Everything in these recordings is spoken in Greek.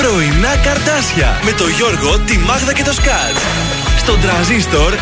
Πρωινά καρτάσια με το Γιώργο, τη Μάγδα και το Σκάτ. Στον τραζίστορ 100,3.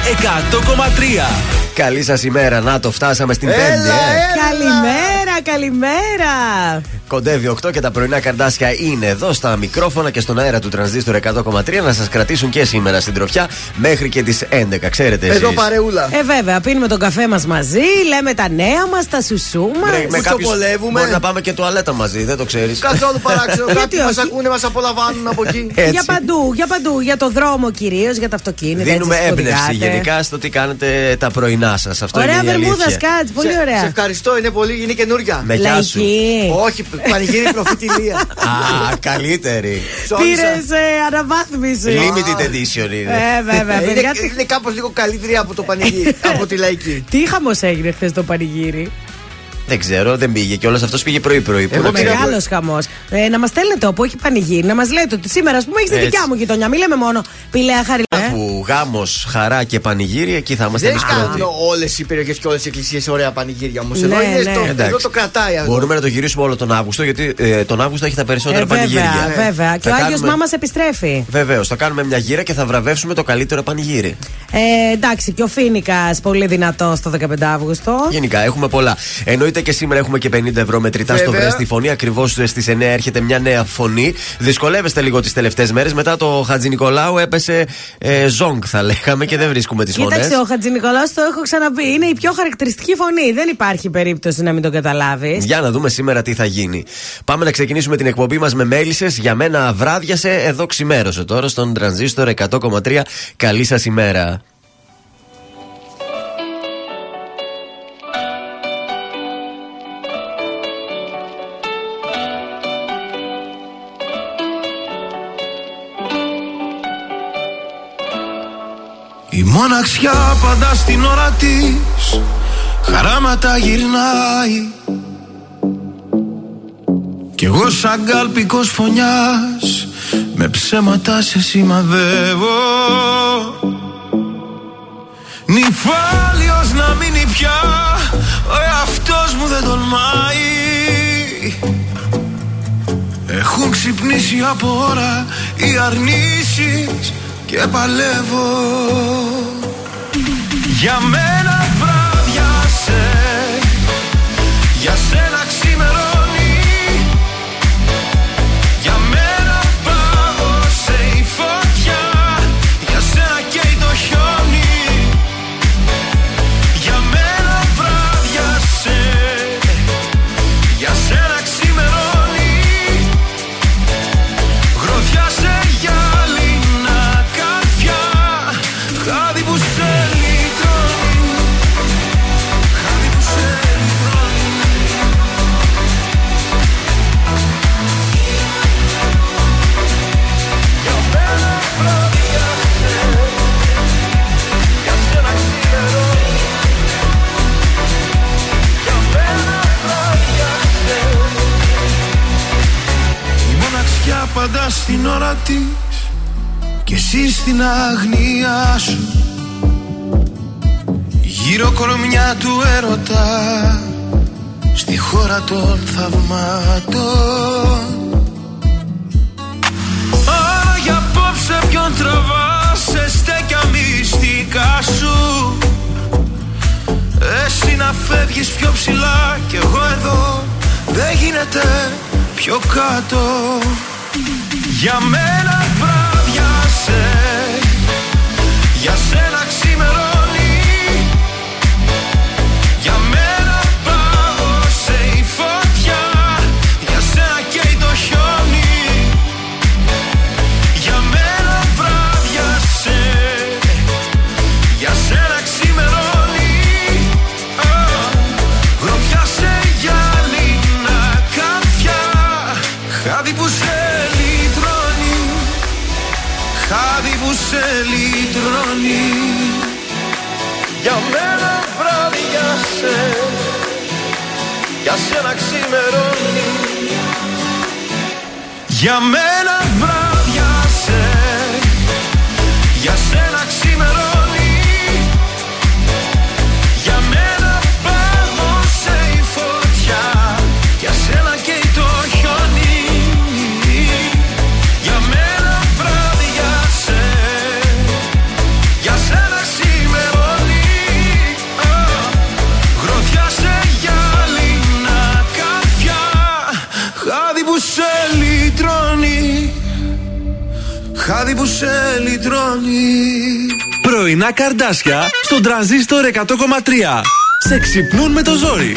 Καλή σας ημέρα. Να το φτάσαμε στην Πέμπτη. Ε. Καλημέρα, καλημέρα. Κοντεύει 8 και τα πρωινά καρδάσια είναι εδώ στα μικρόφωνα και στον αέρα του τρανζίστορ 100,3 να σας κρατήσουν και σήμερα στην τροφιά μέχρι και τις 11. Ξέρετε εσείς. Εδώ παρεούλα. Ε, βέβαια, πίνουμε τον καφέ μας μαζί, λέμε τα νέα μας, τα σουσού μας. με κάποιους Μπορεί να πάμε και τουαλέτα μαζί, δεν το ξέρεις. Καθόλου παράξενο. Κάποιοι μας ακούνε, μας απολαμβάνουν από εκεί. Έτσι. Για παντού, για παντού. Για το δρόμο κυρίως, για τα αυτοκίνητα. Δίνουμε έτσι, έμπνευση σπουδάτε. γενικά στο τι κάνετε τα πρωινά σας. Αυτό Ωραία, είναι η βερμούδας αλήθεια. σκάτ, πολύ Σε- ωραία. Σε ευχαριστώ, είναι πολύ, είναι καινούρια. Με γεια σου. Λαϊκή. Όχι, πανηγύρι προφητηλία. Α, καλύτερη. Ψώνισα. Πήρε αναβάθμιση. Limited edition είναι. Ε, βέβαια, Ε, παιδιά. Είναι, είναι κάπως λίγο καλύτερη από το πανηγύρι, από τη λαϊκή. Τι χαμός έγινε χθες το πανηγύρι; Δεν ξέρω, δεν πήγε και όλο αυτός πήγε πρωί-πρωί. Πού Εγώ να πήγα ξέρει. Μεγάλος χαμός. Ε, να μας στέλνετε όπου έχει πανηγύρι, να μας λέτε ότι σήμερα, ας πούμε, έχεις τη Έτσι. δικιά μου γειτονιά. Μην λέμε μόνο πηλαία χαριλά. Ε. Που γάμος, χαρά και πανηγύρι, εκεί θα είμαστε Δεν εμείς κάνουν πρώτοι. όλες οι περιοχές και όλες οι εκκλησίες ωραία πανηγύρια όμως. Ναι, Εδώ, είναι ναι. στο- Εντάξει. εδώ το κρατάει αυτό. Μπορούμε να το γυρίσουμε όλο τον Αύγουστο, γιατί ε, τον Αύγουστο έχει τα περισσότερα Ε, βέβαια, πανηγύρια. βέβαια. Και ο Θα Άγιος κάνουμε- Μάμας επιστρέφει. Βεβαίως, θα κάνουμε μια γύρα και θα βραβεύσουμε το καλύτερο πανηγύρι. Ε, εντάξει, και ο Φίνικας πολύ δυνατός στο 15 Αύγουστο. Γενικά έχουμε πολλά. Εννοείται και σήμερα έχουμε και 50 ευρώ μετρητά στο Βέβαια. βρες στη φωνή. Ακριβώς στις 9 έρχεται μια νέα φωνή. Δυσκολεύεστε λίγο τις τελευταίες μέρες. Μετά το Χατζη Νικολάου έπεσε ε, ζόγκ, θα λέγαμε, και δεν βρίσκουμε τις φωνές. Κοίταξε, ο Χατζη Νικολάου το έχω ξαναπεί. Είναι η πιο χαρακτηριστική φωνή. Δεν υπάρχει περίπτωση να μην το καταλάβεις. Για να δούμε σήμερα τι θα γίνει. Πάμε να ξεκινήσουμε την εκπομπή μας με μέλισσες. Για μένα βράδιασε, εδώ ξημέρωσε τώρα στον τρανζίστορ 100,3. Καλή σας ημέρα. Μοναξιά πάντα στην ώρα της Χαράματα γυρνάει. Κι εγώ σαν κάλπικος φωνιάς Με ψέματα σε σημαδεύω. Νυφάλιος να μείνει πια Ο εαυτός μου δεν τολμάει. Έχουν ξυπνήσει από ώρα οι αρνήσεις και παλεύω. Για μένα βράδιασε Για σένα ξημερώνει ώρα της και εσύ στην αγνία σου. Γύρω κορμιά του έρωτα στη χώρα των θαυμάτων. Άρα για απόψε ποιον τραβάς σε στέκια μυστικά σου. Εσύ να φεύγεις πιο ψηλά κι εγώ εδώ δεν γίνεται πιο κάτω Για μένα βράδιασε Για σένα ξημερώνει Για μένα βράδιασε Πρωινά καρδάσια στον τραζίστορ 100,3. Σε ξυπνούν με το ζόρι.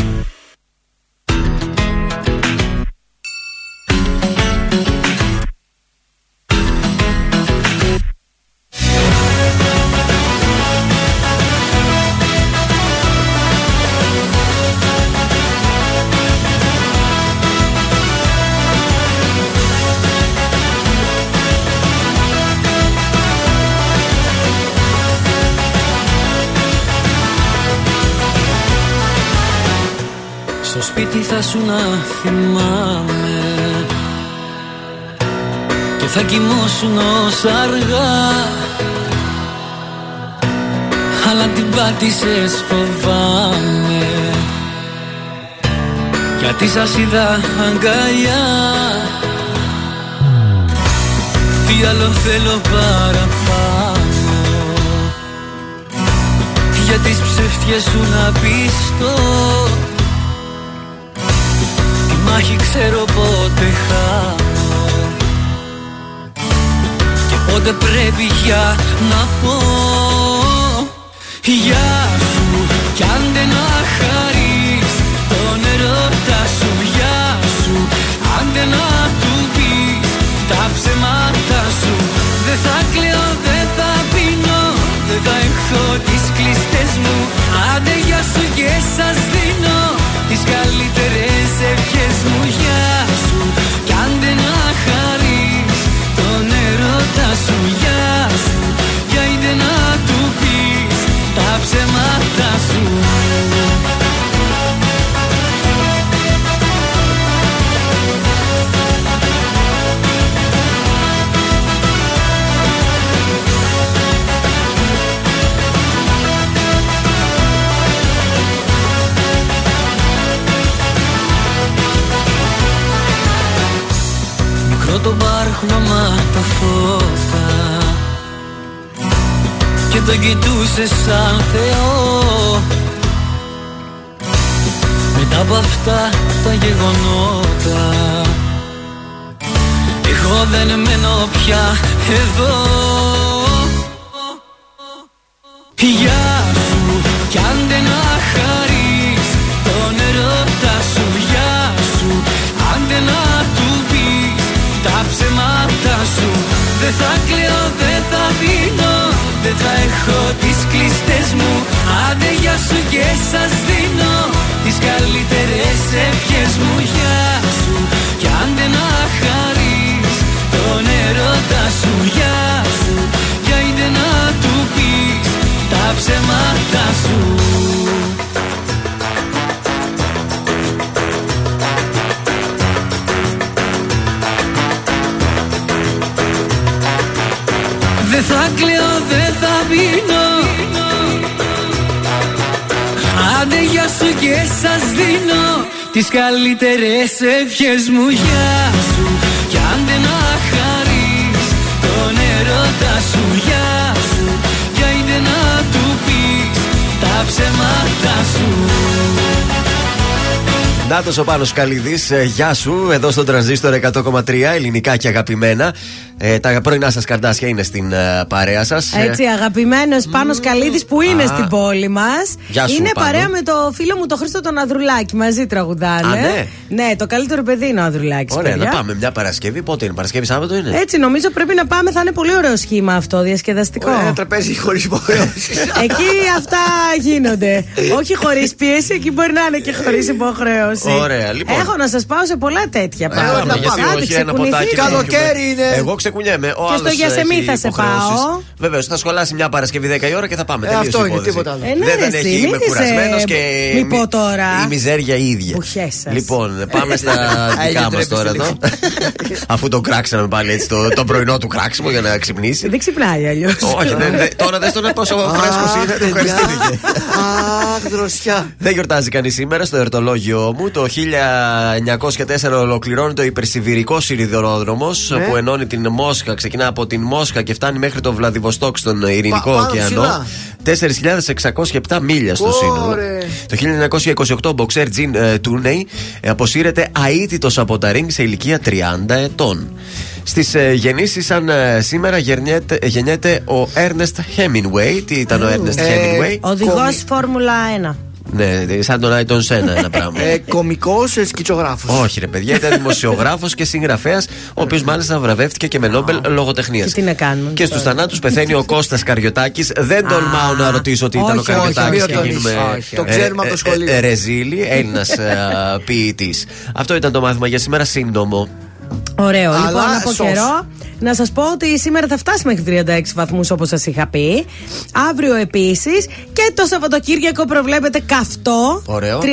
Σου να θυμάμαι. Και θα κοιμώσουν ως αργά. Αλλά την πάτησες φοβάμαι Γιατί σας είδα αγκαλιά. Τι άλλο θέλω παραπάνω. Για τις ψεύτιες σου να πιστώ. Τη μάχη ξέρω πότε χάνω. Και πότε πρέπει για να πω Γεια σου κι αν δεν να χαρείς Τον ερώτα σου γεια σου. Αν δεν να του πεις Τα ψέματα σου. Δεν θα κλαίω, δεν θα πίνω Δεν θα έχω τις κλειστές μου. Άντε γεια σου και σας δίνω Τις καλύτερες ευχές μου Γεια σου. Κι αν δεν να χαρείς Τον ερώτα σου γεια σου. Για είδε να του πεις Τα ψέματα σου το μπαρ χρώμα τα φώτα. Και τον κοιτούσε σαν Θεό. Μετά από αυτά τα γεγονότα. Εγώ δεν μένω πια εδώ σας δίνω Τις καλύτερες ευχές μου Γεια σου. Κι αν δεν να χαρείς Τον ερώτα σου γεια σου Για είδε να του πεις Τα ψέματα σου Άντε γεια σου και σας δίνω Τις καλύτερες ευχές μου. Γεια σου κι αν δεν να χαρείς Τον ερώτα σου. Γεια σου Για είδε να του πεις Τα ψέματα σου. Νάτος ο Πάνος Καλίδης, ε, γεια σου, εδώ στο τρανζίστορ 100,3, ελληνικά και αγαπημένα. Ε, τα πρωινά σας καρδάσια είναι στην ε, παρέα σας. Ε, Έτσι, αγαπημένος Πάνος Καλίδης που είναι Α. στην πόλη μας. Γεια σου, Είναι Πάνο. παρέα με το φίλο μου τον Χρήστο τον Ανδρουλάκη. Μαζί τραγουδάνε. Α, ναι. το καλύτερο παιδί είναι ο Ανδρουλάκης. Ωραία, να πάμε μια Παρασκευή. Πότε είναι, Παρασκευή Σάββατο είναι; Έτσι, νομίζω πρέπει να πάμε. Θα είναι πολύ ωραίο σχήμα αυτό, διασκεδαστικό. Ένα τραπέζι χωρίς υποχρέωση. Εκεί αυτά γίνονται. Όχι χωρίς πίεση, εκεί μπορεί να είναι και χωρίς υποχρέωση. Ωραία, λοιπόν. Έχω να σας πάω σε πολλά τέτοια Ε, πράγματα. πάμε, γιατί Άντε, όχι, ένα ξεκουνηθείτε. ποτάκι. Καλοκαίρι είναι. Εγώ ξεκουνιέμαι. Ο Και στο άλλος Γιασεμί έχει θα σε υποχρεώσεις. πάω. Βεβαίως, θα σχολάσει μια Παρασκευή 10 η ώρα και θα πάμε. Ε, Τελείωσε αυτό η είναι, υπόθεση. τίποτα άλλο. Ε, ναι, Δεν ρε, δεν εσύ, έχει, μην είμαι είσαι- κουρασμένος και. μη πω τώρα. Η μιζέρια η ίδια. Που χέσας. Λοιπόν, πάμε στα Άγιο δικά μας ντρέπεσαι τώρα εδώ. Αφού το κράξαμε πάλι έτσι το, το πρωινό του κράξιμο για να ξυπνήσει. Δεν ξυπνάει αλλιώς. Όχι, δεν- δεν- τώρα δεν στον πόσο φρέσκος είναι. Του ευχαριστήθηκε. Αχ, δροσιά. Δεν γιορτάζει κανείς σήμερα στο ερωτολόγιο μου. Το 1904 ολοκληρώνεται ο υπερσιβηρικός σιδηρόδρομος Ναι. που ενώνει την Μόσχα, ξεκινά από την Μόσχα και φτάνει μέχρι το Βλαδιβοστόκ στον Ειρηνικό Πα- πάνω ωκεανό. 4.607 μίλια στο σύνολο. Ωρε. Το 1928 ο μποξέρ Τζιν ε, Τούνεϊ ε, αποσύρεται αίτητος από τα ring σε ηλικία 30 ετών. Στις ε, γεννήσεις, σαν ε, σήμερα γεννιέται, γεννιέται ο Ernest Hemingway. Τι ήταν ο Ernest Ε, Hemingway. Οδηγός Κομι- Φόρμουλα 1. Ναι, σαν τον Άιτον Σένα ένα πράγμα. Ε, Κομικός σκητσογράφος. Όχι, ρε παιδιά, ήταν δημοσιογράφος και συγγραφέας, ο οποίος μάλιστα βραβεύτηκε και με Νόμπελ λογοτεχνίας. Και τι να κάνουμε. Και στους θανάτους πεθαίνει ο Κώστας Καριωτάκης. Δεν τολμάω να ρωτήσω τι ήταν ο όχι, όχι, Καριωτάκης μην και το γίνουμε. τονίσεις. Όχι, το ξέρουμε από το σχολείο. Ρεζίλη, Έλληνας ποιητής. Αυτό ήταν το μάθημα για σήμερα, σύντομο. Ωραίο. Αλλά λοιπόν, από σως. καιρό να σας πω ότι σήμερα θα φτάσει μέχρι 36 βαθμούς όπως σας είχα πει. Αύριο επίσης. Και το Σαββατοκύριακο προβλέπεται καυτό. Ωραίο. 37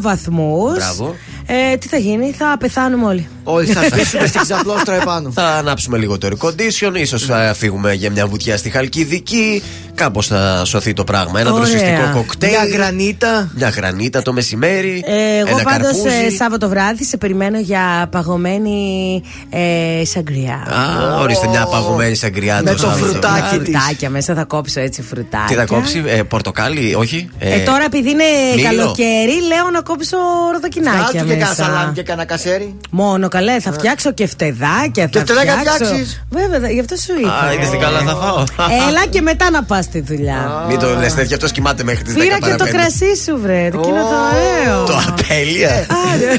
βαθμούς. Μπράβο. Ε, τι θα γίνει, θα πεθάνουμε όλοι. Όχι, θα σβήσουμε στην ξαπλώστρα επάνω. Θα ανάψουμε λίγο το air condition, ίσως θα φύγουμε για μια βουτιά στη Χαλκιδική. Κάπως θα σωθεί το πράγμα. Ένα Ωραία. δροσιστικό κοκτέιλ. Μια γρανίτα. Μια γρανίτα το μεσημέρι. Ε, εγώ ένα πάντως καρπούζι. Σάββατο βράδυ σε περιμένω για παγωμένη ε, σαγκριά. Α, ορίστε μια παγωμένη σαγκριά Με το Σάββατο. φρουτάκι. Α, Φρουτάκια μέσα θα κόψω έτσι φρουτάκια. Τι θα κόψει, ε, πορτοκάλι, όχι. Ε, τώρα επειδή είναι μήλο. καλοκαίρι, λέω να κόψω ροδοκινάκια Κάτσε και κανένα μέσα. σαλάμι και κανένα κασέρι. Μόνο καλέ, θα φτιάξω και φτεδάκια. Και θα φτεδάκια φτιάξω- φτιάξεις; Βέβαια, γι' αυτό σου είπα. Α, είδες τι καλά θα φάω. Έλα και μετά να πας στη δουλειά. Μην το λες τέτοιο, αυτό κοιμάται μέχρι τις 10 Πήρα και παρα το πέντε. κρασί σου, βρε. Εκείνο το ωραίο. Το απέλεια. Άντε,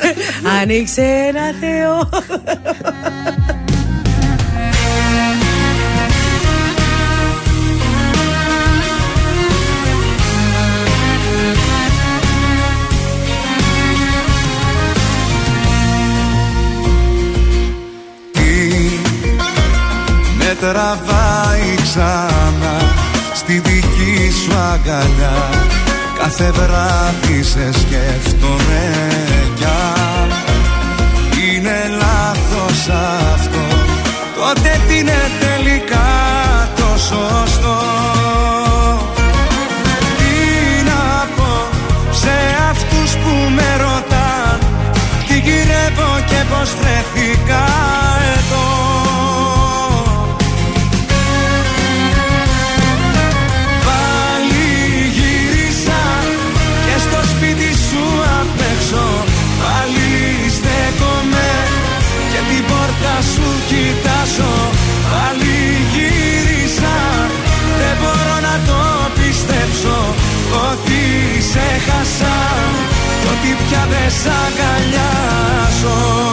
Άνοιξε ένα Θεό. με τραβάει ξανά στη δική σου αγκαλιά. Κάθε βράδυ σε σκέφτομαι κι αν είναι λάθος αυτό. Τότε τι είναι τελικά το σωστό; Τι να πω σε αυτούς που με ρωτάν τι γυρεύω και πως βρέθηκα πια δεν σ' αγκαλιάζω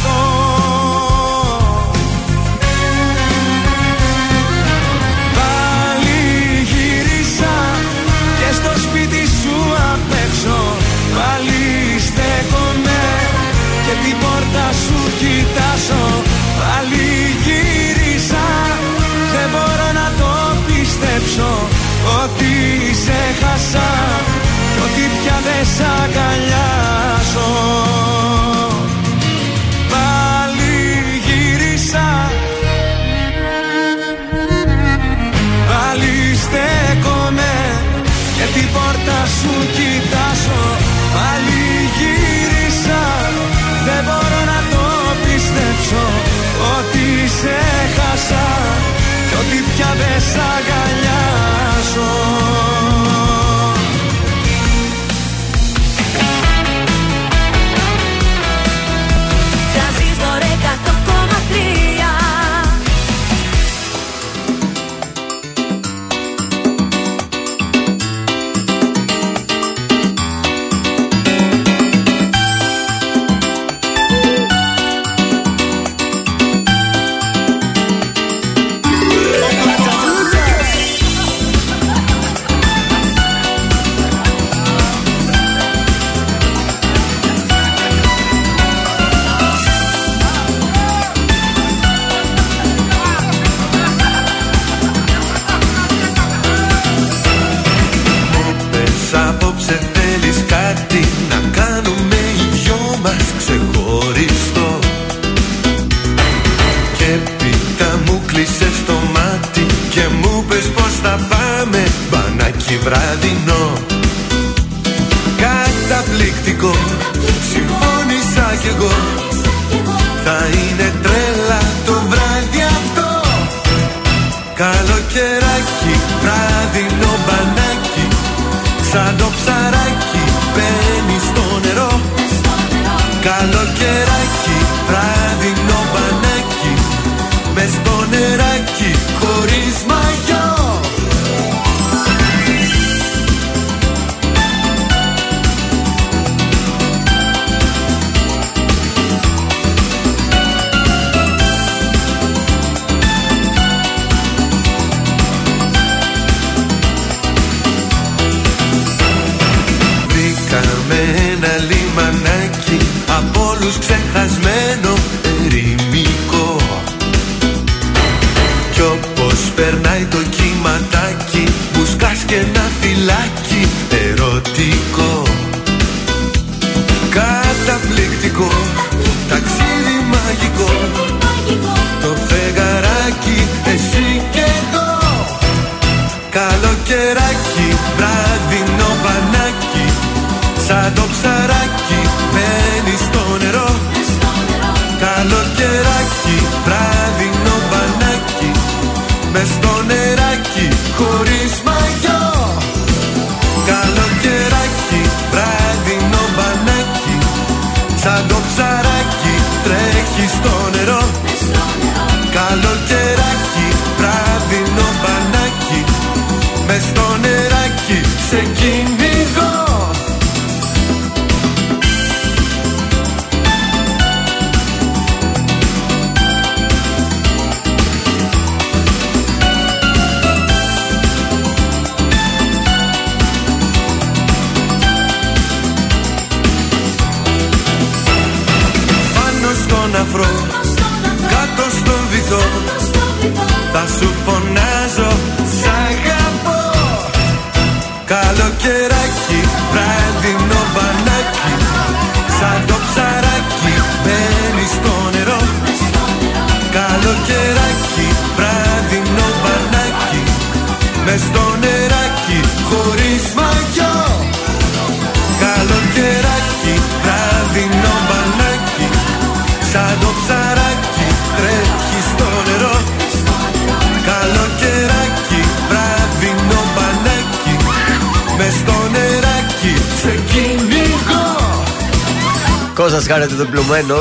Ότι σε χάσα και ότι πια δεν σ' αγκαλιάζω. Πάλι γύρισα. Πάλι στέκομαι και την πόρτα σου κοιτάζω. Πάλι γύρισα. Δεν μπορώ να το πιστέψω. Ότι σε χάσα και ότι πια δεν σ' αγκαλιάζω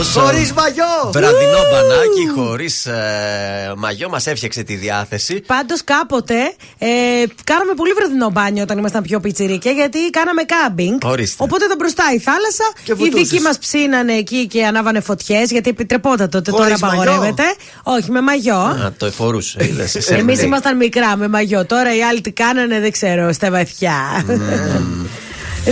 Χωρίς μαγιό! Βραδινό μπανάκι χωρίς ε, μαγιό μας έφτιαξε τη διάθεση. Πάντως κάποτε ε, κάναμε πολύ βραδινό μπάνιο όταν ήμασταν πιο πιτσιρίκια γιατί κάναμε κάμπινγκ. Ορίστε. Οπότε ήταν μπροστά η θάλασσα. Και οι βουτούσες. δικοί μας ψήνανε εκεί και ανάβανε φωτιές γιατί επιτρεπόταν τότε. Χωρίς τώρα μαγιό. απαγορεύεται. Όχι, με μαγιό. Α, το εφορούσε. είδες, σε Εμείς λέει. ήμασταν μικρά με μαγιό. Τώρα οι άλλοι τι κάνανε δεν ξέρω, στα βαθιά.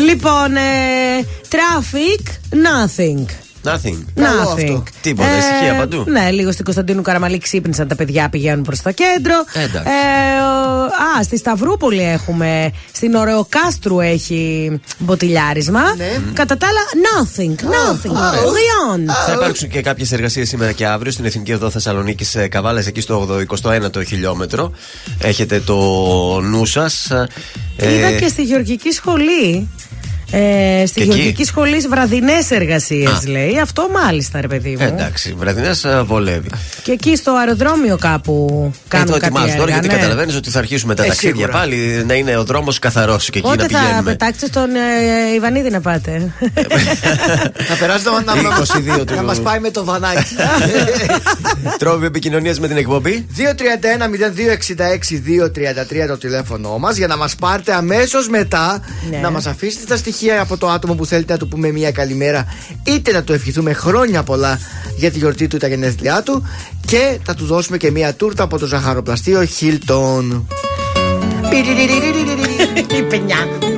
λοιπόν, ε, traffic, nothing. Nothing. Καλό Nothing. αυτό. Τίποτα, ησυχία παντού. Ναι, λίγο στην Κωνσταντίνου Καραμαλή ξύπνησαν τα παιδιά, πηγαίνουν προς το κέντρο. Εντάξει. Ε, ο- α, στη Σταυρούπολη έχουμε. Στην Ωρεοκάστρου έχει μποτιλιάρισμα. Ναι. Κατά τα άλλα, nothing. Nothing. Rien. Θα υπάρξουν και κάποιες εργασίες σήμερα και αύριο στην Εθνική Οδό Θεσσαλονίκης Καβάλας, εκεί στο 21ο χιλιόμετρο. Έχετε το νου σας. Είδα και στη Γεωργική Σχολή. Ε, στη Και εκεί; Γεωργική Σχολή βραδινές εργασίες Α. λέει. Αυτό μάλιστα, ρε παιδί μου. Εντάξει, βραδινές βολεύει. Και εκεί στο αεροδρόμιο κάπου Ε, κάνουν το κάτι ετοιμάζω τώρα έργα, γιατί ναι. καταλαβαίνεις ότι θα αρχίσουμε τα Ε, ταξίδια σίγουρα. πάλι να είναι ο δρόμος καθαρός και εκεί Πότε να θα πηγαίνουμε. πετάξετε στον ε, Ιβανίδη να πάτε; Να περάσει το να, 22 του- να μας πάει με το βανάκι. Τρόποι επικοινωνίας με την εκπομπή; 231-0266-233 το τηλέφωνο μας για να μας πάρετε αμέσως μετά Ναι. να μας αφήσετε τα στοιχεία από το άτομο που θέλετε να του πούμε μια καλημέρα είτε να του ευχηθούμε χρόνια πολλά για τη γιορτή του ή τα γενέθλιά του και θα του δώσουμε και μια τούρτα από το ζαχαροπλαστείο Hilton. Η πενιά.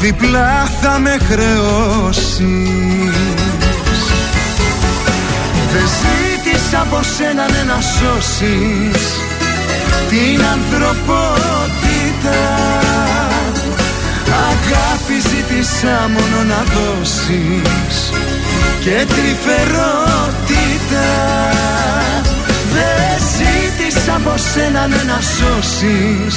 διπλά θα με χρεώσεις. Δεν ζήτησα από σένα ναι, να σώσεις. Την ανθρωπότητα. Αγάπη ζήτησα μόνο να δώσεις. Και τρυφερότητα. Δεν ζήτησα από σένα ναι, να σώσεις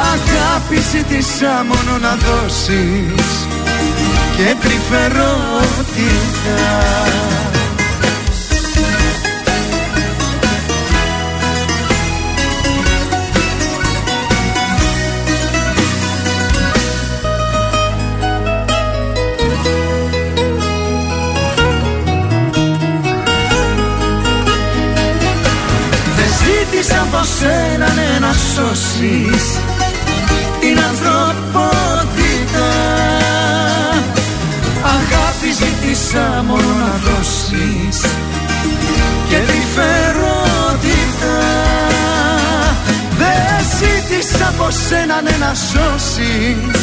Αγάπη ζήτησα μόνο να δώσεις και τρυφερότητα Δεν ζήτησα από σένα ναι, να σώσεις δώσεις και τρυφερότητα Δεν ζήτησα από σένα ναι, να σώσεις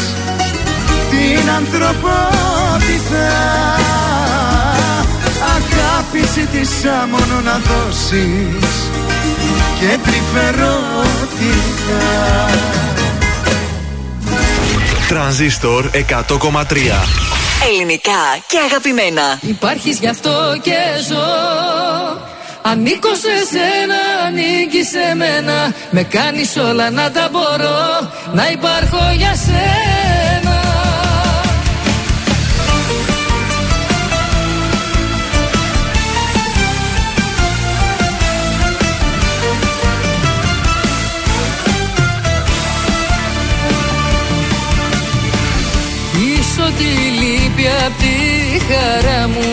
την ανθρωπότητα. Αγάπη ζήτησα μόνο να δώσεις και τρυφερότητα Τρανζίστορ 100,3 Ελληνικά και αγαπημένα. Υπάρχεις γι' αυτό και ζω. Ανήκω σε σένα, ανήκει σε μένα. Με κάνεις όλα να τα μπορώ. Να υπάρχω για σένα απ' τη χαρά μου.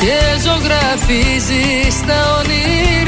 Και ζωγραφίζεις τα όνειρά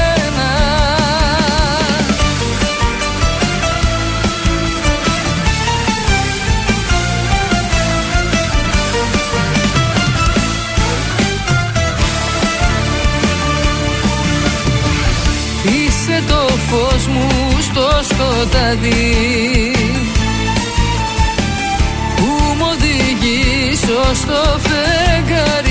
σκοτάδι που μου οδηγήσω στο φεγγαρί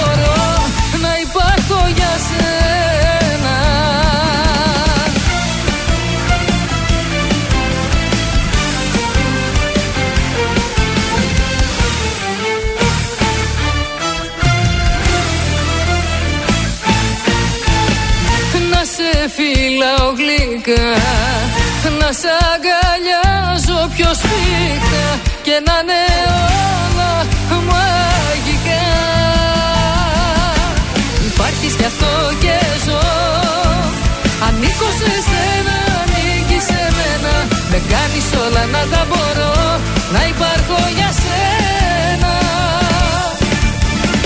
γλυκά Να σ' αγκαλιάζω πιο σφίχτα Και να είναι όλα μαγικά. Υπάρχεις γι' αυτό και ζω. Ανήκω σε σένα, ανήκεις σε μένα. Με κάνεις όλα να τα μπορώ Να υπάρχω για σένα.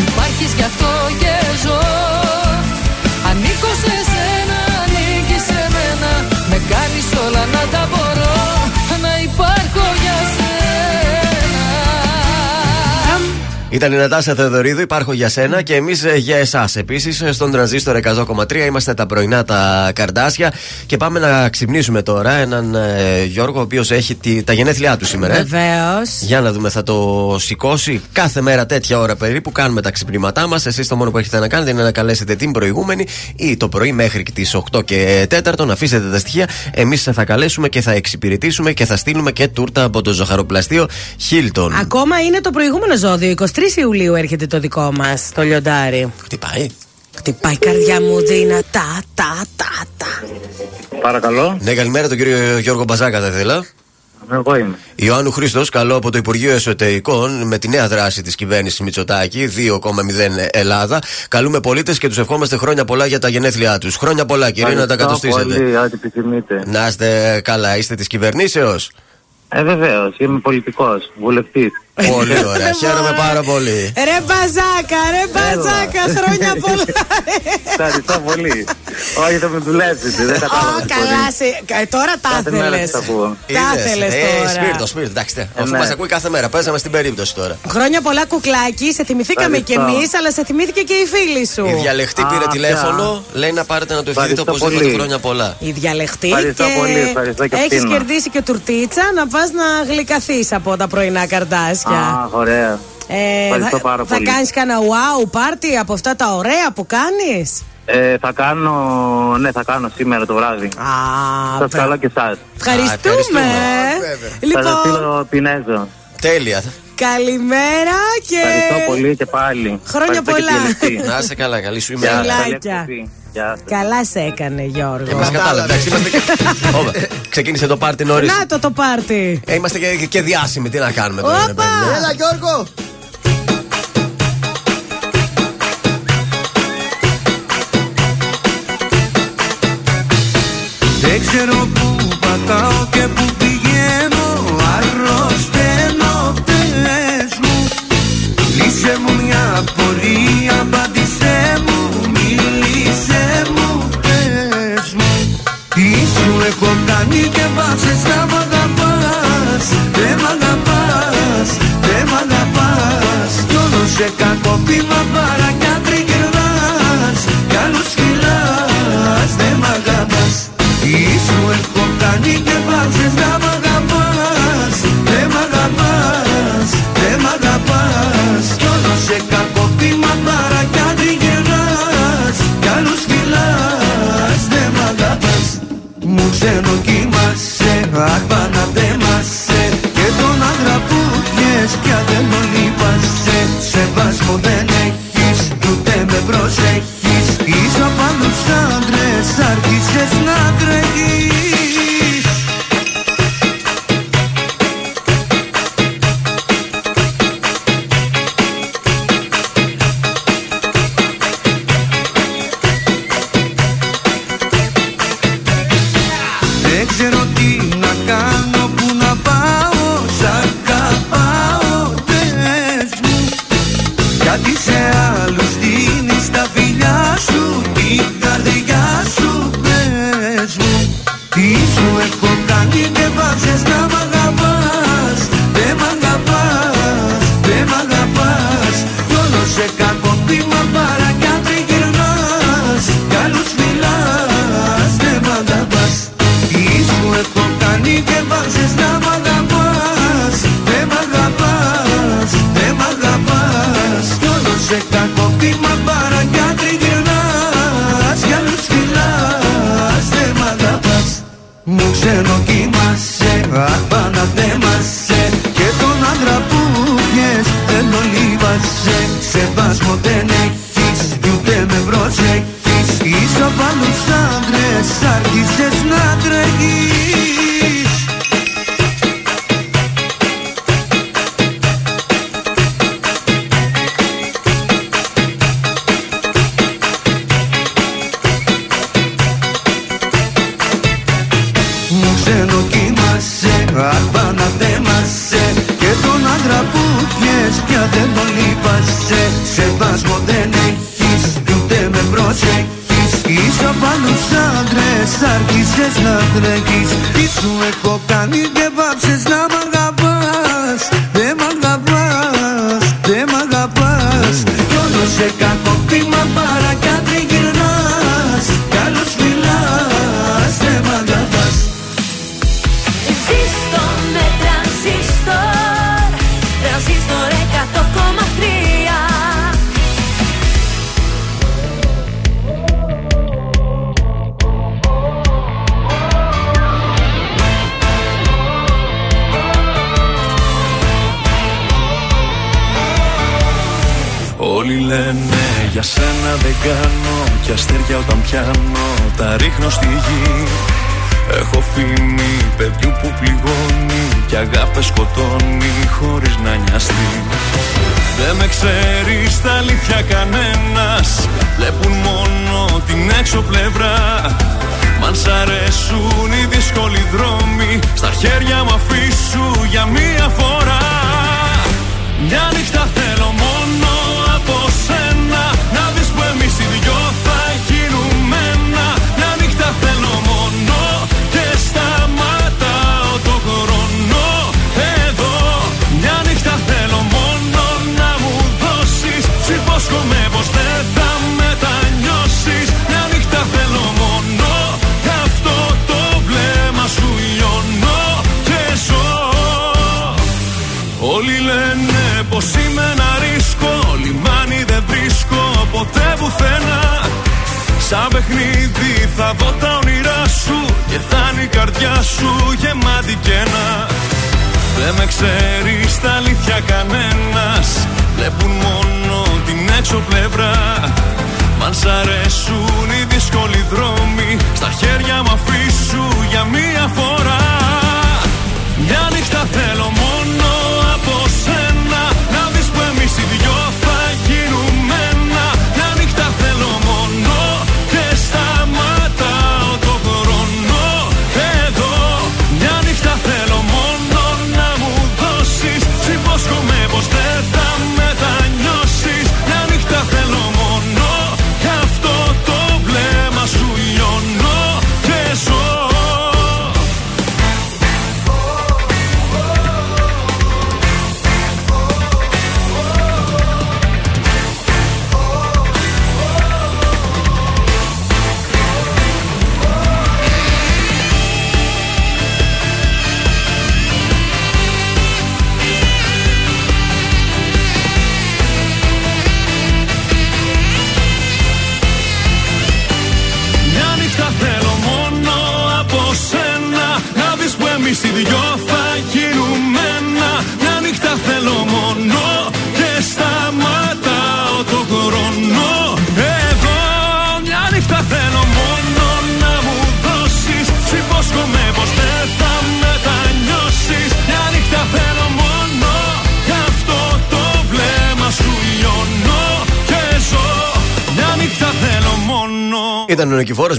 Υπάρχεις γι' αυτό και ζω όλα να Ήταν η Νατάσα Θεοδωρίδου, υπάρχω για σένα και εμείς για εσάς. Επίσης, στον τρανζίστορ 100,3 είμαστε τα πρωινά τα καρδάσια και πάμε να ξυπνήσουμε τώρα έναν ε, Γιώργο, ο οποίος έχει τη- τα γενέθλιά του σήμερα. ε. Βεβαίως. Για να δούμε, θα το σηκώσει κάθε μέρα τέτοια ώρα περίπου. Κάνουμε τα ξυπνήματά μας. Εσείς το μόνο που έχετε να κάνετε είναι να καλέσετε την προηγούμενη ή το πρωί μέχρι τις 8 και 4 να αφήσετε τα στοιχεία. Εμείς θα καλέσουμε και θα εξυπηρετήσουμε και θα στείλουμε και τούρτα από το ζωχαροπλαστείο Hilton. Ακόμα είναι το προηγούμενο ζώδιο. 23 Ιουλίου έρχεται το δικό μας, το λιοντάρι. Χτυπάει. Χτυπάει η καρδιά μου δυνατά, τα, τα, τα. Παρακαλώ. Ναι, καλημέρα τον κύριο Γιώργο Μπαζάκα, θα ήθελα. Εγώ είμαι. Ιωάννου Χρήστος, καλό από το Υπουργείο Εσωτερικών με τη νέα δράση της κυβέρνησης Μητσοτάκη, 2,0 Ελλάδα. Καλούμε πολίτες και τους ευχόμαστε χρόνια πολλά για τα γενέθλιά τους. Χρόνια πολλά, κύριε, να τα Ευχαριστώ κατοστήσετε. Πολύ, ό,τι επιθυμείτε. Να είστε καλά, είστε της κυβερνήσεως; Ε, βεβαίως, είμαι πολιτικός, βουλευτής. Πολύ ωραία, χαίρομαι πάρα πολύ. Ρε μπαζάκα, ρε μπαζάκα, χρόνια πολλά. Ευχαριστώ πολύ. Όχι, θα με δουλέψετε, δεν Α, κατάλαβα. καλά, σε... κα- τώρα τα Κάθε μέρα ήθελες. σας ακούω. Τα Είδες; ήθελες Ε, τώρα. σπίρτος, σπίρτος, εντάξει. τε, Αφού ναι. μας ακούει κάθε μέρα, παίζαμε στην περίπτωση τώρα. Χρόνια πολλά κουκλάκι, σε θυμηθήκαμε κι Ευχαριστώ. εμείς, αλλά σε θυμήθηκε και η φίλη σου. Η διαλεχτή Α, πήρε πια. τηλέφωνο, λέει να πάρετε να του ευχηθείτε Ευχαριστώ οπωσδήποτε πολύ. χρόνια πολλά. Η διαλεχτή Ευχαριστώ και πολύ, ευχαριστώ και έχεις αυτήν. κερδίσει και τουρτίτσα να πας να γλυκαθείς από τα πρωινά καρτάσια. Α, ωραία. Ε, ευχαριστώ θα, πάρα θα πολύ. κάνεις κανένα wow πάρτι από αυτά τα ωραία που κάνεις; Ε, θα κάνω, ναι, θα κάνω σήμερα το βράδυ. Α, Σας μπρα- καλώ και εσάς. Ευχαριστούμε. ευχαριστούμε. βέβαια. Θα σας Λοιπόν, στείλω πινέζο. Τέλεια. καλημέρα και Ευχαριστώ πολύ και πάλι. Χρόνια Ευχαριστώ και πολλά. τη Λευτή. Να είστε καλά, καλή σου Γεια ημέρα. σας, καλή Φιλάκια. Εκπομπή. Γεια σας. καλά σε έκανε Γιώργο. Μα κατάλαβε. εντάξει, είμαστε και- Όπα, Ξεκίνησε το πάρτι νωρίς. Να το το πάρτι. Ε, είμαστε και, και διάσημοι, τι να κάνουμε τώρα. ρε Όπα! παιδί μου. Έλα Γιώργο! Δεν ξέρω που κακό πείμα παρά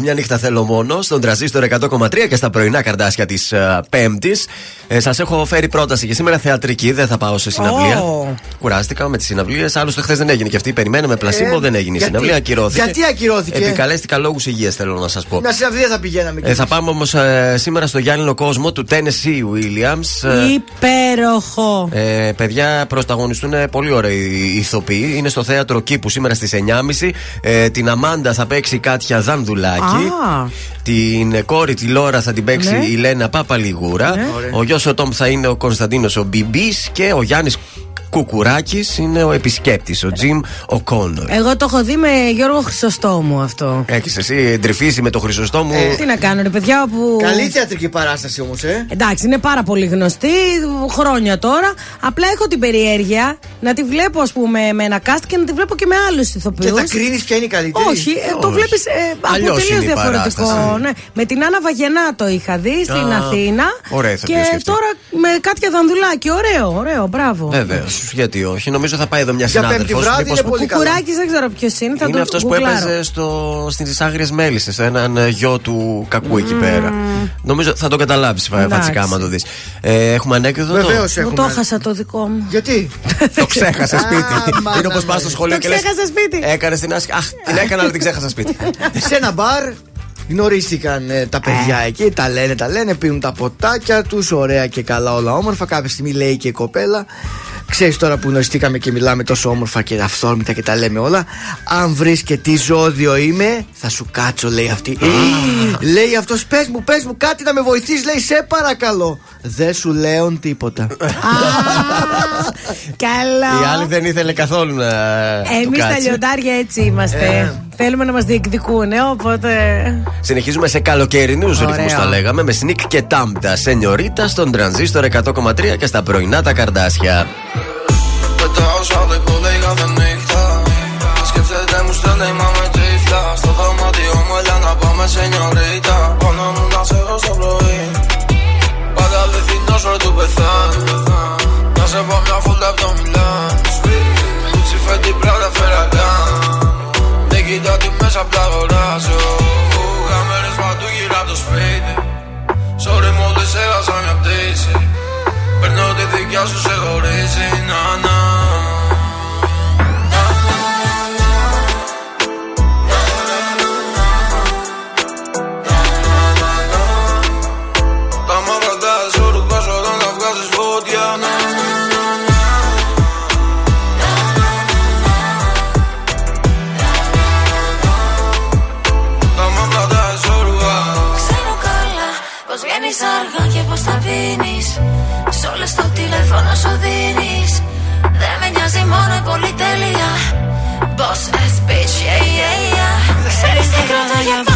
μια νύχτα θέλω μόνος, στον τραζίστορ 100,3 και στα πρωινά καρδάσια της Πέμπτης. Ε, Σας έχω φέρει πρόταση και σήμερα θεατρική, δεν θα πάω σε συναυλία. Ω. Κουράστηκα με τις συναυλίες. Άλλωστε, χθες δεν έγινε και αυτή. Περιμέναμε πλασίμπο, Ε, δεν έγινε η γιατί; συναυλία. Ακυρώθηκε. Γιατί ακυρώθηκε; Επικαλέστηκα λόγους υγείας, θέλω να σας πω. Μια συναυλία θα πηγαίναμε. Ε, θα πάμε όμως σήμερα στο Γιάννηνο κόσμο του Tennessee Williams. Ε, Υπέροχο. ε, παιδιά, πρωταγωνιστούν πολύ ωραίοι ηθοποιοί. Είναι στο θέατρο Κήπου σήμερα στις 9.30. Ε, την Αμάντα θα παίξει Κάτια Ζανδουλάκη. Α. Την κόρη τη Λόρα θα την παίξει Ναι. η Λένα Παπαλιγούρα. Ο γιος ο Τόμ θα είναι ο Κωνσταντίνος ο Μπιμπής και ο Γιάννης Κουκουράκης είναι ο επισκέπτης, ο Τζιμ Οκόνορ. Εγώ το έχω δει με Γιώργο Χρυσοστόμου αυτό. Έχεις εσύ εντρυφήσει με το Χρυσοστόμου; Τι να κάνω, ρε παιδιά, όπου. Καλή θεατρική παράσταση όμως, ε. Εντάξει, είναι πάρα πολύ γνωστή, χρόνια τώρα. Απλά έχω την περιέργεια να τη βλέπω, ας πούμε, με ένα cast και να τη βλέπω και με άλλους Και ηθοποιού. θα κρίνεις ποια είναι η καλύτερη; Όχι, ε, το Όχι. βλέπεις ε, από Αλλιώς τελείως είναι η διαφορετικό. παράσταση. Ναι. Με την Άννα Βαγενά το είχα δει στην Α, Αθήνα. ωραία και ηθοποιός και αυτή. τώρα με Κάτια Δανδουλάκη. Ωραίο, ωραίο, μπράβο. Βεβαίως, γιατί όχι. Νομίζω θα πάει εδώ μια Για πέμπτη συνάδελφος. βράδυ είναι πολύ καλά. Κουκουράκης δεν ξέρω ποιος είναι. Θα Είναι το αυτός που γκουγκλάρω. έπαιζε στο, στις Άγριες Μέλισσες, έναν ε, γιο του κακού εκεί πέρα. Νομίζω θα το καταλάβεις Εντάξει. φατσικά άμα το δεις. Ε, έχουμε ανέκδοτο. Βεβαίως Μου έχουμε. το έχασα το δικό μου. Γιατί; Το ξέχασα σπίτι. Α, μάνα Είναι όπως μου. πας στο σχολείο Το και λες, ξέχασα σπίτι. Έκανε την άσκηση. Αχ, την έκανα, αλλά την ξέχασα σπίτι. σε ένα μπαρ γνωρίστηκαν ε, τα παιδιά εκεί, τα λένε, τα λένε, πίνουν τα ποτάκια τους, ωραία και καλά, όλα όμορφα. Κάποια στιγμή λέει και η κοπέλα, ξέρεις τώρα που γνωριστήκαμε και μιλάμε τόσο όμορφα και αυθόρμητα και τα λέμε όλα. Αν βρεις και τι ζώδιο είμαι, θα σου κάτσω, λέει αυτή. λέει αυτός, πες μου, πες μου κάτι να με βοηθήσει, λέει, σε παρακαλώ. Δεν σου λέω τίποτα. Α, Καλό. Η άλλη δεν ήθελε καθόλου να. του Εμεί τα κάτσει. λιοντάρια έτσι είμαστε. Θέλουμε να μας διεκδικούν, ε, οπότε. Συνεχίζουμε σε καλοκαιρινούς Ωραίο. ρυθμούς, τα λέγαμε, με Sneak και Τάμπτα. Σενιωρίτα στον τρανζίστορ 100,3 και στα πρωινά τα καρδάσια. Πετάω σαν το λέει κάθε νύχτα. Σκέφτεται μου στέλνει μα με τύφλα Στο δωμάτιο μου έλα να πάμε σε νιωρίτα Πάνω μου να σε έχω στο πρωί. Πάντα αληθινός ρε του πεθάνει. Να σε πω μια φούλα από το Μιλάν Κούτσι φέτη πράτα φερακάν Δεν κοιτά τι μέσα απ' τα αγοράζω το σπίτι. Sorry μόλις έχασα μια πτήση Παίρνω τη δικιά σου σε χωρίζει. Να να αργά και πως τα πίνεις. Σ' όλες το τηλέφωνο σου δίνεις. Δεν με νοιάζει μόνο η πολυτέλεια. Boss ass bitch, yeah, yeah, yeah. Ξέρεις τι κρατώ για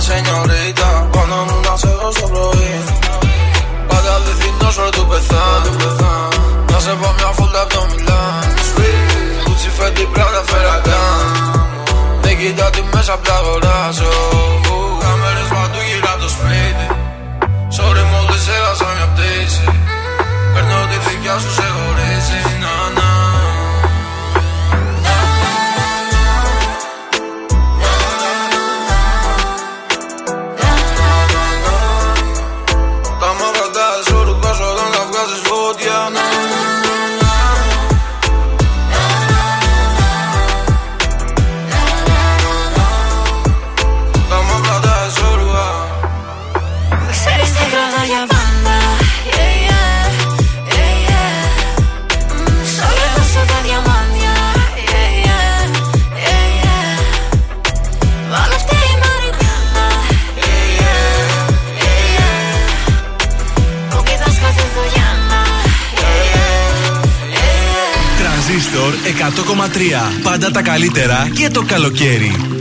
να πάμε σε νιωρίτα Πάνω μου να σε έχω στο πρωί Πάντα αληθινός ρε του πεθάνει Να σε πω μια φούλα απ' το Μιλάν Κούτσι φέτη πράτα φερακάν Πάντα τα καλύτερα και το καλοκαίρι.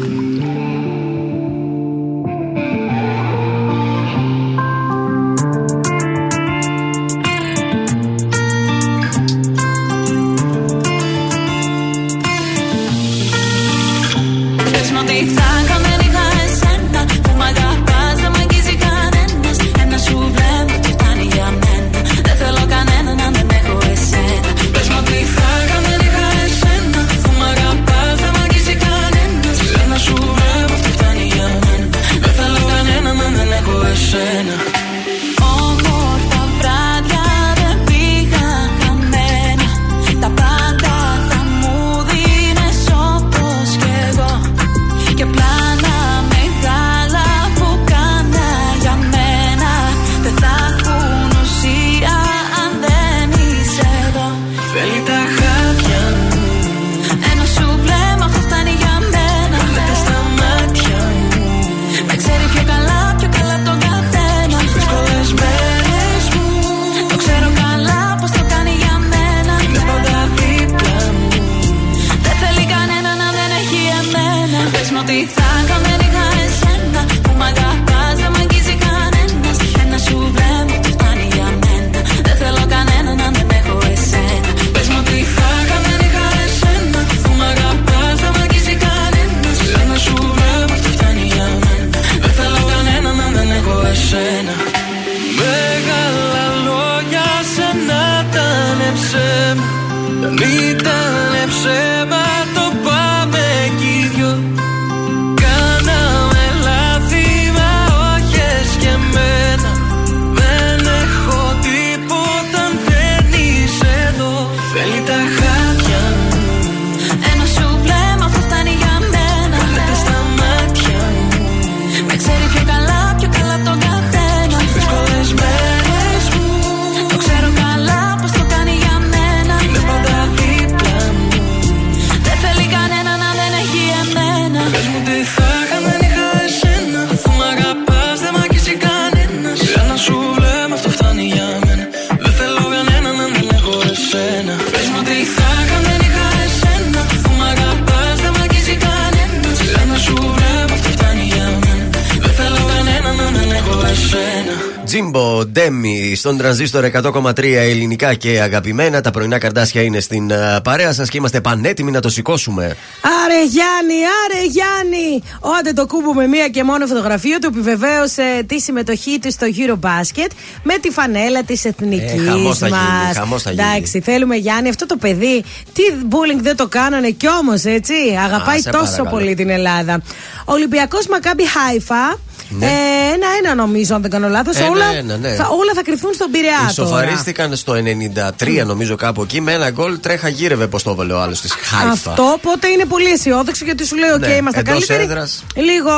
Στον τρανζίστορ 100,3 ελληνικά και αγαπημένα. Τα πρωινά καρδάσια είναι στην ε, παρέα σας και είμαστε πανέτοιμοι να το σηκώσουμε. Άρε Γιάννη, άρε Γιάννη! Ο Άντε το κούμπο με μία και μόνο φωτογραφία του επιβεβαίωσε τη συμμετοχή του στο Eurobasket με τη φανέλα της εθνικής Ε, χαμός θα μας. γίνει, χαμός θα γίνει. Εντάξει, θέλουμε Γιάννη, αυτό το παιδί. Τι bullying δεν το κάνανε κι όμως, έτσι. Αγαπάει σε τόσο παρακαλώ. πολύ την Ελλάδα. Ολυμπιακός Μακάμπι Χάιφα. Ναι. Ε, ένα-ένα νομίζω, αν δεν κάνω λάθος. Ένα-ένα, όλα, ναι. θα, όλα θα κριθούν στον Πειραιά τώρα. Ισοφαρίστηκαν στο 93 νομίζω κάπου εκεί με ένα γκολ τρέχα γύρευε πώς το έβαλε ο άλλος της Χάιφα. Αυτό οπότε είναι πολύ αισιόδοξο γιατί σου λέει: Οκ, Ναι, είμαστε εντός καλύτεροι. έδρας. Λίγο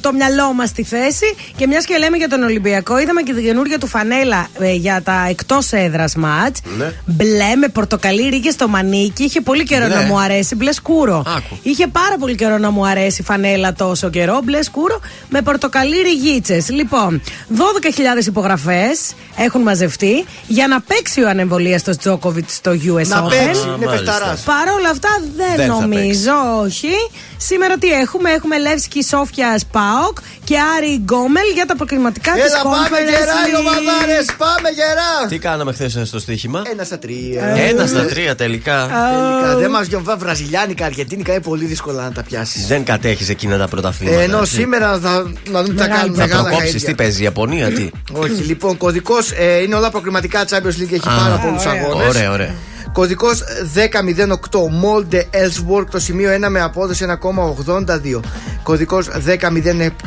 το μυαλό μας στη θέση. Και μιας και λέμε για τον Ολυμπιακό, είδαμε και την καινούργια του φανέλα ε, για τα εκτός έδρας ματς. Ναι. Μπλε με πορτοκαλί ρίγες στο μανίκι. Είχε πολύ καιρό Μπλε. να μου αρέσει. Μπλε σκούρο. Άκου. Είχε πάρα πολύ καιρό να μου αρέσει η φανέλα τόσο καιρό. Μπλε σκούρο με πορτοκαλί ριγίτσε. Λοιπόν, 12.000 υπογραφές έχουν μαζευτεί για να παίξει ο ανεμβολίαστο Τζόκοβιτς στο US Να Open. παίξει, Α, είναι μάλιστα. παιχταράς. Παρ' όλα αυτά δεν, Δεν θα νομίζω, όχι. Σήμερα τι έχουμε, έχουμε Λεύσκι Σόφια Πάοκ και Άρη Γκόμελ για τα προκριματικά της Έλα, πάμε Conference γερά, οι League. ομαδάρες! Πάμε γερά! Τι κάναμε χθες στο στοίχημα; Ένα στα τρία. Ένα στα τρία τελικά. Τελικά δεν μας γιοβά βραζιλιάνικα, αργεντίνικα είναι πολύ δύσκολα να τα πιάσεις. Δεν κατέχεις εκείνα τα πρωταθλήματα. Ε, Ενώ έτσι. σήμερα θα να δούμε τι θα Μεγάλη κάνουν Θα μεγάλα προκόψεις χαΐδια. τι παίζει, Ιαπωνία, τι; Όχι, λοιπόν, κωδικός είναι όλα προκριματικά Champions League, έχει Α, πάρα πολλούς ωραία. αγώνες. Ωραία, ωραία. Κωδικός 1008 Molde Ellsworth το σημείο 1 με απόδοση 1,82. Κωδικός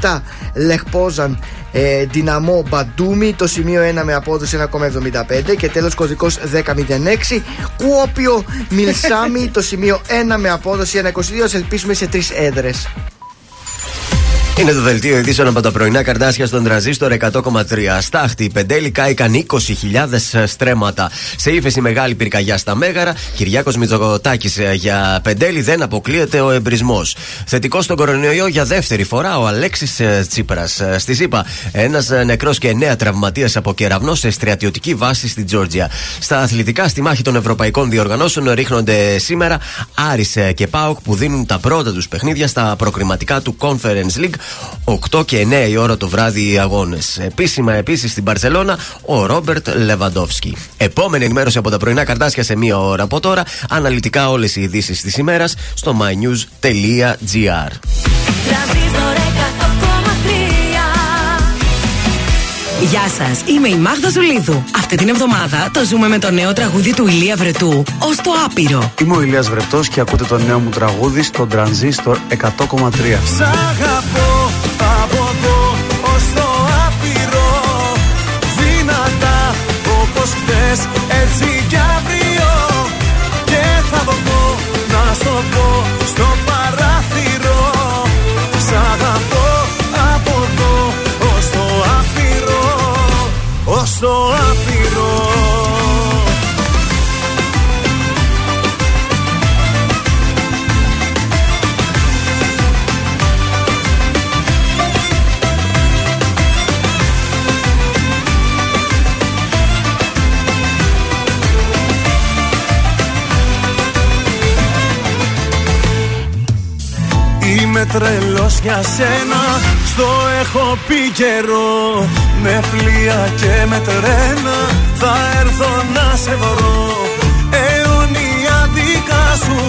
1007 Λεχπόζαν ε, Δυναμό Μπαντούμι το σημείο 1 με απόδοση 1,75. Και τέλος κωδικός 1006 Κουόπιο Μιλσάμι το σημείο 1 με απόδοση 1,22. Ας ελπίσουμε σε τρεις έδρες. Είναι το δελτίο ειδήσεων από τα πρωινά καρτάσια στον τραζίστορ 100,3. Στάχτη, πεντέλη κάηκαν 20.000 στρέμματα. Σε ύφεση μεγάλη πυρκαγιά στα Μέγαρα. Κυριάκος Μητσογοτάκη για πεντέλη δεν αποκλείεται ο εμπρισμός. Θετικός στον κορονοϊό για δεύτερη φορά ο Αλέξης Τσίπρας. Στη ΣΥΠΑ, ένας νεκρός και εννέα τραυματίε από κεραυνό σε στρατιωτική βάση στη Τζόρτζια. Στα αθλητικά, στη μάχη των ευρωπαϊκών διοργανώσεων ρίχνονται σήμερα Άρης και Πάοκ που δίνουν τα πρώτα τους παιχνίδια στα προκριματικά του Conference League 8 και 9 η ώρα το βράδυ οι αγώνες. Επίσημα επίσης στην Παρσελώνα ο Ρόμπερτ Λεβαντόφσκι. Επόμενη ενημέρωση από τα πρωινά καρτάσια σε μία ώρα από τώρα. Αναλυτικά όλες οι ειδήσεις της ημέρας στο mynews.gr. Τρανζίστορ 100,3 Γεια σας, είμαι η Μάγδα Ζουλίδου. Αυτή την εβδομάδα το ζούμε με το νέο τραγούδι του Ηλία Βρετού, Ω το άπειρο. Είμαι ο Ηλίας Βρετός και ακούτε το νέο μου τραγούδι στο Transistor 100,3. Σ' αγαπώ όπως Είμαι τρελός για σένα. Στο έχω πει καιρό Με πλοία και με τρένα. Θα έρθω να σε βρω. Αιωνία δικά σου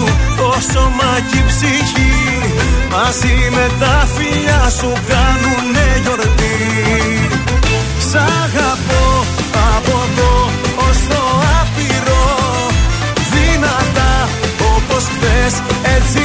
όσο σώμα και ψυχή. Μαζί με τα φιλιά σου Κάνουνε γιορτή. Σ' αγαπώ από εδώ ως το άπειρο. Δυνατά όπως χθες έτσι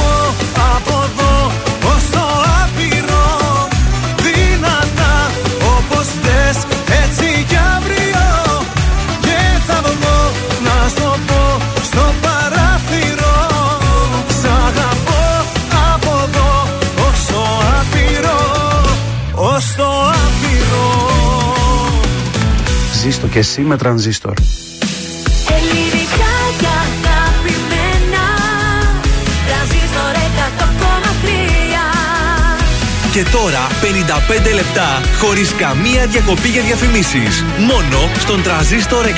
Ζήστο και εσύ με τρανζίστορ. Ελληνικά και αγαπημένα Τρανζίστορ 100,3 Και τώρα 55 λεπτά χωρίς καμία διακοπή για διαφημίσεις. Μόνο στον τραζίστορ 100,3.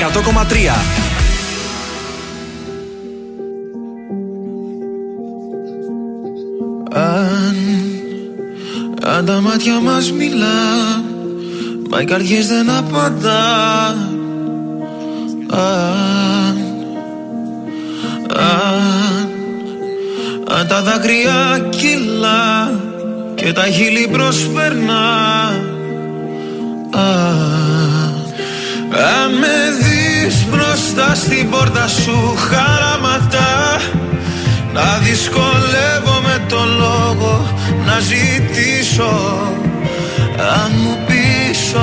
Αν, αν τα μάτια μας μιλά Μα οι καρδιές δεν απαντάς. Αν, αν, αν τα δάκρυα κυλά Και τα χείλη προσπερνά. Αν, αν με δεις μπροστά στην πόρτα σου χαραματά να δυσκολεύομαι το λόγο να ζητήσω. Αν μου πεις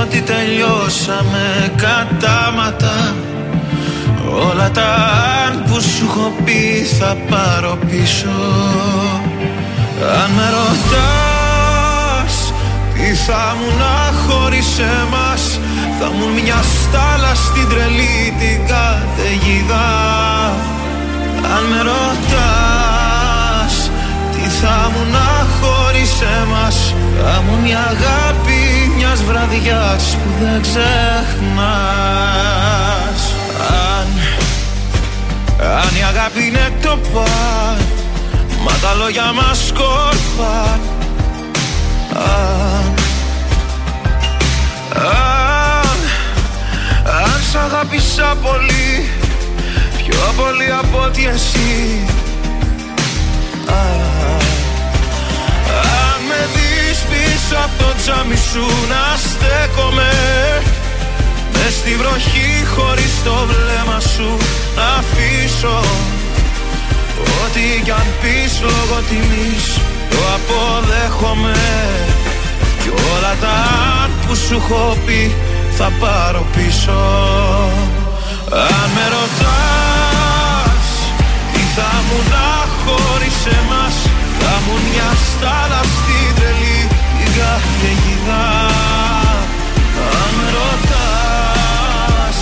ότι τελειώσαμε κατάματα. Όλα τα αν που σου έχω πει θα πάρω πίσω. Αν με ρωτάς τι θα μου να χωρίς εμάς Θα μου μια στάλα στην τρελή την καταιγίδα. Αν με ρωτάς Τι θα μου να χωρίς εμάς Θα μου μια αγάπη μιας βραδιάς Που δεν ξεχνάς. Αν, αν η αγάπη είναι το παν Μα τα λόγια μας σκόρπαν Αν, αν, αν σ' αγάπησα πολύ Πιο πολύ από ότι εσύ. Α, Αν πίσω από το τζάμι σου να στέκομαι. Μες στη βροχή χωρίς το βλέμμα σου να αφήσω. Ό,τι κι αν πεις λόγω τιμής το αποδέχομαι. Κι όλα τα αν που σου έχω πει θα πάρω πίσω. Αν με ρωτάς τι θα μου να χωρίς εμάς Θα μου μια στάλα στην τρελή την καταιγίδα Αν με ρωτάς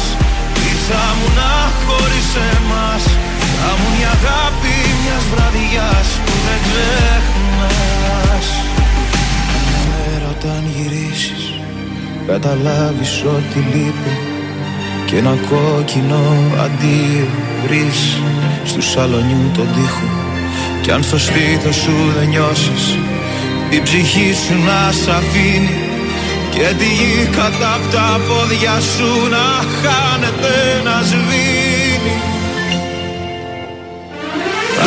τι θα μου να χωρίς εμάς; Θα μου μια αγάπη μιας βραδιάς που δεν ξεχνάς. Μέρα όταν γυρίσεις καταλάβεις ότι λείπει. Και ένα κόκκινο αντίο βρεις στου σαλονιού τον τοίχο. Κι αν στο στήθος σου δεν νιώσεις η ψυχή σου να σ' αφήνει και τη γη κατά απ' τα πόδια σου να χάνεται να σβήνει.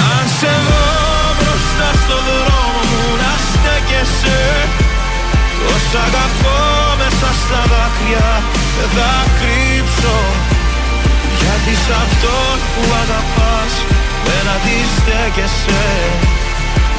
Αν σε δω μπροστά στο δρόμο μου να στέκεσαι Τόσα αγαπώ μέσα στα δάκρυα δεν θα κρύψω. Γιατί σ' αυτόν που αγαπάς δεν αντιστέκεσαι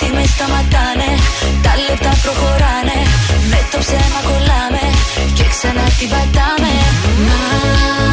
στιγμές σταματάνε Τα λεπτά προχωράνε. Με το ψέμα κολλάμε Και ξανά την πατάμε. Μα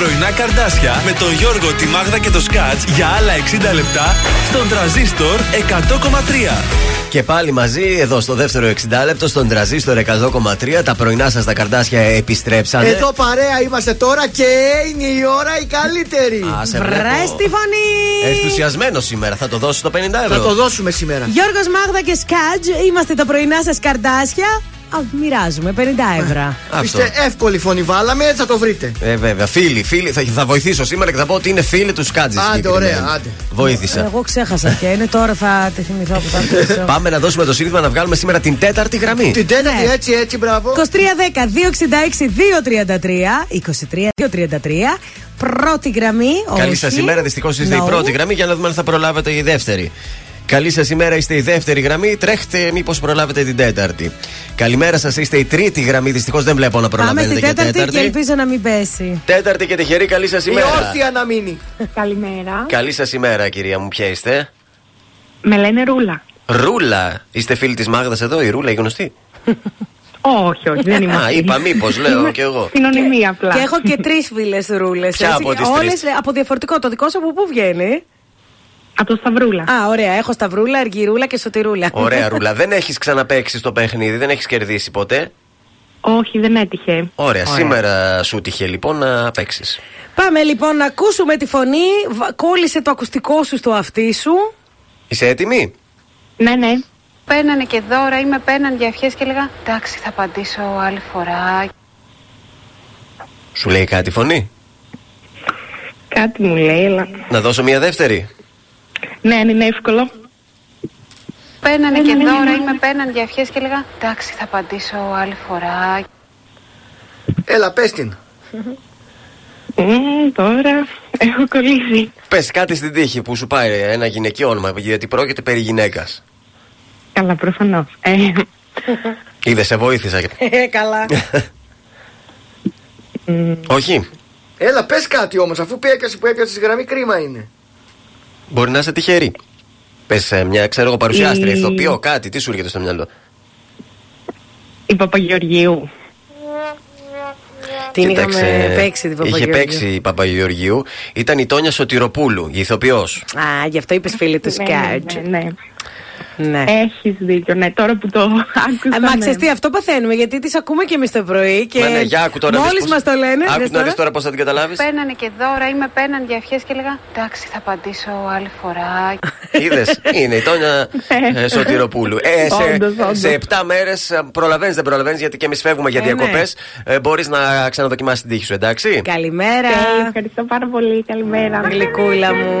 πρωινά καρδάσια με τον Γιώργο, τη Μάγδα και το Σκάτς για άλλα 60 λεπτά στον τραζίστορ 100,3. Και πάλι μαζί εδώ στο δεύτερο 60 λεπτό στον τραζίστορ 100,3 τα πρωινά σας τα καρδάσια επιστρέψανε. Εδώ παρέα είμαστε τώρα και είναι η ώρα η καλύτερη. Α, σε Βρε βλέπω. στη φωνή! Ενθουσιασμένος σήμερα, θα το δώσει το 50 ευρώ. Θα το δώσουμε σήμερα. Γιώργος Μάγδα και Σκάτζ, είμαστε τα πρωινά σας καρδάσια. Α, μοιράζουμε 50 ευρώ. Αυτό. Είστε εύκολη φωνή βάλαμε, έτσι θα το βρείτε. Ε, βέβαια, φίλοι, φίλοι. Θα, θα βοηθήσω σήμερα και θα πω ότι είναι φίλοι τους Σκάτζη. Άντε, συγκεκριμένα. ωραία, άντε. Βοήθησα. Εγώ ξέχασα και είναι τώρα θα τη θυμηθώ που θα αρχίσω. Πάμε να δώσουμε το σύνθημα να βγάλουμε σήμερα την τέταρτη γραμμή. Την τέταρτη, Ναι. έτσι, έτσι, μπράβο. 2310 266 233 23 233 Πρώτη γραμμή. Καλή όχι. σα ημέρα. Δυστυχώς είστε η No. πρώτη γραμμή για να δούμε αν θα προλάβετε η δεύτερη. Καλή σας ημέρα, είστε η δεύτερη γραμμή. Τρέχτε, μήπως προλάβετε την τέταρτη. Καλημέρα σας, είστε η τρίτη γραμμή. Δυστυχώς δεν βλέπω να Πάμε προλαβαίνετε στην και τέταρτη, τέταρτη. και ελπίζω να μην πέσει. Τέταρτη και τυχερή, καλή σας Η ημέρα. όρθια να μείνει. Καλημέρα. Καλή σας ημέρα, κυρία μου, ποια είστε; Με λένε Ρούλα. Ρούλα. Είστε φίλοι της Μάγδας εδώ, η Ρούλα, η γνωστή; Όχι, όχι, δεν είμαι. Α, αυτή. είπα, μήπως, λέω Είμαι κι εγώ. Συνωνυμία απλά. Και έχω και τρεις φίλες ρούλες. Ποια από τις τρεις; από διαφορετικό. Το δικό σου από πού βγαίνει; Από το Σταυρούλα. Α, ωραία. Έχω Σταυρούλα, Αργυρούλα και Σωτηρούλα. Ωραία, Ρούλα. δεν έχεις ξαναπέξει στο παιχνίδι, δεν έχεις κερδίσει ποτέ; Όχι, δεν έτυχε. Ωραία, σήμερα σου τύχε λοιπόν να παίξεις. Πάμε λοιπόν να ακούσουμε τη φωνή. Βα- Κόλλησε το ακουστικό σου στο αυτί σου. Είσαι έτοιμη; Ναι, ναι. Παίρνανε και δώρα ή με παίρνανε για ευχές και έλεγα Εντάξει θα απαντήσω άλλη φορά Σου λέει κάτι η φωνή; Κάτι μου λέει, αλλά. Να δώσω μια δεύτερη. Ναι, αν είναι εύκολο. Παίρνανε και ναι, ναι, δώρα ναι. ή με παίρνανε για ευχές και έλεγα Εντάξει θα απαντήσω άλλη φορά Έλα, πες την. Μμμ, τώρα έχω κολλήσει. Πες κάτι στην τύχη που σου πάει ένα γυναικείο όνομα, γιατί πρόκειται περί γυναίκας. Καλά, προφανώς. Ε, Είδες, σε βοήθησα. Ε, καλά. Όχι. Έλα, πες κάτι όμως, αφού πιέκασε που έπιασες γραμμή, κρίμα είναι. Μπορεί να είσαι τυχερή. Πες μια, ξέρω εγώ, παρουσιάστρια, Η- ηθοποιό, κάτι, τι σου έρχεται στο μυαλό; η Παπαγεωργίου. Την Κοίταξε, είχαμε παίξει την Είχε Παπαγεωργίου. παίξει η Παπαγεωργίου. Ήταν η Τόνια Σωτηροπούλου, η ηθοποιός. Α, γι' αυτό είπες φίλη του Ναι, Σκάτζ. ναι, ναι. Ναι. Έχεις δίκιο, ναι, τώρα που το άκουσα. Α, Μα ναι. ξέρεις τι, αυτό παθαίνουμε γιατί τις ακούμε και εμείς το πρωί. Και Μα ναι, για άκου τώρα. Μόλις μας το λένε. Άκου δες να δει τώρα. τώρα πώς θα την καταλάβεις. Παίρνανε και δώρα ή με παίρνανε για ευχές και έλεγα Εντάξει θα απαντήσω άλλη φορά Είδες, είναι η Τόνια ε, Σωτηροπούλου. Ε, σε, Όντως, όντως. σε 7 μέρες προλαβαίνεις, δεν προλαβαίνεις, γιατί και εμείς φεύγουμε για Ε, ναι. διακοπές. Ε, Μπορείς να ξαναδοκιμάσεις την τύχη σου, εντάξει. Καλημέρα. Ε, Ευχαριστώ πάρα πολύ. Καλημέρα. Γλυκούλα μου.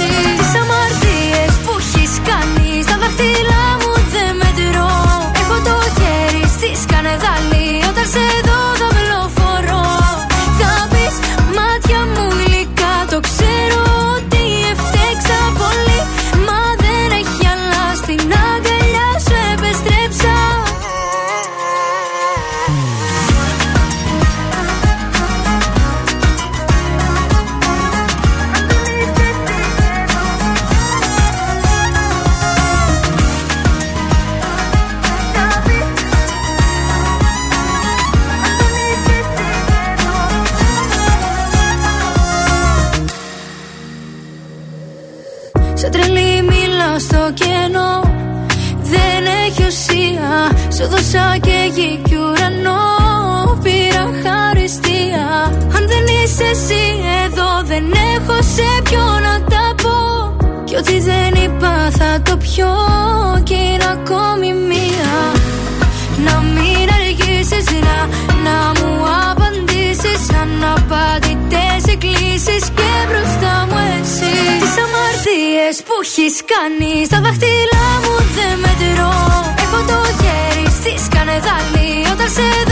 θα το πιω Κι είναι ακόμη μία. Να μην αργήσεις να, να μου απαντήσεις. Αναπαντητές εκκλήσεις Και μπροστά μου εσύ Τις αμαρτίες που έχεις κάνει Στα δάχτυλά μου δεν μετρώ. Έχω το χέρι στη σκανεδάλη Όταν σε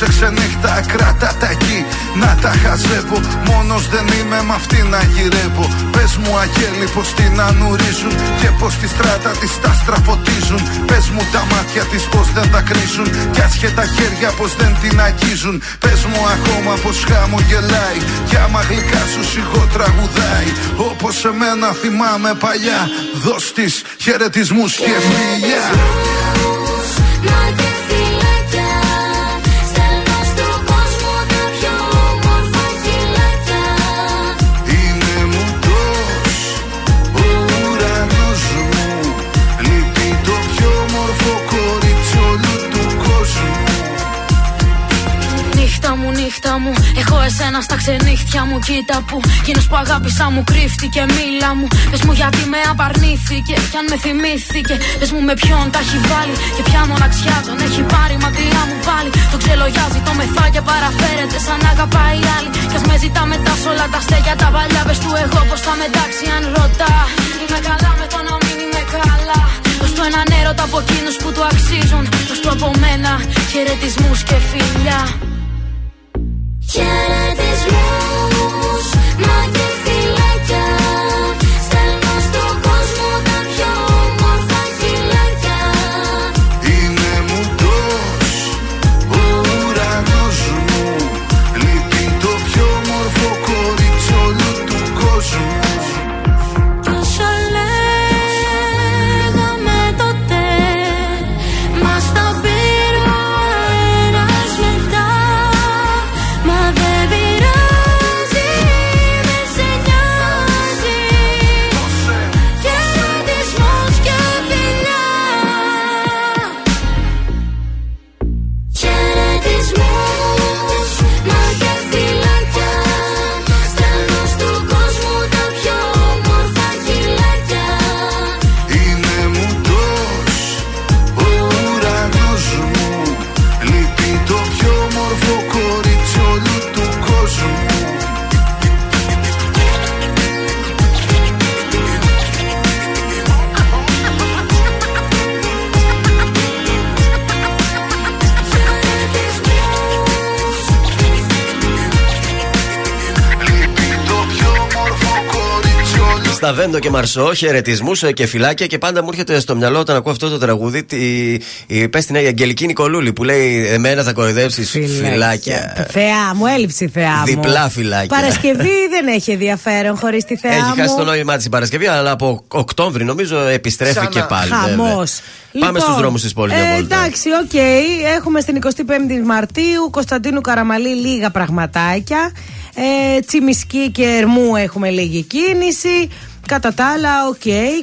σου απόψε ξενύχτα Κράτα τα εκεί. Να τα χαζεύω Μόνος δεν είμαι μ' αυτή να γυρεύω. Πες μου αγέλη πως την ανουρίζουν Και πως τη στράτα της τα στραφωτίζουν. Πες μου τα μάτια της πως δεν τα κρίζουν Κι άσχε τα χέρια πως δεν την αγγίζουν. Πες μου ακόμα πως χαμογελάει Κι άμα γλυκά σου σιγό τραγουδάει. Όπως εμένα θυμάμαι παλιά Δώσ' της χαιρετισμούς και φιλιά εσένα στα ξενύχτια μου. Κοίτα που εκείνος που αγάπησα μου κρύφτηκε, μίλα μου. Πες μου γιατί με απαρνήθηκε, κι αν με θυμήθηκε. Πες μου με ποιον τα έχει βάλει και ποια μοναξιά τον έχει πάρει μακριά μου πάλι. Το ξελογιάζει, το μεθά και παραφέρεται σαν αγαπάει άλλη. Κι ας με ζητά μετά σ' όλα τα στέκια τα παλιά. Πες του εγώ πώ θα μετάξει αν ρωτά. Είμαι καλά με το να μην είμαι καλά. Δώσ' του έναν έρωτα από εκείνους που του αξίζουν. Δώσ' του από μένα χαιρετισμούς και φιλιά. Χαιρετισμούς, μα Σταβέντο και Μαρσό, χαιρετισμούς και φιλάκια και πάντα μου έρχεται στο μυαλό όταν ακούω αυτό το τραγούδι. Τη, η, πες την Αγγελική Νικολούλη που λέει Εμένα θα κοροϊδέψεις φιλάκια. Θεά μου, έλειψε θεά μου. Διπλά φιλάκια. Παρασκευή δεν έχει ενδιαφέρον χωρίς τη θεά Έχει μου. χάσει το νόημά της η Παρασκευή, αλλά από Οκτώβρη νομίζω επιστρέφει Ξανά. και πάλι. Χαμός. βέβαια. Πάμε Λοιπόν, στους δρόμους της πόλης για ε, βόλτα. Εντάξει, οκ. Έχουμε στην 25η Μαρτίου Κωνσταντίνου Καραμανλή λίγα πραγματάκια. Ε, Τσιμισκή και Ερμού έχουμε λίγη κίνηση. Κατά τα άλλα, οκ.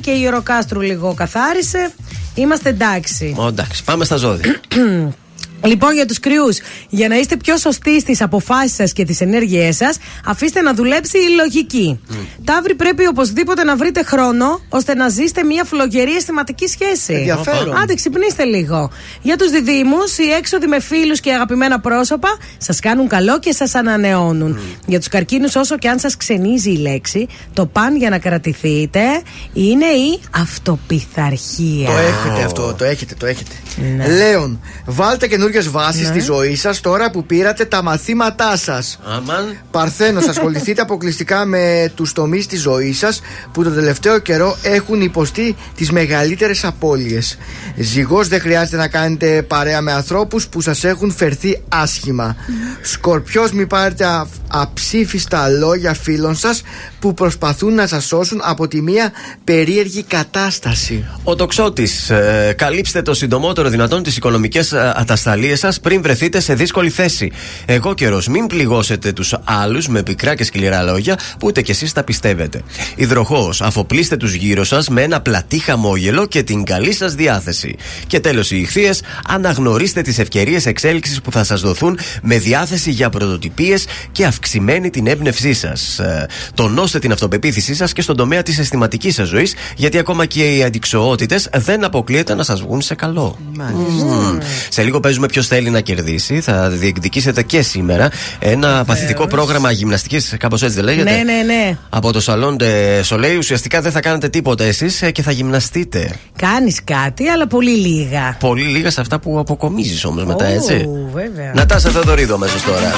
Και η Ιεροκάστρου λίγο καθάρισε. Είμαστε εντάξει. Ω, εντάξει, πάμε στα ζώδια. Λοιπόν, για τους Κριούς, για να είστε πιο σωστοί στις αποφάσεις σας και τις ενέργειές σας, αφήστε να δουλέψει η λογική. Ταύροι, πρέπει οπωσδήποτε να βρείτε χρόνο ώστε να ζήσετε μια φλογερή αισθηματική σχέση. Ενδιαφέρον. Άντε, ξυπνήστε λίγο. Για τους Διδύμους, οι έξοδοι με φίλους και αγαπημένα πρόσωπα σας κάνουν καλό και σας ανανεώνουν. Για τους καρκίνους, όσο και αν σας ξενίζει η λέξη, το παν για να κρατηθείτε είναι η αυτοπιθαρχία. Το έχετε αυτό, το έχετε, το έχετε. Λέων, βάλτε καινούριε βάσεις Ναι. στη ζωής σας τώρα που πήρατε τα μαθήματά σας. Αμάν. Παρθένος, ασχοληθείτε αποκλειστικά με τους τομείς της ζωής σας που τον τελευταίο καιρό έχουν υποστεί τις μεγαλύτερες απώλειες. Ζυγός, δεν χρειάζεται να κάνετε παρέα με ανθρώπους που σας έχουν φερθεί άσχημα. Σκορπιός, μην πάρετε α- αψήφιστα λόγια φίλων σας που προσπαθούν να σας σώσουν από τη μία περίεργη κατάσταση. Ο τοξότη, ε, καλύψτε το συντομότερο δυνατόν τις οικονομικές ατασταλίε σας πριν βρεθείτε σε δύσκολη θέση. Εγώ καιρός, μην πληγώσετε τους άλλους με πικρά και σκληρά λόγια που ούτε κι εσείς τα πιστεύετε. Υδροχός, αφοπλίστε τους γύρω σας με ένα πλατή χαμόγελο και την καλή σας διάθεση. Και τέλος, οι ηχθείες, αναγνωρίστε τις ευκαιρίες εξέλιξης που θα σας δοθούν με διάθεση για πρωτοτυπίες και αυξημένη την έμπνευσή σας. τονώστε την αυτοπεποίθησή σας και στον τομέα της αισθηματικής σας ζωής, γιατί ακόμα και οι αντικσοότητες δεν αποκλείεται να σας βγουν σε καλό. Μμμ. Σε λίγο παίζουμε ποιος θέλει να κερδίσει. Θα διεκδικήσετε και σήμερα ένα παθητικό πρόγραμμα γυμναστικής, κάπως έτσι δεν λέγεται. Ναι, ναι, ναι. Από το Salon de Soleil ουσιαστικά δεν θα κάνετε τίποτα εσείς και θα γυμναστείτε. Κάνεις κάτι, αλλά πολύ λίγα. Πολύ λίγα σε αυτά που αποκομίζεις όμως μετά, έτσι. Ου, βέβαια. Νατάσα Θεοδωρίδου αμέσως τώρα.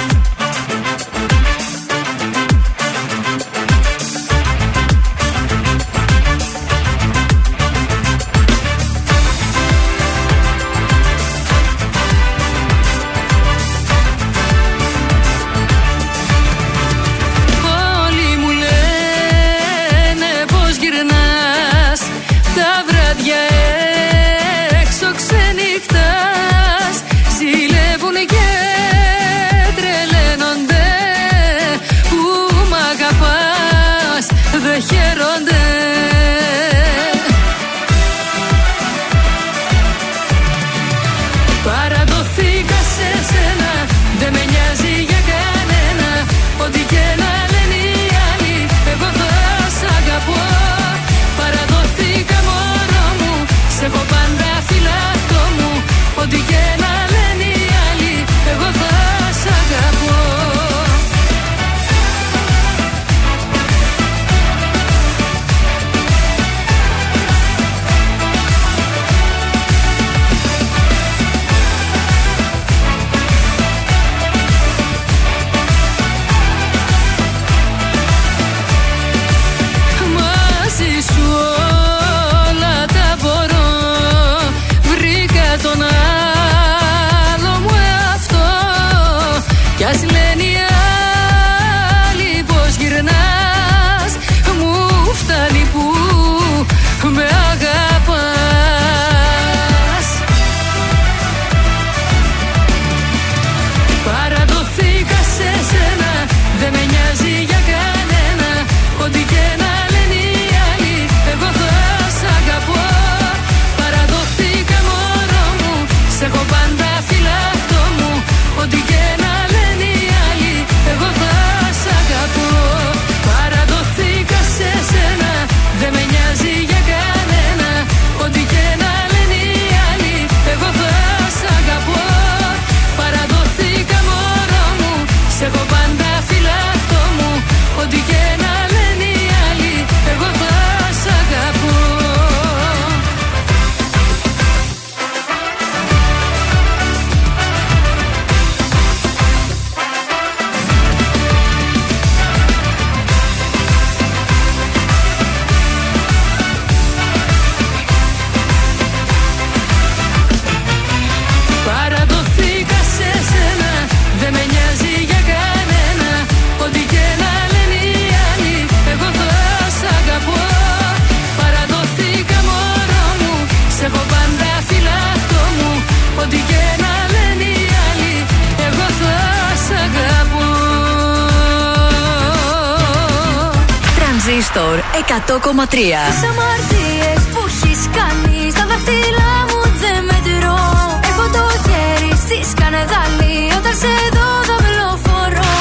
Τρανζίστορ 100,3. Τις αμαρτίες που έχεις κάνει στα δάχτυλά μου δεν μετρώ. Έχω το χέρι στη σκανεδάλη όταν σε δω δαυλοφορώ.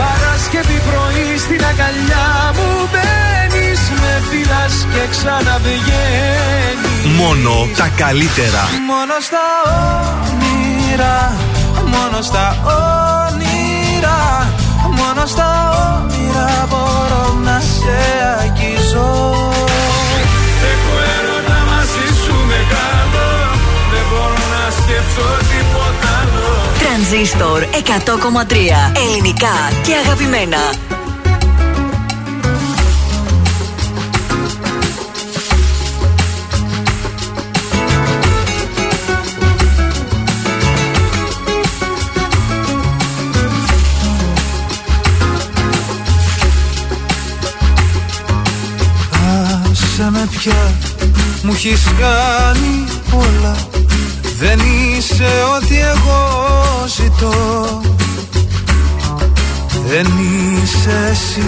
Παρασκευή πρωί στην αγκαλιά μου μπαίνεις Με φυλάς και ξαναβγαίνεις Μόνο τα καλύτερα. Μόνο στα όνειρα Μόνο στα όνειρα Μόνο στα όνειρα μπορώ να σε αγγίζω Έχω έρωτα μαζί σου μεγάλο Δεν μπορώ να σκεφτώ τίποτα άλλο Τρανζίστορ 100,3. Ελληνικά και αγαπημένα. Πια, μου έχεις κάνει πολλά. Δεν είσαι ό,τι εγώ ζητώ. Δεν είσαι εσύ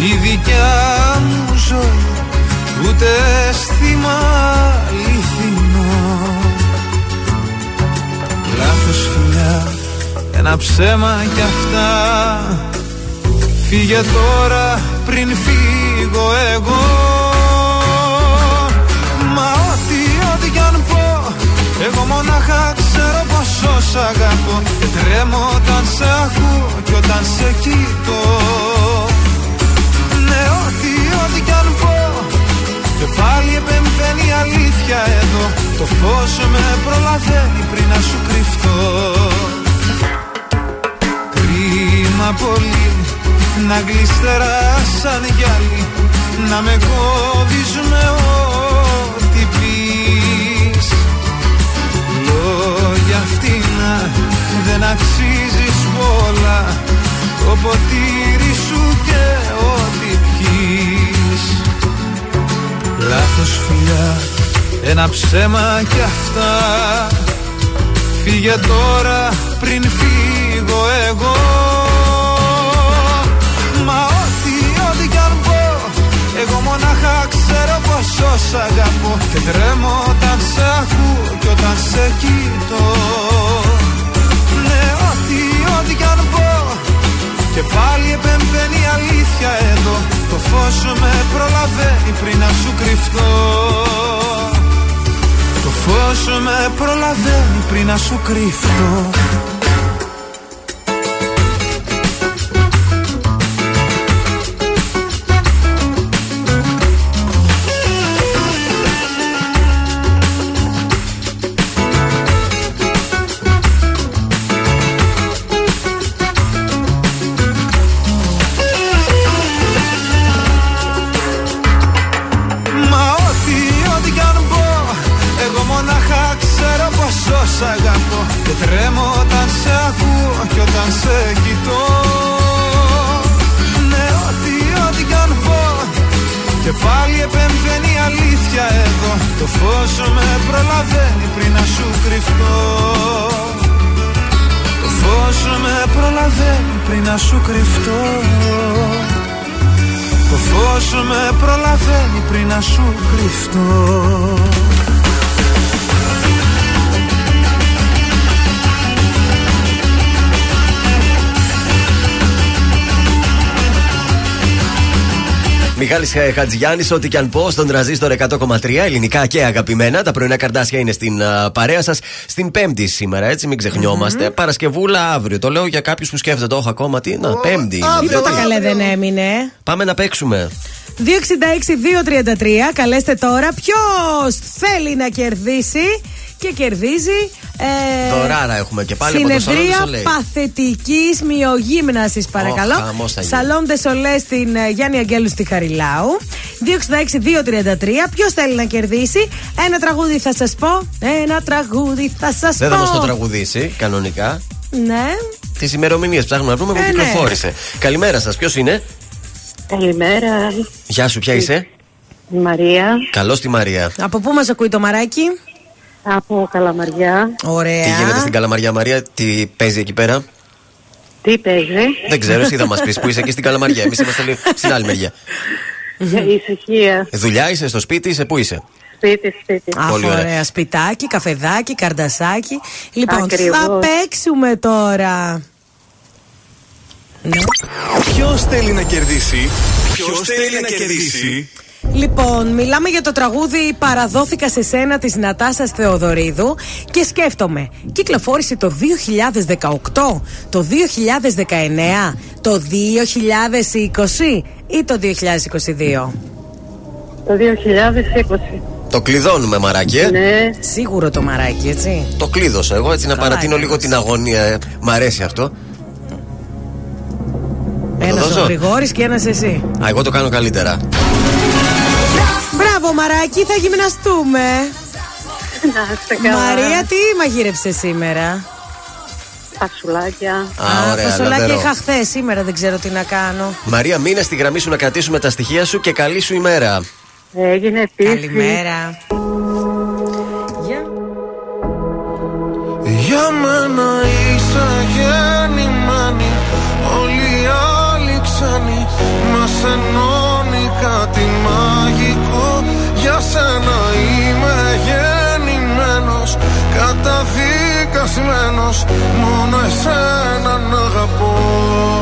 η δικιά μου ζωή. Ούτε αίσθημα αληθινό Λάθος φιλιά, ένα ψέμα κι αυτά. Φύγε τώρα πριν φύγω εγώ Εγώ μονάχα ξέρω πόσο σ' αγαπώ Και τρέμω όταν σε ακούω και όταν σε κοιτώ. Ναι, ό,τι, ό,τι κι αν πω. Και πάλι επεμβαίνει η αλήθεια εδώ. Το φως με προλαβαίνει πριν να σου κρυφτώ. Κρίμα πολύ να γλιστράς σαν γυάλι Να με κόβεις με ό,τι Λόγια φτηνά δεν αξίζεις πολλά. Το ποτήρι σου και ό,τι πιείς. Λάθος φιλιά, ένα ψέμα κι αυτά. Φύγε τώρα πριν φύγω εγώ ξέρω πόσο σ' αγαπώ. Και τρέμω όταν σε ακούω και όταν σε κοιτώ. Ναι, ό,τι, ό,τι κι αν πω Και πάλι επεμβαίνει η αλήθεια εδώ. Το φως με προλαβαίνει πριν να σου κρυφτώ. Το φως με προλαβαίνει πριν να σου κρυφτώ να σου κρυφτώ. Το φως με προλαβαίνει πριν να σου κρυφτώ Μιχάλης ε, Χατζιάννη, ό,τι και αν πω στον τραζίστορ 100,3 ελληνικά και αγαπημένα. Τα πρωινά καρδάσια είναι στην α, παρέα σας στην Πέμπτη σήμερα, έτσι, μην ξεχνιόμαστε. Παρασκευούλα αύριο. Το λέω για κάποιους που σκέφτονται, Όχι ακόμα τι. Να, Πέμπτη. είναι. Τίποτα καλέ δεν έμεινε. Πάμε να παίξουμε. 266-233. Καλέστε τώρα. Ποιος θέλει να κερδίσει και κερδίζει. Ε, Δωράρα έχουμε και πάλι από το Σαλόν Συνεδρία Σολέ. παθητικής μειογύμνασης, παρακαλώ. Ω, χαμός θα γίνει. Σαλόν Σολέ στην ε, Γιάννη Αγγέλου στη Χαριλάου. 266-233. Ποιος θέλει να κερδίσει; Ένα τραγούδι θα σας πω. Ένα τραγούδι θα σας πω. Δεν θα μας το τραγουδήσει κανονικά. Ναι. Τις ημερομηνίες ψάχνουμε να βρούμε που Ε, ναι. κυκλοφόρησε. Καλημέρα σας, ποιος είναι; Καλημέρα. Γεια σου, ποια είσαι; Μαρία. Καλώς τη Μαρία. Από πού μας ακούει το μαράκι; Από Καλαμαριά. Ωραία. Τι γίνεται στην Καλαμαριά, Μαρία, τι παίζει εκεί πέρα; Τι παίζει; Δεν ξέρω, εσύ θα μας πεις που είσαι εκεί στην Καλαμαριά. Εμείς είμαστε λίγο στην άλλη μεριά. Για ησυχία. Ε, Δουλειά είσαι στο σπίτι, είσαι πού είσαι; Σπίτι, σπίτι. Αχ, Πολύ ωραία. ωραία. Σπιτάκι, καφεδάκι, καρντασάκι. Λοιπόν, Ακριβώς. θα παίξουμε τώρα. Ποιος θέλει να κερδίσει, Ποιος θέλει να κερδίσει; Λοιπόν, μιλάμε για το τραγούδι Παραδόθηκα σε σένα της Νατάσας Θεοδωρίδου και σκέφτομαι, κυκλοφόρησε το 2018, το 2019, το 2020 ή το 2022. Το 2020. Το κλειδώνουμε, μαράκι. ε. Ναι. Σίγουρο το μαράκι, έτσι. Το κλείδωσα εγώ έτσι να παρατείνω λίγο την αγωνία. ε. Μ' αρέσει αυτό. Ένας ο δώσω; Γρηγόρης και ένας εσύ. Α, εγώ το κάνω καλύτερα. Μπράβο, μαράκι, θα γυμναστούμε. Να είστε καλά. Μαρία, τι μαγείρεψες σήμερα; Φασουλάκια. Α, ωραία, Φασολάκι λαμπερό. είχα χθες, σήμερα δεν ξέρω τι να κάνω. Μαρία, μείνε στη γραμμή σου να κρατήσουμε τα στοιχεία σου και καλή σου ημέρα. Έγινε επίσης. Καλημέρα. Για μένα είσαι γεννημένη Όλοι οι άλλοι ξένοι Μας ενώνει κάτι μαγικό Για σένα είμαι γεννημένος Καταδικασμένος Μόνο εσένα να αγαπώ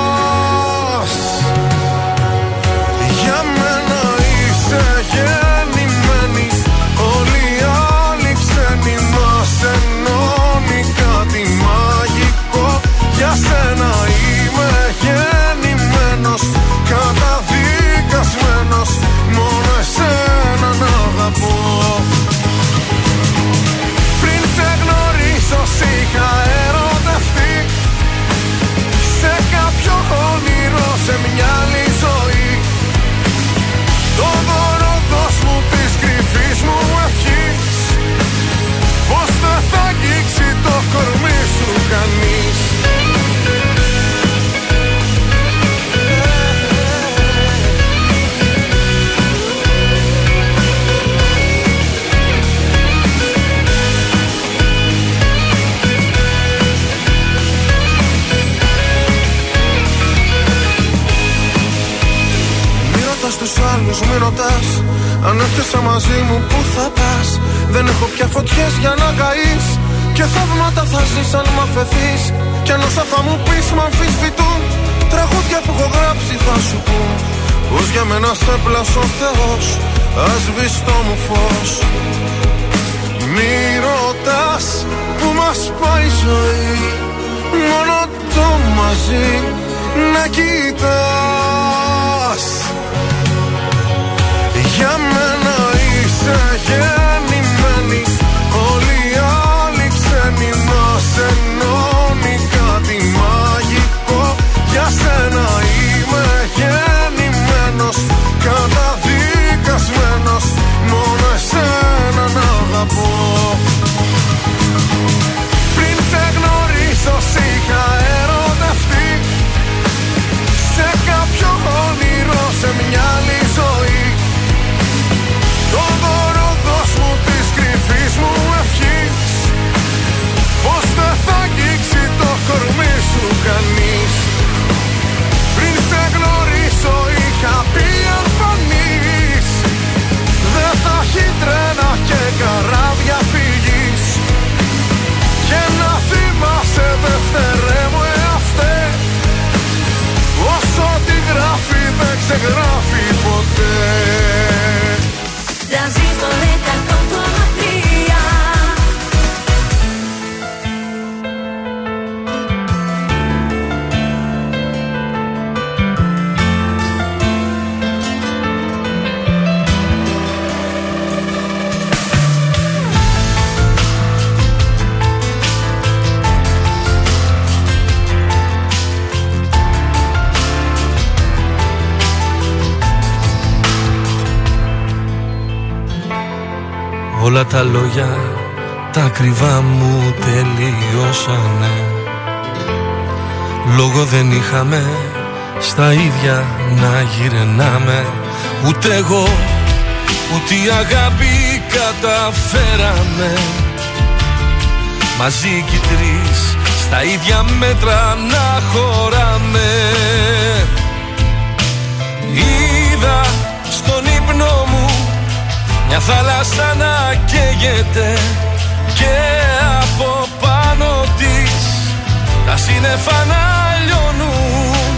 ρωτάς τους άλλους, μη ρωτάς. Αν έρχεσαι μαζί μου που θα πας; Δεν έχω πια φωτιές για να καείς. Και θαύματα θα ζεις αν μ' αφαιθείς. Κι αν όσα θα μου πεις μ' αμφισβητούν. Τραγούδια που έχω γράψει θα σου πούν. Πως για μένα σε πλάσω ο Θεός Ας το μου φως. Μη ρωτάς που μας πάει η ζωή Μόνο το μαζί να κοιτάς Για μένα είσαι γεννημένη. Όλοι οι άλλοι ξένοι μας ενώνει κάτι μαγικό. Για σένα είμαι γεννημένος Καταδικασμένος. Μόνο εσένα να αγαπώ κορμί σου τα λόγια τα ακριβά μου τελειώσανε. Λόγο δεν είχαμε στα ίδια να γυρνάμε. Ούτε εγώ ούτε η αγάπη καταφέραμε. Μαζί κι οι τρεις στα ίδια μέτρα να χωράμε μια θάλασσα να καίγεται και από πάνω της τα σύννεφα να λιώνουν.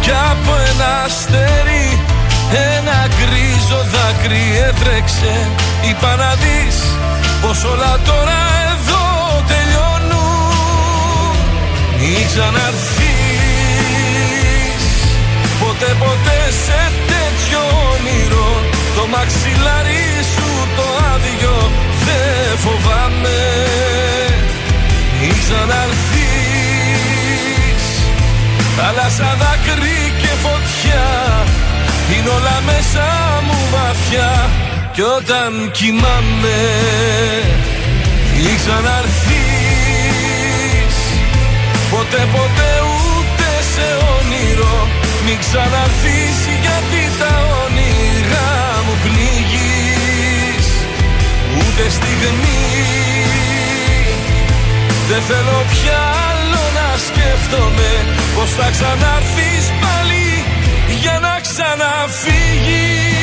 Κι από ένα αστέρι ένα γκρίζο δάκρυ έτρεξε Είπα να δεις πως όλα τώρα εδώ τελειώνουν. Μην ξαναρθείς. Ποτέ ποτέ σε τέτοιο όνειρο Το μαξιλάρι σου το άδειο Δεν φοβάμαι. Μην ξαναρθείς. Θάλασσα δάκρυ και φωτιά είναι όλα μέσα μου βαθιά. Κι όταν κοιμάμαι Ή ξαναρθείς. Ποτέ ποτέ ούτε σε όνειρο. Μην ξαναρθείς γιατί Ούτε στιγμή. Δεν θέλω πια άλλο να σκέφτομαι Πως θα ξαναρθείς πάλι για να ξαναφύγεις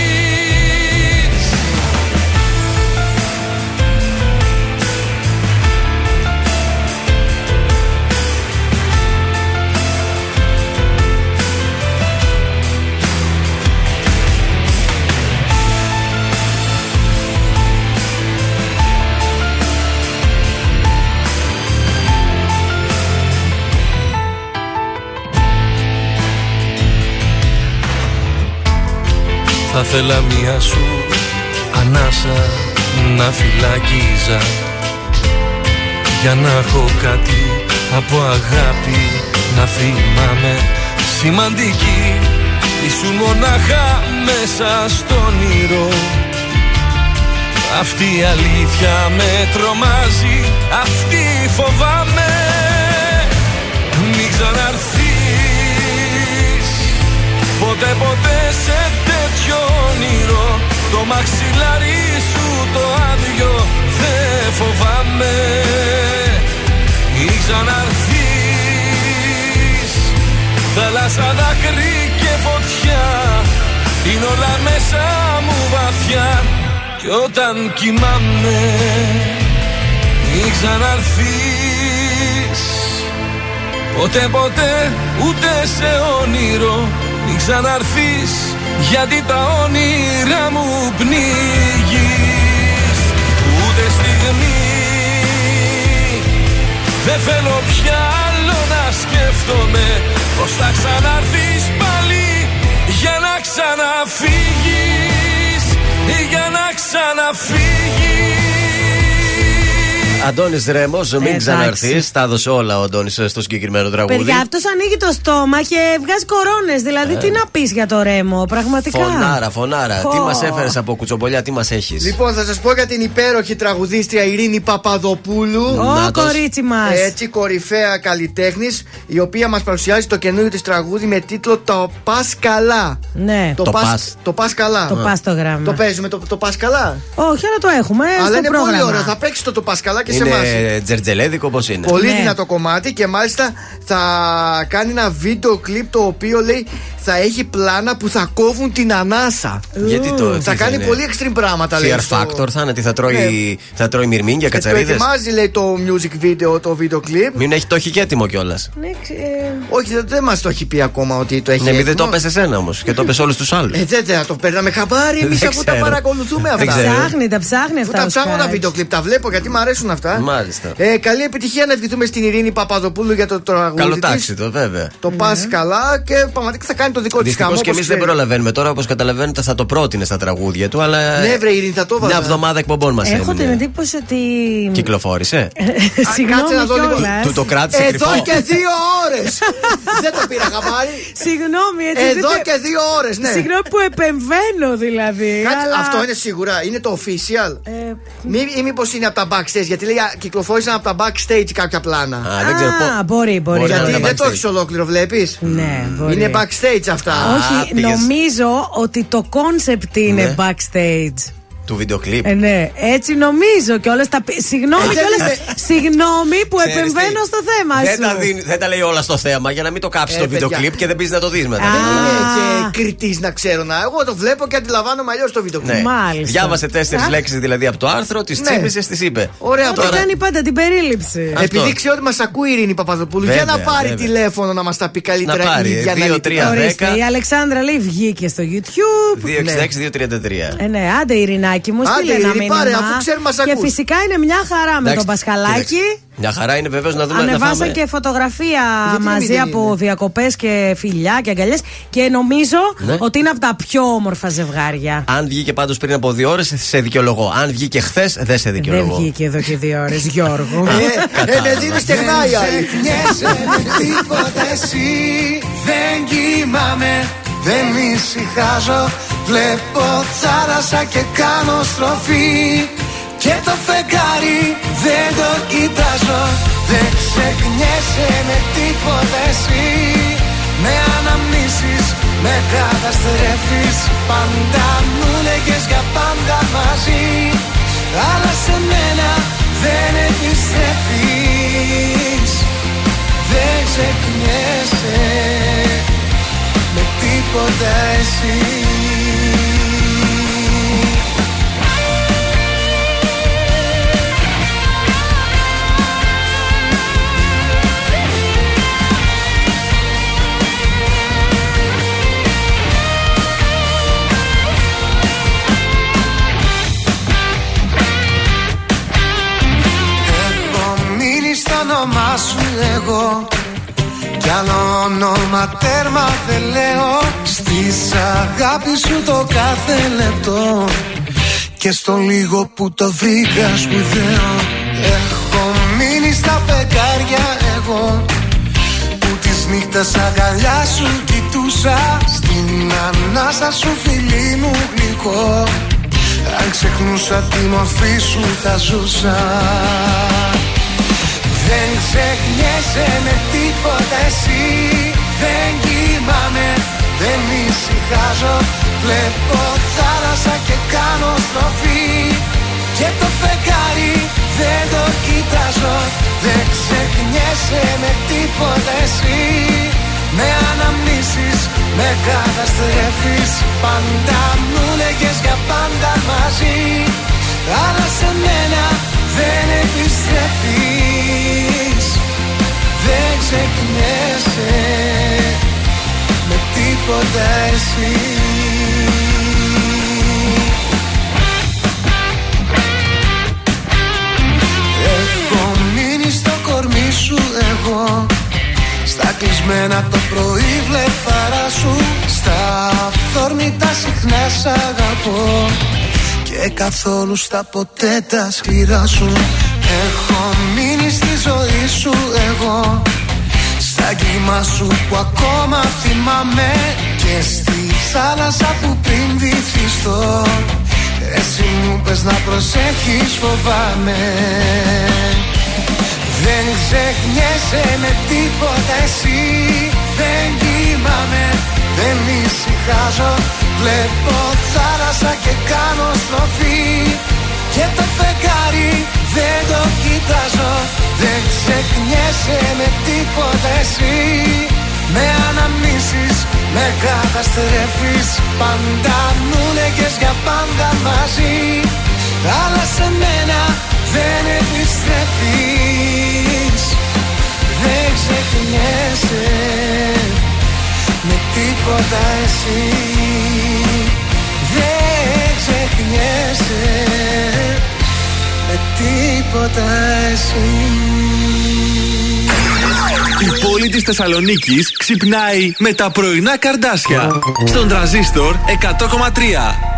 Θα θέλα μία σου ανάσα να φυλακίζα. Για να έχω κάτι από αγάπη να θυμάμαι Σημαντική. Ήσουν μονάχα μέσα στον όνειρο Αυτή η αλήθεια με τρομάζει, αυτή φοβάμαι. Μην ξαναρθείς ποτέ ποτέ σε τέτοιο όνειρο. Το μαξιλάρι σου το άδειο δεν φοβάμαι. Ή ξαναρθείς. Θάλασσα δάκρυ και φωτιά Είναι όλα μέσα μου βαθιά. Κι όταν κοιμάμαι Ή ξαναρθείς. Ποτέ ποτέ ούτε σε όνειρο Μην ξαναρθείς γιατί τα όνειρά μου πνίγεις. Ούτε στιγμή. Δεν θέλω πια άλλο να σκέφτομαι Πως θα ξαναρθείς πάλι Για να ξαναφύγεις. Για να ξαναφύγεις Αντώνης Ρέμος, μην Εντάξει. ξαναρθείς. Τα έδωσε όλα ο Αντώνης στο συγκεκριμένο τραγούδι. Παιδιά, αυτός ανοίγει το στόμα και βγάζει κορώνες. Δηλαδή, τι να πεις για το ρέμο, πραγματικά. Ε. Φωνάρα, φωνάρα. Πω. Τι μας έφερες από κουτσομπολιά, τι μας έχεις; Λοιπόν, θα σας πω για την υπέροχη τραγουδίστρια Ειρήνη Παπαδοπούλου. Ω, Νάτος. κορίτσι μας. Έτσι, κορυφαία καλλιτέχνης, η οποία μας παρουσιάζει το καινούριο της τραγούδι με τίτλο Το Πας Καλά. Ναι. Το πας. Το Πας Καλά. Το πας το γράμμα. Το παίζουμε το, το Πας Καλά. Όχι, αλλά το έχουμε. Αλλά στο είναι πρόγραμμα. πολύ ωραίο. Θα παίξεις το Το Πας Καλά και σε εμάς. Είναι τζερτζελέδικο πώς είναι. Πολύ Ναι. δυνατό κομμάτι και μάλιστα θα κάνει ένα βίντεο κλιπ το οποίο λέει θα έχει πλάνα που θα κόβουν την ανάσα. Γιατί το. τι Θα κάνει είναι; πολύ extreme πράγματα λέει. Fear στο- Factor θα είναι, τι θα τρώει, Ναι. θα τρώει μυρμήγκια, Και το κατσαρίδες. ετοιμάζει λέει το music video, το βίντεο κλιπ. Μην έχει το έχει και έτοιμο κιόλας. Ναι, ξε- ε, Όχι, δεν, δεν μας το έχει πει ακόμα ότι το έχει. Ναι, μην δεν έτοιμο. το πε εσένα όμως και το πες όλους τους άλλους. Ε, δεν θα το παίρναμε χαμπάρι εμείς Δεν αφού τα ξέρω. παρακολουθούμε Δεν αυτά. ξέρω. ψάχνει, τα ψάχνει Αφού αυτά. τα ο ψάχνω τα Σκάτς. βίντεο κλιπ, τα βλέπω γιατί μου αρέσουν αυτά. Μάλιστα. Ε, καλή επιτυχία να ευχηθούμε στην Ειρήνη Παπαδοπούλου για το τραγούδι Καλό της. τάξι το, βέβαια. Το πας καλά και πραγματικά θα κάνει το δικό της Δυστυχώ χαμό. και εμείς δεν προλαβαίνουμε τώρα, όπως καταλαβαίνετε, θα το πρότεινε στα τραγούδια του, αλλά. Ναι, βρε, Ειρήνη, θα το Μια έβαζα. εβδομάδα εκπομπών μας Έχω την έμεινε. εντύπωση ότι. Κυκλοφόρησε. Συγγνώμη Κάτσε να δω λίγο. κιόλας. Του το κράτησε Εδώ κρυφό. και δύο ώρες! δεν το πήρα χαμπάρι. Συγγνώμη, έτσι. Εδώ δείτε- και δύο ώρες, ναι. Συγγνώμη που επεμβαίνω δηλαδή. Κάτσε, αλλά- Αυτό είναι σίγουρα, είναι το official. Ε, Μη, ή μήπως είναι από τα backstage, γιατί λέει α, κυκλοφόρησαν από τα backstage κάποια πλάνα. Α, δεν ξέρω Α, πο- μπορεί, μπορεί. Μπορεί να γιατί είναι τα δεν το backstage. έχεις ολόκληρο, βλέπεις. Ναι, μπορεί. Είναι backstage αυτά. Όχι, πήγες. νομίζω ότι το concept είναι Ναι. backstage. Του βίντεο κλιπ. Ε, ναι, έτσι νομίζω και όλα τα. Συγγνώμη Ε, δεν κιόλας, είναι. Συγγνώμη που Ξέρεις τι, επεμβαίνω στο θέμα Δεν σου. τα, δίνει- δεν τα λέει όλα στο θέμα για να μην το κάψεις Ε, το βίντεο παιδιά. κλιπ και δεν πεις να το δεις μετά. Α. Δεν είναι και κριτής να ξέρω να. Εγώ το βλέπω και αντιλαμβάνομαι αλλιώς το βίντεο Ναι. κλιπ. Μάλιστα. Διάβασε τέσσερις Α. λέξεις δηλαδή από το άρθρο, τις Ναι. τσίπησες, τις είπε. Ωραία, Αυτό τώρα. κάνει πάντα την περίληψη. Αυτό. Επειδή ξέρω ότι μας ακούει η Ειρήνη Παπαδοπούλου, για να Βέβαια, πάρει βέβαια. τηλέφωνο να μας τα πει καλύτερα Να πάρει, η ίδια δύο, αναλυτικά. τρία, Ορίστε, δέκα. η Αλεξάνδρα λέει βγήκε στο YouTube. 266-233. Ε, ναι, άντε Ειρηνάκη μου, Άντε, στείλε ένα Ειρήνη, μήνυμα. πάρε, αφού ξέρουμε, μας και ακούς. φυσικά είναι μια χαρά με Εντάξει, τον Πασχαλάκη. κοίταξε. Μια χαρά είναι βεβαίως να δούμε να Ανεβάσαν φάμε. και φωτογραφία Γιατί να μην μαζί δεν από είναι. διακοπές και φιλιά και αγκαλιές. Και νομίζω Ναι. ότι είναι από τα πιο όμορφα ζευγάρια. Αν βγήκε πάντως πριν από δύο ώρες, σε δικαιολογώ. Αν βγήκε χθες, δεν σε Δεν δικαιολογώ. βγήκε εδώ και δύο ώρες, Γιώργο. Ε, ε, με δίνεις στεγνά η άλλη. Ξεχνιέσαι με τίποτα εσύ Δεν κοιμάμαι, δεν ησυχάζω. Βλέπω θάλασσα και κάνω στροφή. Και το φεγγάρι δεν το κοιτάζω. Δεν ξεχνιέσαι με τίποτα εσύ. Με αναμνήσεις, με καταστρέφεις. Πάντα μου λέγες για πάντα μαζί. Αλλά σε μένα δεν επιστρέφεις. Δεν ξεχνιέσαι. με τίποτα εσύ. Έχω μείνει στο όνομά σου εγώ Κι άλλο όνομα τέρμα δεν λέω Στις αγάπης σου το κάθε λεπτό. Και στο λίγο που το βρήκα σπουδαίο Έχω μείνει στα φεγγάρια εγώ. Που τις νύχτες αγκαλιά σου κοιτούσα Στην ανάσα σου φιλί μου γλυκό. Αν ξεχνούσα τη μορφή σου θα ζούσα Δεν ξεχνιέσαι με τίποτα εσύ. Δεν κοιμάμαι, δεν ησυχάζω. Βλέπω θάλασσα και κάνω στροφή. Και το φεγγάρι δεν το κοιτάζω. Δεν ξεχνιέσαι με τίποτα εσύ. Με αναμνήσεις, με καταστρέφεις. Πάντα μου λέγες για πάντα μαζί. Αλλά σε μένα δεν επιστρέφεις. Δεν ξεχνιέσαι με τίποτα εσύ. Έχω μείνει στο κορμί σου εγώ. Στα κλεισμένα το πρωί βλεφαρά σου. Στα αυθόρμητα συχνά σ' αγαπώ Και καθόλου στα ποτέ τα σκληρά σου. Έχω μείνει στη ζωή σου εγώ. Στα κύμα σου που ακόμα θυμάμαι. Και στη θάλασσα που πριν βυθιστώ. Εσύ μου πες να προσέχεις φοβάμαι. Δεν ξεχνιέσαι με τίποτα εσύ. Δεν κοιμάμαι, δεν ησυχάζω Βλέπω θάλασσα και κάνω στροφή. Και το φεγγάρι δεν το κοιτάζω. Δεν ξεχνιέσαι με τίποτα εσύ. Με αναμνήσεις, με καταστρέφεις. Πάντα μου λέγες για πάντα μαζί. Αλλά σε μένα δεν επιστρέφεις. Δεν ξεχνιέσαι με τίποτα εσύ Δεν ξεχνιέσαι με τίποτα εσύ Η πόλη πόλη της Θεσσαλονίκης ξυπνάει με τα πρωινά καρδάσια. Στον τραζίστορ 100,3.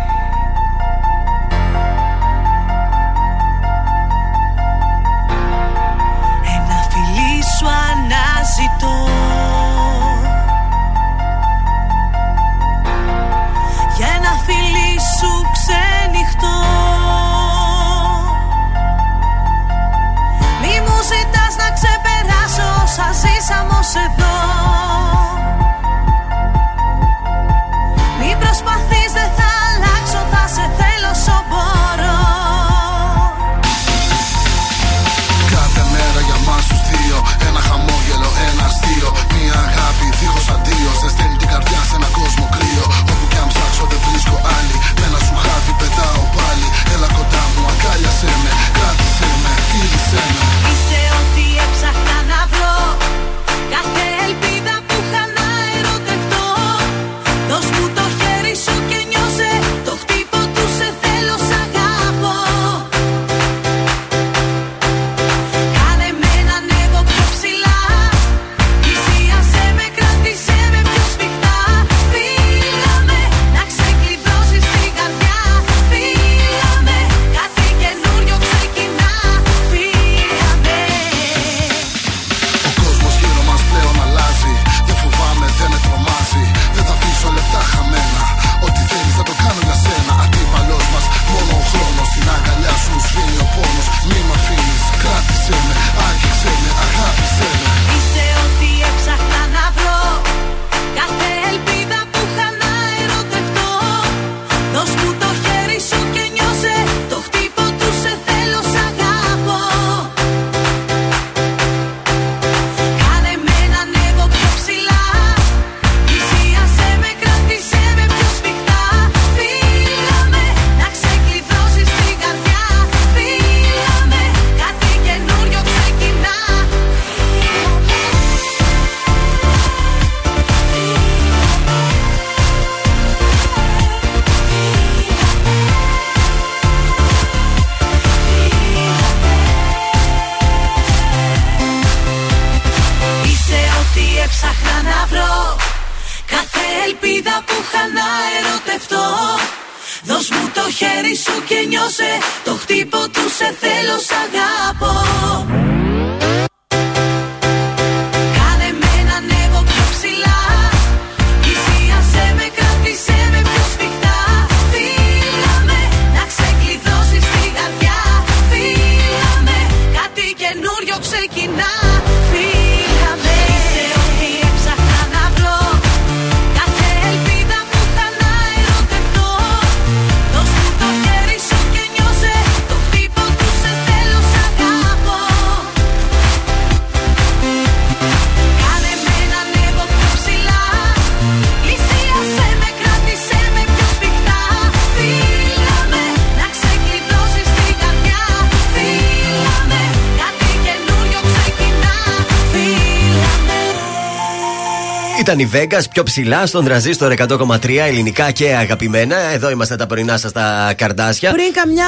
Ήταν η Vegas πιο ψηλά στον τραζίστορ 100,3 ελληνικά και αγαπημένα. Εδώ είμαστε τα πρωινά σας τα καρδάσια. Πριν καμιά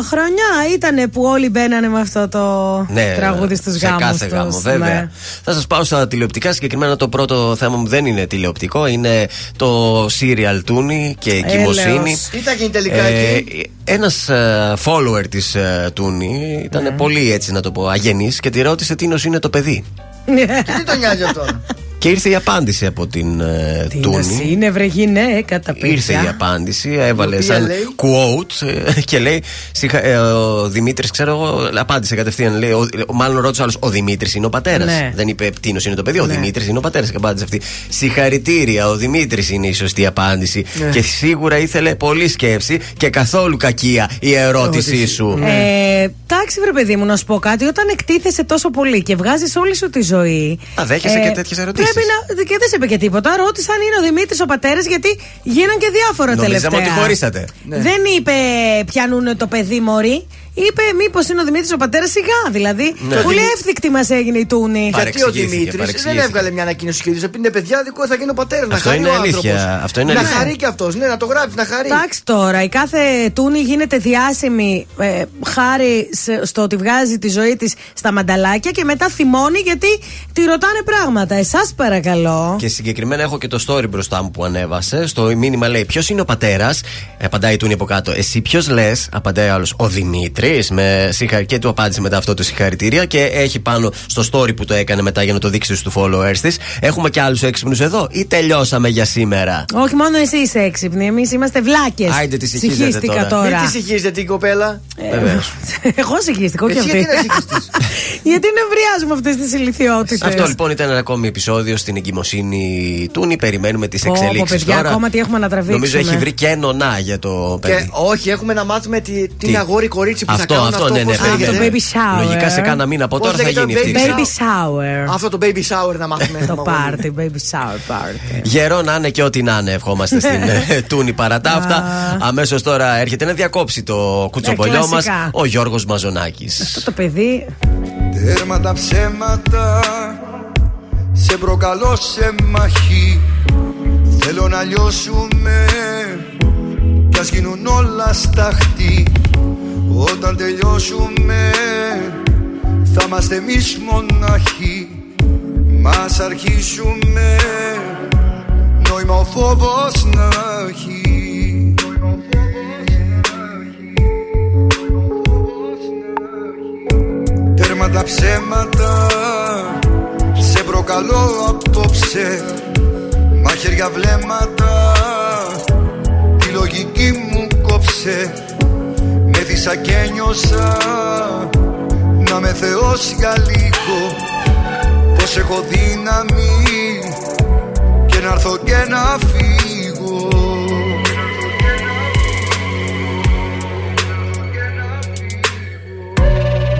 8-9 χρόνια ήταν που όλοι μπαίνανε με αυτό το τραγούδι στους σε γάμους κάθε τους. γάμο, βέβαια. Ναι. Θα σας πάω στα τηλεοπτικά. Συγκεκριμένα το πρώτο θέμα μου δεν είναι τηλεοπτικό, είναι το serial Τούνη και εγκυμοσύνη. Τι θα γίνει τελικά εκεί. Ένας follower της Τούνη ήταν Ναι. πολύ έτσι να το πω αγενής και τη ρώτησε τι είναι το παιδί. Και τι τον νοιάζει αυτό. Και ήρθε η απάντηση από την ε, Τούνη. Είναι βρε γυναίκα τα παιδιά. Ήρθε η απάντηση, έβαλε Η οποία σαν λέει; quote ε, και λέει. συγχα- ε, ο Δημήτρης, ξέρω εγώ, απάντησε κατευθείαν. Λέει, ο, μάλλον ρώτησε άλλος, Ο Δημήτρης είναι ο πατέρας. Ναι. Δεν είπε Τίνο είναι το παιδί, ο Ναι. Δημήτρης είναι ο πατέρας. Και απάντησε αυτή. Συγχαρητήρια, ο Δημήτρης είναι η σωστή απάντηση. Ναι. Και σίγουρα ήθελε πολλή σκέψη και καθόλου κακία η ερώτησή σου. Ε, εντάξει, βρε παιδί μου, να σου πω κάτι. Όταν εκτίθεσαι τόσο πολύ και βγάζεις όλη σου τη ζωή. ε, Α, δέχεσαι και τέτοιες ερωτήσεις. Πρέπει να. και δεν σε είπε και τίποτα. Ρώτησε αν είναι ο Δημήτρης ο πατέρας, γιατί γίναν και διάφορα Νομίζαμε τελευταία. ότι χωρίσατε. Δεν είπε πιανούν το παιδί μωρή. Είπε μήπως είναι ο Δημήτρης ο πατέρας σιγά. Δηλαδή, Ναι. πολύ εύθυκτη μας έγινε η Τούνη. Γιατί ο Δημήτρης δεν έβγαλε μια ανακοίνωση και είπε: Είναι παιδιά, δικό θα γίνει ο πατέρας. Να Αυτό χαρεί είναι ο αλήθεια. άνθρωπος. Αυτό είναι να αλήθεια. χαρεί και αυτός. Ναι, να το γράψει, να χαρεί. Εντάξει τώρα, η κάθε Τούνη γίνεται διάσημη ε, χάρη σε- στο ότι βγάζει τη ζωή της στα μανταλάκια και μετά θυμώνει γιατί τη ρωτάνε πράγματα. Εσάς παρακαλώ. Και συγκεκριμένα έχω και το story μπροστά μου που ανέβασε. Στο μήνυμα λέει: Ποιος είναι ο πατέρας; Απαντάει η Τούνη από κάτω. Εσύ ποιος λες; Απαντάει άλλος. Ο Δημήτρης. Με συγχα... Και του απάντησε μετά αυτό το συγχαρητήρια. Και έχει πάνω στο story που το έκανε μετά για να το δείξει στους followers της. Έχουμε και άλλους έξυπνους εδώ ή τελειώσαμε για σήμερα; Όχι μόνο εσύ είσαι έξυπνη, εμείς είμαστε βλάκες. Άιντε, τη συγχύζετε Συγχύστηκα τώρα. τώρα. Μην τη συγχύζετε την κοπέλα. Βεβαίως. Εγώ συγχύστηκα, όχι Εσύ αυτή. γιατί να συγχυστείς; γιατί νευριάζουμε αυτές τις ηλικιότητες. Αυτό λοιπόν ήταν ένα ακόμη επεισόδιο στην εγκυμοσύνη Τούνη. Περιμένουμε τις Πω, πω, εξελίξεις παιδιά, τώρα. ακόμα τι έχουμε να τραβήξουμε. Νομίζω έχει βρει και νονά για το παιδί. Και όχι, έχουμε να μάθουμε τι, τι Τι; είναι αγόρι κορίτσι που Αυτό, θα κάνουν αυτό, αυτό. ναι, ναι, πώς παιδιά. λέγεται. το baby shower. Λογικά σε κάνα μήνα από Πώς τώρα θα λέγεται, γίνει αυτή. η baby φάση. Baby shower. Αυτό το baby shower να μάθουμε. Το πάρτι, baby shower party. Γερό να είναι και ό,τι να είναι, ευχόμαστε στην ε, Τούνη παρά τα αυτά. Αμέσως τώρα έρχεται να διακόψει το κουτσομπολιό μας κλασικά. ο Γιώργος Μαζονάκης. Αυτό το παιδί. Τέρμα τα ψέματα Σε προκαλώ σε μαχή Θέλω να λιώσουμε Κι ας γίνουν όλα σταχτή Όταν τελειώσουμε Θα είμαστε εμείς μοναχοί Μας αρχίσουμε Νόημα ο φόβος να έχει. Τέρμα τα ψέματα Σε προκαλώ απόψε. Μαχαίρια βλέμματα Τη λογική μου κόψε Με δίσα και νιώσα Να με θεώσει για λίγο. Πως έχω δύναμη Και να έρθω και να φύγω.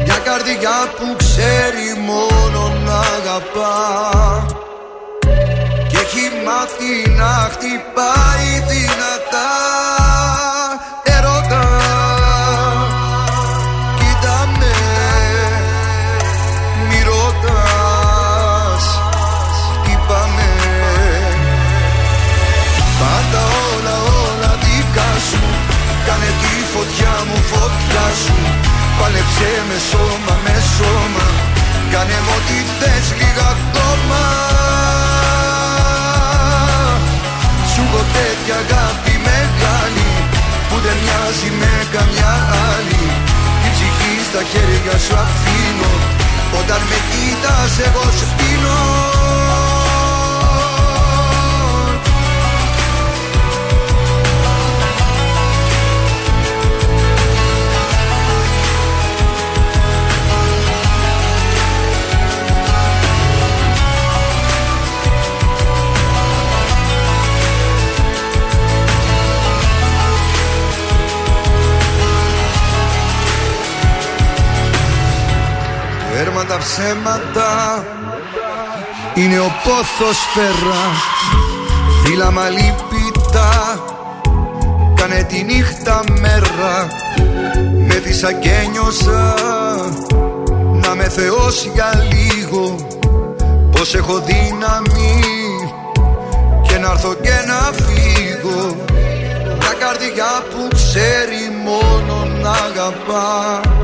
Μια καρδιά που ξέρει μόνο να αγαπά. Και έχει μάθει να χτυπάει δυνατά Πάλεψε με σώμα με σώμα. Κάνε μου ό,τι θες λίγα ακόμα. Σου έχω τέτοια αγάπη μεγάλη Που δεν μοιάζει με καμιά άλλη. Την ψυχή στα χέρια σου αφήνω Όταν με κοίτας εγώ σου πίνω Τέρμα τα ψέματα. Είναι ο πόθος φέρα. Φύλλα μαλλίπητα Κάνε τη νύχτα μέρα. Με δίσα και νιώσα Να με θεώσει για λίγο. Πως έχω δύναμη. Και να έρθω και να φύγω. Μια καρδιά που ξέρει μόνο να αγαπά. και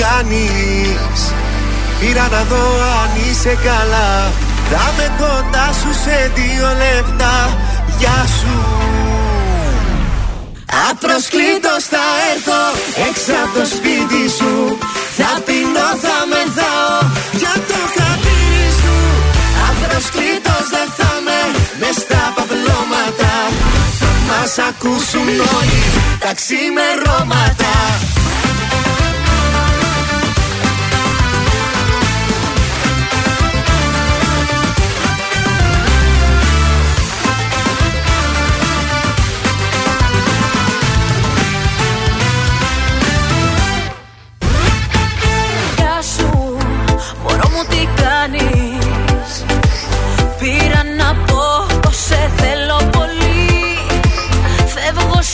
κάνεις; Πήρα να δω αν είσαι καλά. Θα με κοντά σου σε δύο λεπτά. Γεια σου. Απροσκλήτως θα έρθω έξω από το σπίτι σου. Θα πεινώ, θα μεθάω για το χατήρι σου. Απροσκλήτως δεν θα με μες στα παπλώματα. Θα μας ακούσουν όλοι τα ξημερώματα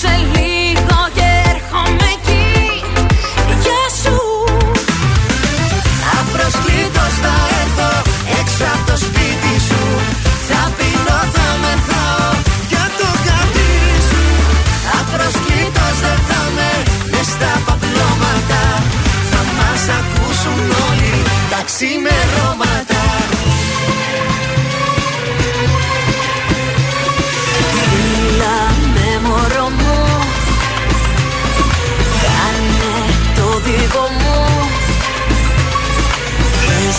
σε λίγο και έρχομαι εκεί. Γεια σου. Απροσκλήτως θα έρθω έξω από το σπίτι σου. Θα πεινώ, θα μεθάω για το χατήρι σου. Απροσκλήτως δεν θα με μες στα παπλώματα. Θα μας ακούσουν όλοι τα ξημερώματα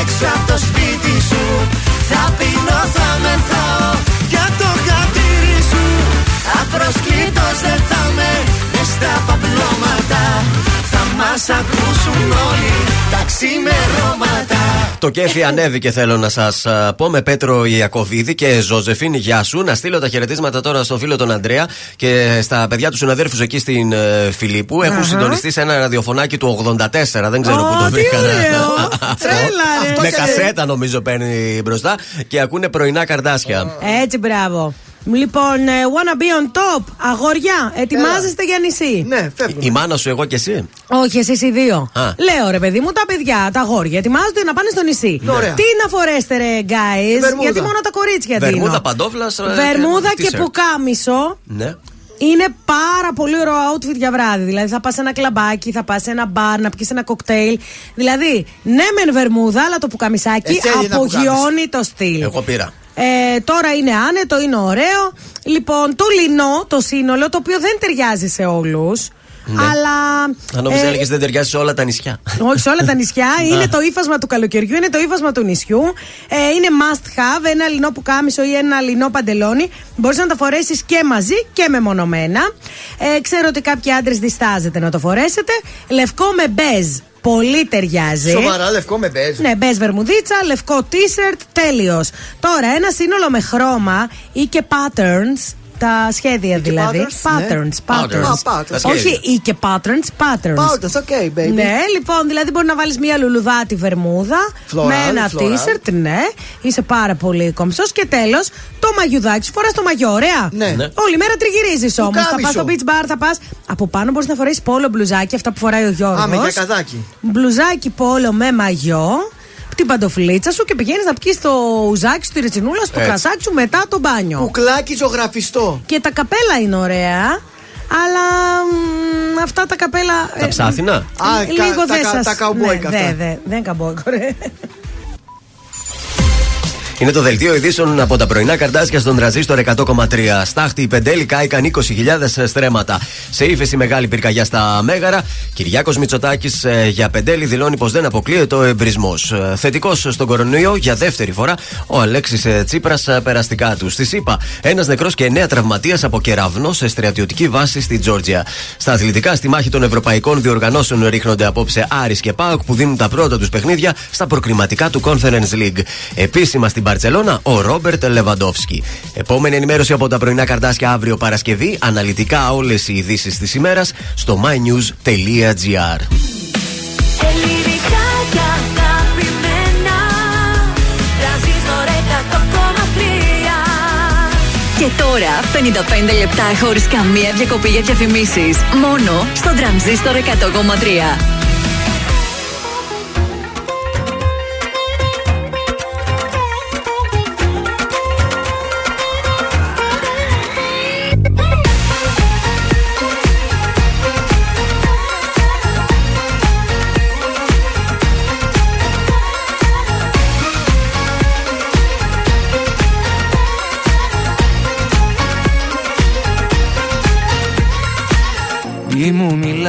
έξω από το σπίτι σου. Θα πίνω, θα μεθάω για το χατήρι σου. Απροσκλήτως δεν θα με μες στα παπλώματα. Θα μας ακούσουν όλοι τα ξημερώματα Το κέφι ανέβηκε, θέλω να σας πω, με Πέτρο Ιακοβίδη και Ζωζεφίν. Γεια σου. Να στείλω τα χαιρετίσματα τώρα στον φίλο τον Αντρέα και στα παιδιά τους συναδέρφους εκεί στην ε, Φιλίππου. Έχουν Αχα. συντονιστεί σε ένα ραδιοφωνάκι του 84. Δεν ξέρω Ω, πού το τι βρήκαν. ωραίο. Τρέλα, ρε. με κασέτα νομίζω παίρνει μπροστά και ακούνε πρωινά καρδάσια. Έτσι, μπράβο. Λοιπόν, ε, wanna be on top. Αγόρια, ετοιμάζεστε για νησί. Ναι, Η μάνα σου, εγώ και εσύ. Όχι, εσείς οι δύο. Α. Λέω ρε παιδί μου, τα παιδιά, τα αγόρια ετοιμάζονται να πάνε στο νησί. Ναι. Ωραία. Τι να φορέσετε, ρε, guys; Βερμούδα. Γιατί μόνο τα κορίτσια Βερμούδα, δίνω. παντόφλας, ε, Βερμούδα και και t-shirt. πουκάμισο. Ναι. Είναι πάρα πολύ ωραίο outfit για βράδυ. Δηλαδή θα πας σε ένα κλαμπάκι, θα πας σε ένα μπαρ, να πιεις ένα κοκτέιλ. Δηλαδή, ναι, μεν βερμούδα, αλλά το πουκαμισάκι Έτσι, Έλληνα απογειώνει το στυλ. Εγώ πήρα. Ε, τώρα είναι άνετο, είναι ωραίο. Λοιπόν, το λινό, το σύνολο, το οποίο δεν ταιριάζει σε όλους. Ναι. Αλλά. Αν νόμιζα ε, έλεγες δεν ταιριάζει σε όλα τα νησιά. όχι σε όλα τα νησιά. είναι το ύφασμα του καλοκαιριού, είναι το ύφασμα του νησιού. Ε, είναι must have, ένα λινό που κάμισο ή ένα λινό παντελόνι. Μπορείς να τα φορέσεις και μαζί και μεμονωμένα. Ε, ξέρω ότι κάποιοι άντρες διστάζετε να το φορέσετε. Λευκό με μπέζ. Πολύ ταιριάζει. Σοβαρά, λευκό με μπέζ. Ναι, μπε βερμουδίτσα, λευκό t-shirt, τέλειος. Τώρα, ένα σύνολο με χρώμα ή και patterns. Τα σχέδια δηλαδή. patterns, Patterns, ναι. patterns. Α, patterns. Τα Όχι σχέδια. ή και patterns, patterns. Patterns, okay, baby. Ναι, λοιπόν, δηλαδή μπορεί να βάλεις μια λουλουδάτη βερμούδα Floral, με ένα floral. t-shirt, ναι. Είσαι πάρα πολύ κομψός. Και τέλος, το μαγιουδάκι σου φοράς το μαγιό, ωραία. Ναι. Ναι. Όλη μέρα τριγυρίζεις όμως. Θα πας κάμισο. στο beach bar, θα πας. Από πάνω μπορείς να φορέσεις πόλο μπλουζάκι, αυτά που φοράει ο Γιώργο. Α, με γιακαδάκι. Μπλουζάκι πόλο με μαγιό. Την παντοφλίτσα σου και πηγαίνεις να πιεις το ουζάκι σου, τη ρετσινούλα σου, το Έτσι. κρασάκι σου μετά το μπάνιο. Κουκλάκι ζωγραφιστό. Και τα καπέλα είναι ωραία. Αλλά μ, αυτά τα καπέλα. Τα ε, ψάθινα; ε, Α, λίγο κα- τα δεν κα- σας... τα καουμπόικα ναι, αυτά. δε, δε, δεν είναι καμπόικο, ρε. Είναι το δελτίο ειδήσεων από τα πρωινά καρτάσια στον τραζίστορ 100,3. Στάχτη, οι πεντέλη κάηκαν 20.000 στρέμματα. Σε ύφεση μεγάλη πυρκαγιά στα Μέγαρα. Κυριάκος Μητσοτάκης για πεντέλη δηλώνει πως δεν αποκλείεται ο εμπρισμός. Θετικός στον κορονοϊό για δεύτερη φορά ο Αλέξης Τσίπρας περαστικά του. Στη ΣΥΠΑ, ένας νεκρός και εννέα τραυματίας από κεραυνό σε στρατιωτική βάση στη Τζόρτζια. Στα αθλητικά, στη μάχη των ευρωπαϊκών διοργανώσεων ρίχνονται απόψε Άρης και Πάοκ που δίνουν τα πρώτα τους παιχνίδια στα προκριματικά του Conference League. Επίσημα στην Μπαρσελόνα, ο Ρόμπερτ Λεβαντόφσκι. Επόμενη ενημέρωση από τα πρωινά καρτάσια αύριο Παρασκευή. Αναλυτικά όλες οι ειδήσεις της ημέρας στο mynews.gr. Και τώρα 55 λεπτά χωρίς καμία διακοπή για διαφημίσεις. Μόνο στον τρανζίστορ 100,3.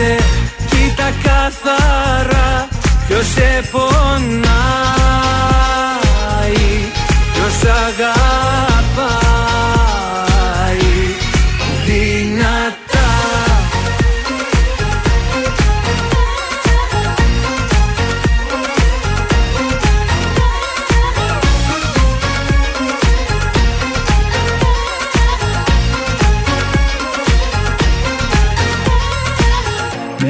και να σε Κοίτα καθαρά ποιος σε πονάει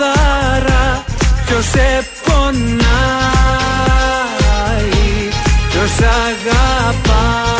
καθαρά. Ποιος σε πονάει Ποιος αγαπάει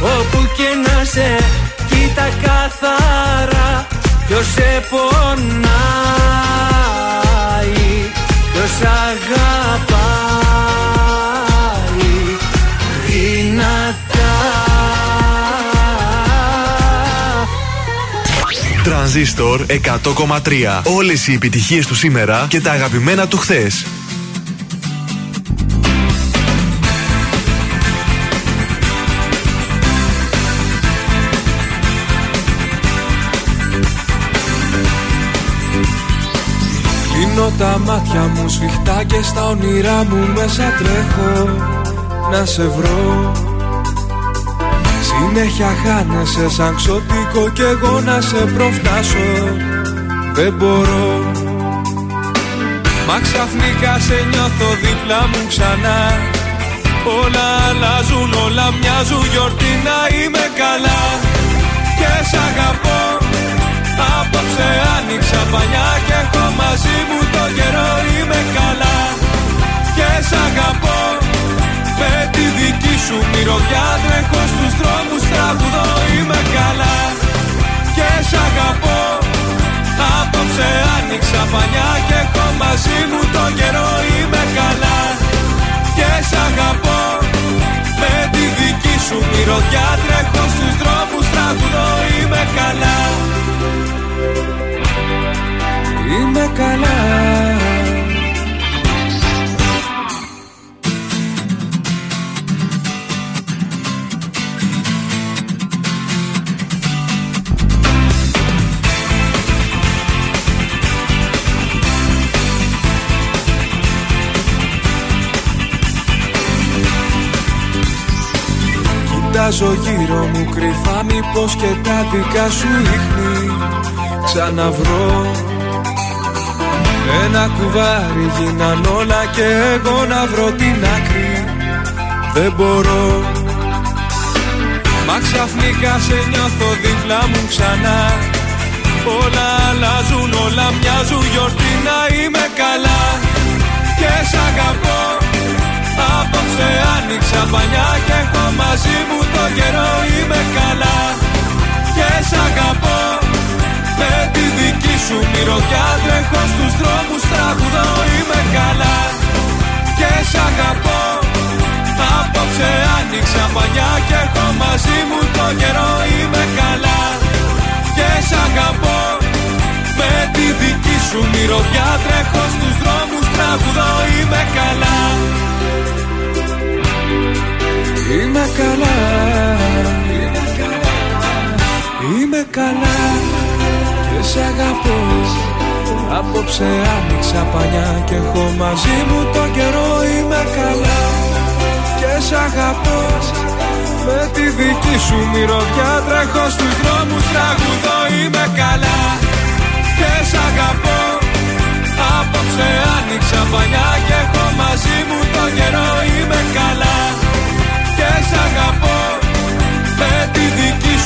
όπου και να σε Κοίτα καθαρά ποιος σε πονάει Ποιος αγαπάει δυνατά Τρανζίστορ 100,3. Όλες οι επιτυχίες του σήμερα και τα αγαπημένα του χθες. Τα μάτια μου σφιχτά και στα όνειρά μου μέσα τρέχω να σε βρω. Συνέχεια χάνεσαι σαν ξωτικό κι εγώ να σε προφτάσω. Δεν μπορώ. Μα ξαφνικά σε νιώθω δίπλα μου ξανά. Όλα αλλάζουν, όλα μοιάζουν γιορτή να είμαι καλά. Και σ' αγαπώ Απόψε άνοιξα πανιά και έχω μαζί μου το καιρό είμαι καλά. Και σ' αγαπώ. Με τη δική σου μυρωδιά τρέχω στους δρόμους τραγουδώ είμαι καλά. Και σ' αγαπώ. Απόψε άνοιξα πανιά και έχω μαζί μου το καιρό είμαι καλά. Και σ' αγαπώ. Μυρωδιά τρέχω στους δρόμους τραγουδώ είμαι καλά καλά. Κοιτάζω γύρω μου κρυφά μήπως και τα δικά σου ίχνη ξαναβρω Ένα κουβάρι γίναν όλα και εγώ να βρω την άκρη. Δεν μπορώ. Μα ξαφνικά σε νιώθω δίπλα μου ξανά. Όλα αλλάζουν, όλα μοιάζουν γιορτή να είμαι καλά. Και σ' αγαπώ. Απόψε άνοιξα πανιά και έχω μαζί μου το καιρό είμαι καλά. Και σ' αγαπώ Με τη δική σου μυρωδιά τρέχω στους δρόμους τραγουδώ είμαι καλά. Και σ' αγαπώ Απόψε άνοιξα πανιά και έχω μαζί μου το καιρό είμαι καλά. Και σ' αγαπώ με τη δική σου μυρωδιά τρέχω στους δρόμους τραγουδώ είμαι καλά. Είμαι καλά. Είμαι καλά Και σ' αγαπώ Απόψε άνοιξα πανιά Και έχω μαζί μου το καιρό. Είμαι καλά Και σ' αγαπώ. Με τη δική σου μυρωδιά Τρέχω στους δρόμους τραγουδώ. Είμαι καλά Και σ' αγαπώ. Απόψε άνοιξα πανιά Και έχω μαζί μου το καιρό. Είμαι καλά και σ' αγαπώ. Με τη δική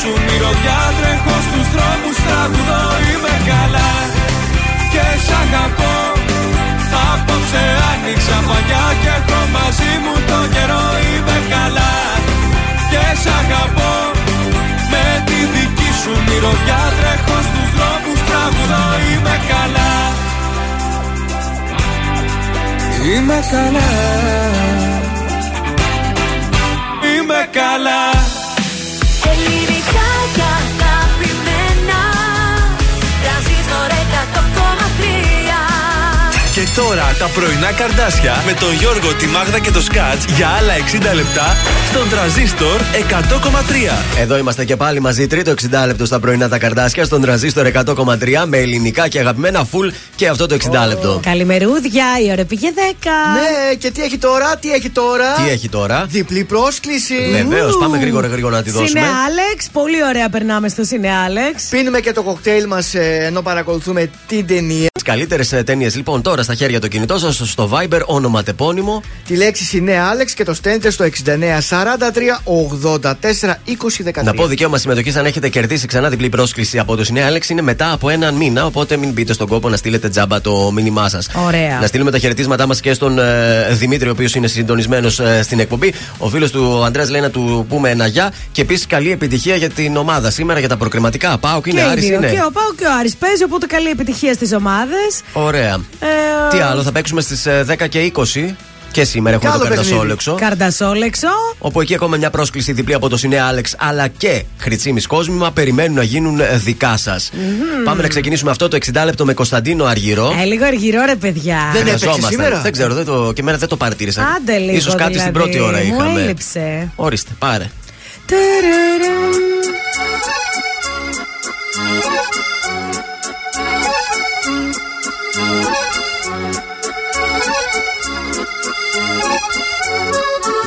σου μυρωδιά τρέχω στους δρόμους τραγουδώ είμαι καλά. Και σ' αγαπώ Απόψε άνοιξα μαγιά και έχω μαζί μου το καιρό είμαι καλά. Και σ' αγαπώ Με τη δική σου μυρωδιά τρέχω στους δρόμους τραγουδώ είμαι καλά. Είμαι καλά. Είμαι καλά τώρα τα πρωινά καρδάσια με τον Γιώργο, τη Μάγδα και το Σκάτς για άλλα 60 λεπτά στον τραζίστορ 100,3. Εδώ είμαστε και πάλι μαζί, τρίτο 60 λεπτό στα πρωινά τα καρδάσια στον τραζίστορ 100,3 με ελληνικά και αγαπημένα full και αυτό το 60 λεπτό. Καλημερούδια, η ώρα πήγε 10. Ναι, και τι έχει τώρα, τι έχει τώρα; Τι έχει τώρα; Διπλή πρόσκληση. Βεβαίως, πάμε γρήγορα γρήγορα να τη δώσουμε. Σινέ Άλεξ, πολύ ωραία περνάμε στο Σινέ Άλεξ. Πίνουμε και το κοκτέιλ μας ενώ παρακολουθούμε την ταινία. Τις καλύτερες ταινίες λοιπόν τώρα στα χέρια το κινητό σας στο Viber, ονοματεπώνυμο. Τη λέξη Σινέ Άλεξ και το στέλνετε στο 6943 84 20 13. Να πω δικαίωμα συμμετοχής αν έχετε κερδίσει ξανά διπλή πρόσκληση από το Σινέ Άλεξ είναι μετά από έναν μήνα. Οπότε μην μπείτε στον κόπο να στείλετε τζάμπα το μήνυμά σας. Ωραία. Να στείλουμε τα χαιρετίσματά μας και στον ε, Δημήτρη, ο οποίος είναι συντονισμένος ε, στην εκπομπή. Ο φίλος του Αντρέα λέει να του πούμε ένα γεια και επίσης καλή επιτυχία για την ομάδα σήμερα για τα προκριματικά. Πάω και είναι και οι Άρης δύο. είναι. Και ο Πάο και ο Άρης παίζει, οπότε καλή επιτυχία στις ομάδες. Ωραία. Ε, Τι άλλο, θα παίξουμε στις 10 και 20 και σήμερα έχουμε Κι το άλλο παιχνίδι. Καρδασόλεξο. Καρδασόλεξο. Όπου εκεί ακόμα μια πρόσκληση διπλή από το Σινέ Άλεξ αλλά και Χρυτσίμη Κόσμημα περιμένουν να γίνουν ε, δικά σας. Πάμε να ξεκινήσουμε αυτό το 60 λεπτό με Κωνσταντίνο Αργυρό. Ε, λίγο αργυρό ρε παιδιά. Δεν έπαιξε Χρειαζόμασταν. σήμερα; Δεν ξέρω, δεν το, και εμένα δεν το παρατήρησα. Άντε λίγο. Ίσως κάτι δηλαδή. στην πρώτη ώρα Μου είχαμε. έλειψε. Ορίστε, πάρε. Ταραραμ.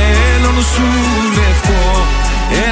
σου λευκό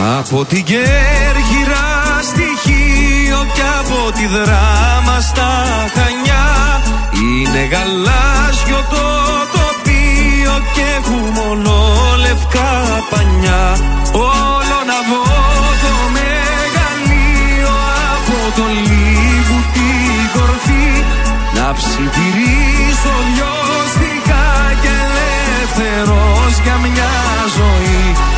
Από την Κέρκυρα στοιχείο και από τη δράμα στα Χανιά. Είναι γαλάζιο το τοπίο και έχουμε μόνο λευκά πανιά. Όλο να δω το μεγαλείο από το λίγου την κορφή. Να ψιθυρίσω δυο στιχά και ελεύθερος για μια ζωή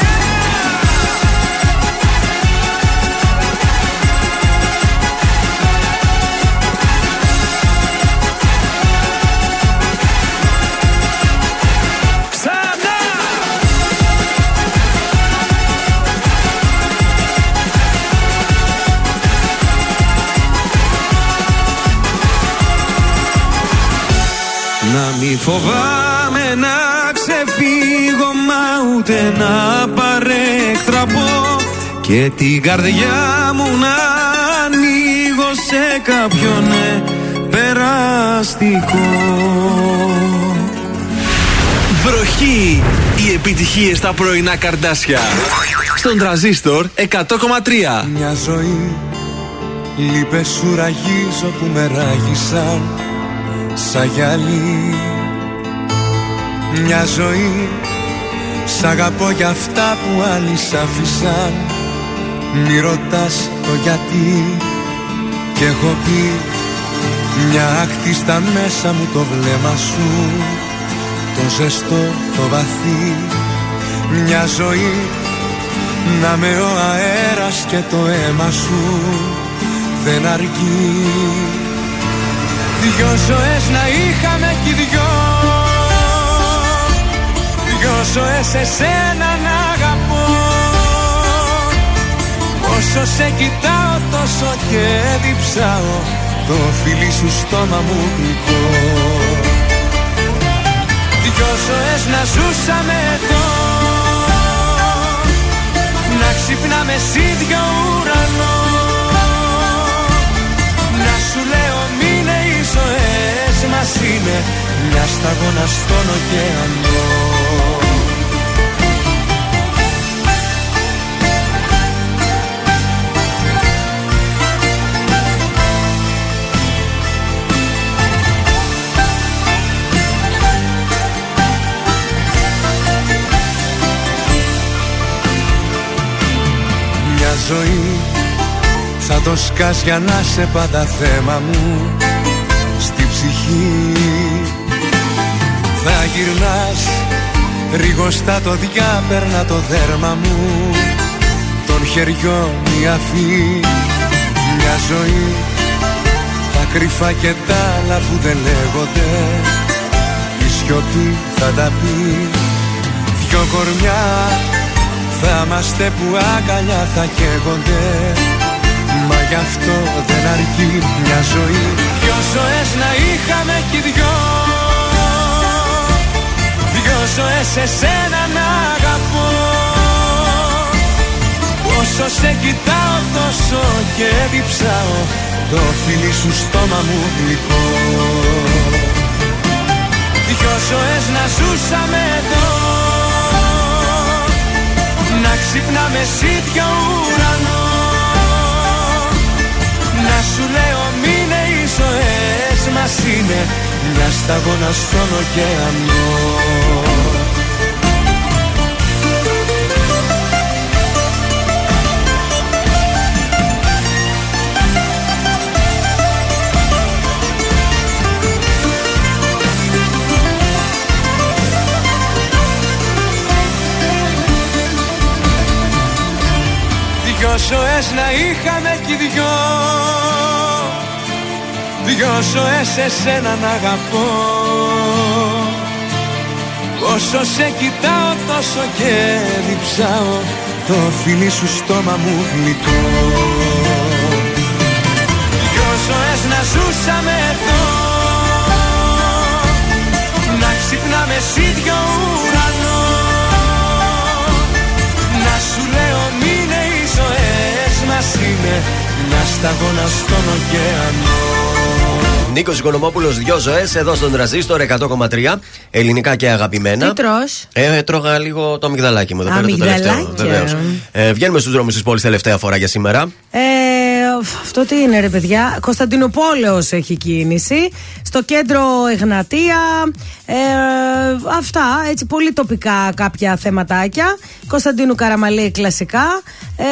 Να μη φοβάμαι να ξεφύγω μα ούτε να παρέκτραπω Και την καρδιά μου να ανοίγω σε κάποιον ναι, περαστικό Βροχή! Οι επιτυχίες στα πρωινά καρδάσια. Στον τραζίστορ 100,3. Μια ζωή Λείπες σου ραγίζω που με ράγισαν Σαν γυαλί Μια ζωή Σ' αγαπώ για αυτά που άλλοι σ' άφησαν. Μη ρωτάς το γιατί. Κι έχω πει Μια άκτη στα μέσα μου το βλέμμα σου. Το ζεστό, το βαθύ. Μια ζωή Να με ο αέρας και το αίμα σου Δεν αρκεί. Δυο ζωές να είχαμε κι δυο Δυο ζωές εσένα να αγαπώ Όσο σε κοιτάω τόσο και διψάω. Το φιλί σου στόμα μου γλυκό. Δυο ζωές να ζούσαμε εδώ Να ξυπνάμε σίδιο ουρανό. Να σου λέω μείνε οι ζωές μας είναι Μια σταγόνα στον ωκεανό ζωή. Θα το σκάς για να σε πάντα θέμα μου Στη ψυχή. Θα γυρνάς Ρίγοστα το διάπερνα το δέρμα μου. Των χεριών η αφή. Μια ζωή Τα κρυφά και τα άλλα που δεν λέγονται. Η σιωπή θα τα πει. Δυο κορμιά θα είμαστε που αγκαλιά θα καίγονται. Μα γι' αυτό δεν αρκεί μια ζωή. Δυο ζωές να είχαμε κι δυο. Δυο ζωές εσένα να αγαπώ. Όσο σε κοιτάω τόσο και διψάω. Το φιλί σου στόμα μου γλυκό. Δυο ζωές να ζούσαμε εδώ Να ξυπνάμε σίδιο ουρανό. Να σου λέω μείνε οι ζωές μας είναι Μια σταγόνα στον ωκεανό Δυο ζωές να είχαμε κι δυο. Δυο ζωές εσένα να αγαπώ. Όσο σε κοιτάω τόσο και διψάω. Το φιλί σου στόμα μου γλυκό Δυο ζωές να ζούσαμε εδώ. Να ξυπνάμε σ' ίδιο ουρανό μας είναι Μια σταγόνα στον ωκεανό Νίκος Οικονομόπουλος, δυο ζωές εδώ στον τραζίστορ 100,3. Ελληνικά και αγαπημένα. Τι τρως; Ε, τρώγα λίγο το αμυγδαλάκι μου εδώ πέρα το Αμυγδαλάκια. τελευταίο. Βεβαίως. Ε, βγαίνουμε στους δρόμους της πόλης τελευταία φορά για σήμερα. Ε, αυτό τι είναι ρε παιδιά; Κωνσταντινοπόλεως έχει κίνηση Στο κέντρο Εγνατία ε, Αυτά έτσι πολύ τοπικά κάποια θεματάκια Κωνσταντίνου Καραμαλή κλασικά ε,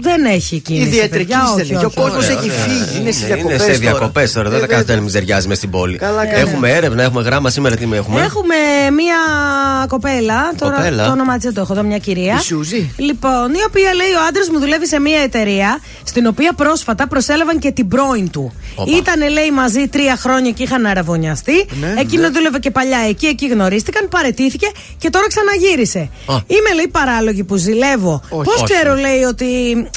Δεν έχει κίνηση Ιδιαίτερη παιδιά, κίνηση όχι, δεν έχει. Ο όχι, κόσμος όχι. έχει φύγει, είναι στις Ναι, διακοπές Είναι σε τώρα. διακοπές τώρα. Δεν Ε, θα βέβαια. κάθεται να μιζεριάζει μες στην πόλη. Καλά κάνει. Έχουμε έρευνα, έχουμε γράμμα σήμερα. Τι έχουμε; Έχουμε μία κοπέλα, τώρα Κοπέλα. το όνομα της δεν το έχω εδώ, μια κυρία. Η Σούζη. Λοιπόν, η οποία λέει ο άντρας μου δουλεύει σε μια εταιρεία στην οποία πρόσφατα προσέλαβαν και την πρώην του. Οπα. Ήτανε, λέει, μαζί τρία χρόνια και είχαν αραβωνιαστεί. Ναι, Εκείνο ναι. δούλευε και παλιά εκεί, εκεί γνωρίστηκαν, παρετήθηκε και τώρα ξαναγύρισε. Α. Είμαι, λέει, παράλογη που ζηλεύω. Όχι. Πώς Όχι. ξέρω, λέει, ότι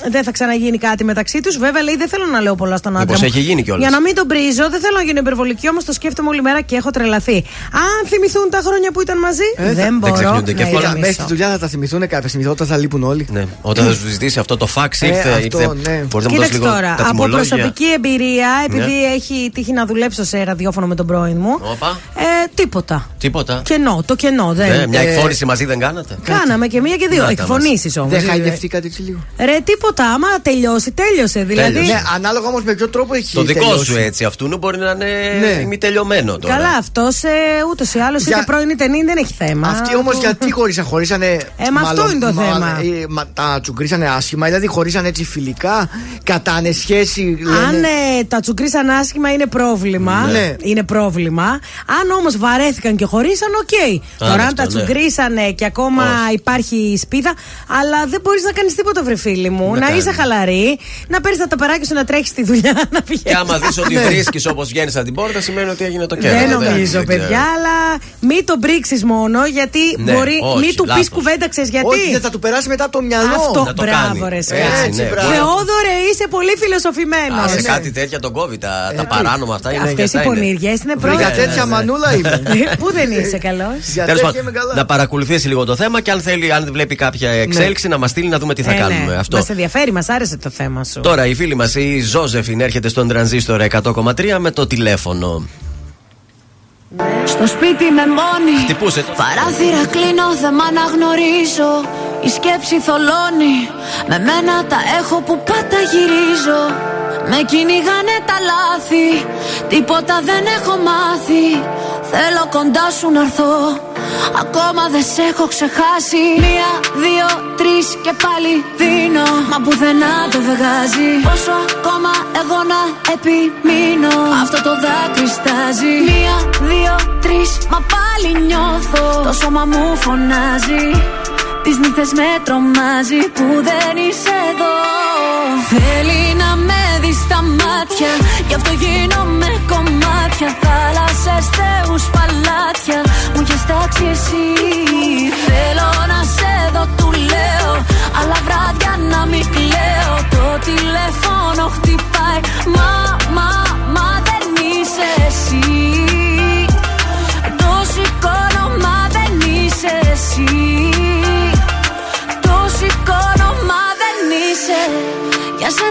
δεν θα ξαναγίνει κάτι μεταξύ τους. Βέβαια, λέει, δεν θέλω να λέω πολλά στον άντρα. Μήπως μου. έχει γίνει κιόλας; Για να μην τον πρίζω, δεν θέλω να γίνω υπερβολική, όμως το σκέφτομαι όλη μέρα και έχω τρελαθεί. Αν θυμηθούν τα χρόνια που ήταν μαζί, Ε, θα- δεν δεν μπορώ ξεχνιούνται και να εύκολα. Κοίτα, μέχρι τη ηρεμήσω. δουλειά θα τα θυμηθούν κάποια στιγμή όταν θα λείπουν όλοι. Ναι. Όταν θα σου ζητήσει αυτό το φαξ Ε, ήρθε. αυτό, ήρθε. ναι. Μπορείς να μου δώσεις Κοίταξε λίγο τώρα, τα από τιμολόγια. προσωπική εμπειρία, επειδή Ναι. έχει τύχει να δουλέψω σε ραδιόφωνο με τον πρώην μου. Όπα. Ε, τίποτα. Τίποτα. Κενό, το κενό. Δεν, Ναι, μια ε, εκφόρηση μαζί δεν κάνατε; Κάναμε και μία και δύο. Να τα Εκφωνήσεις όμως. Δεν χαϊδευτήκατε έτσι λίγο. Ρε, τίποτα. Άμα τελειώσει, τέλειωσε. Δηλαδή. Τέλειωσε. Ναι, ανάλογα όμως με ποιο τρόπο έχει Το δικό τελειώσει. σου έτσι αυτού μπορεί να είναι Ναι. ημιτελειωμένο τώρα. Καλά, αυτός ε, ούτως ή άλλως Για- είτε πρώην είτε νυν δεν έχει θέμα. Αυτοί όμως Του- γιατί χωρίσαν, χωρίσανε. Ε, μα αυτό είναι το θέμα. ε, μα- τα τσουγκρίσανε άσχημα, δηλαδή χωρίσανε έτσι φιλικά, κατάνε σχέση. Λένε, Αν ε, τα τσουκρίσαν άσχημα είναι πρόβλημα. Ναι. Είναι πρόβλημα. Αν όμως βαρέθηκαν και χωρίσαν, οκ. Τώρα, αν αυτό, τα ναι. τσουκρίσανε και ακόμα Όχι. υπάρχει σπίδα, αλλά δεν μπορείς να κάνεις τίποτα, βρε φίλη μου. Να Να, κάνεις. είσαι χαλαρή, να παίρνεις τα ταπεράκια σου να τρέχεις στη δουλειά, να πηγαίνεις. Και άμα δεις ότι βρίσκεις όπως βγαίνεις από την πόρτα, σημαίνει ότι έγινε το κέντρο. Δεν νομίζω, δεν παιδιά, ξέρω. αλλά μην τον πρίξεις μόνο, γιατί Ναι, μπορεί. όχι, μην του πεις λάθος. κουβέντα, ξέρεις γιατί. Όχι, δεν θα του περάσει μετά από το μυαλό. Αυτό, Να το μπράβο, κάνει. ρε Έτσι, Σκάτς. ναι. μπράβο. Θεόδωρε, είσαι πολύ φιλοσοφημένος. Α, σε κάτι τέτοια τον κόβει. Τα, τα παράνομα αυτά είναι. Αυτές για οι αυτά είναι. πονηριέ είναι Για πρόβλημα. τέτοια μανούλα είμαι. Πού δεν είσαι καλός. Για Τέλος τέτοια πάντων, είμαι καλά. να παρακολουθήσει λίγο το θέμα και αν θέλει, αν βλέπει κάποια εξέλιξη, να μας στείλει να δούμε τι θα κάνουμε. Αυτό. Μας ενδιαφέρει, μας άρεσε το θέμα σου. Τώρα η φίλη μας, η Ζώζεφιν, έρχεται στον τρανζίστορ 100,3 με το τηλέφωνο. Στο σπίτι με μόνη Χτυπούσε το. Παράθυρα κλείνω, δεν μ' αναγνωρίζω Η σκέψη θολώνει. Με μένα τα έχω που πάντα γυρίζω. Με κυνηγάνε τα λάθη. Τίποτα δεν έχω μάθει. Θέλω κοντά σου να έρθω. Ακόμα δεν σε έχω ξεχάσει. Μία, δύο, τρεις και πάλι δίνω. Μα πουθενά το βγάζει. Πόσο ακόμα εγώ να επιμείνω. Αυτό το δάκρυ στάζει Μία, δύο, τρεις Μα πάλι νιώθω. Το σώμα μου φωνάζει Τις νύχτες με τρομάζει Που δεν είσαι εδώ. Θέλει να με δεις στα μάτια Γι' αυτό γίνομαι κομμάτια. Θάλασσες, θεούς, παλάτια Μου έχεις τάξει εσύ. Θέλω να σε δω, του λέω Αλλά βράδια να μην κλαίω. Το τηλέφωνο χτυπάει Μα, μα, μα δεν είσαι εσύ. Το σηκώνω, μα δεν είσαι εσύ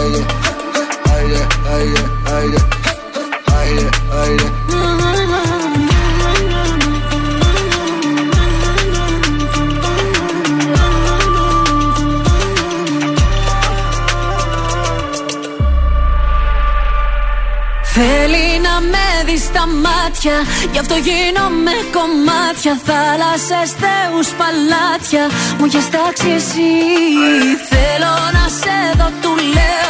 άιε, άιε, άιε, άιε, άιε, άιε, άιε, άιε. Θέλει να με δεις στα μάτια Γι' αυτό γίνομαι κομμάτια Θάλασσες, θεούς, παλάτια Μου έχεις τάξει εσύ Θέλω να σε δω, του λέω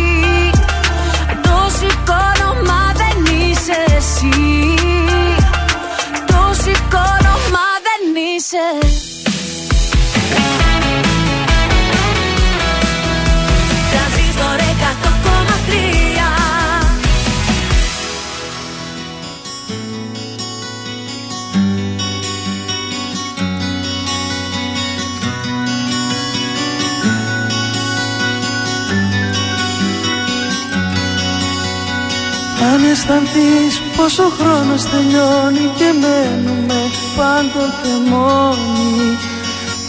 Αν αισθανθείς πόσο χρόνος τελειώνει και μένουμε πάντοτε μόνοι.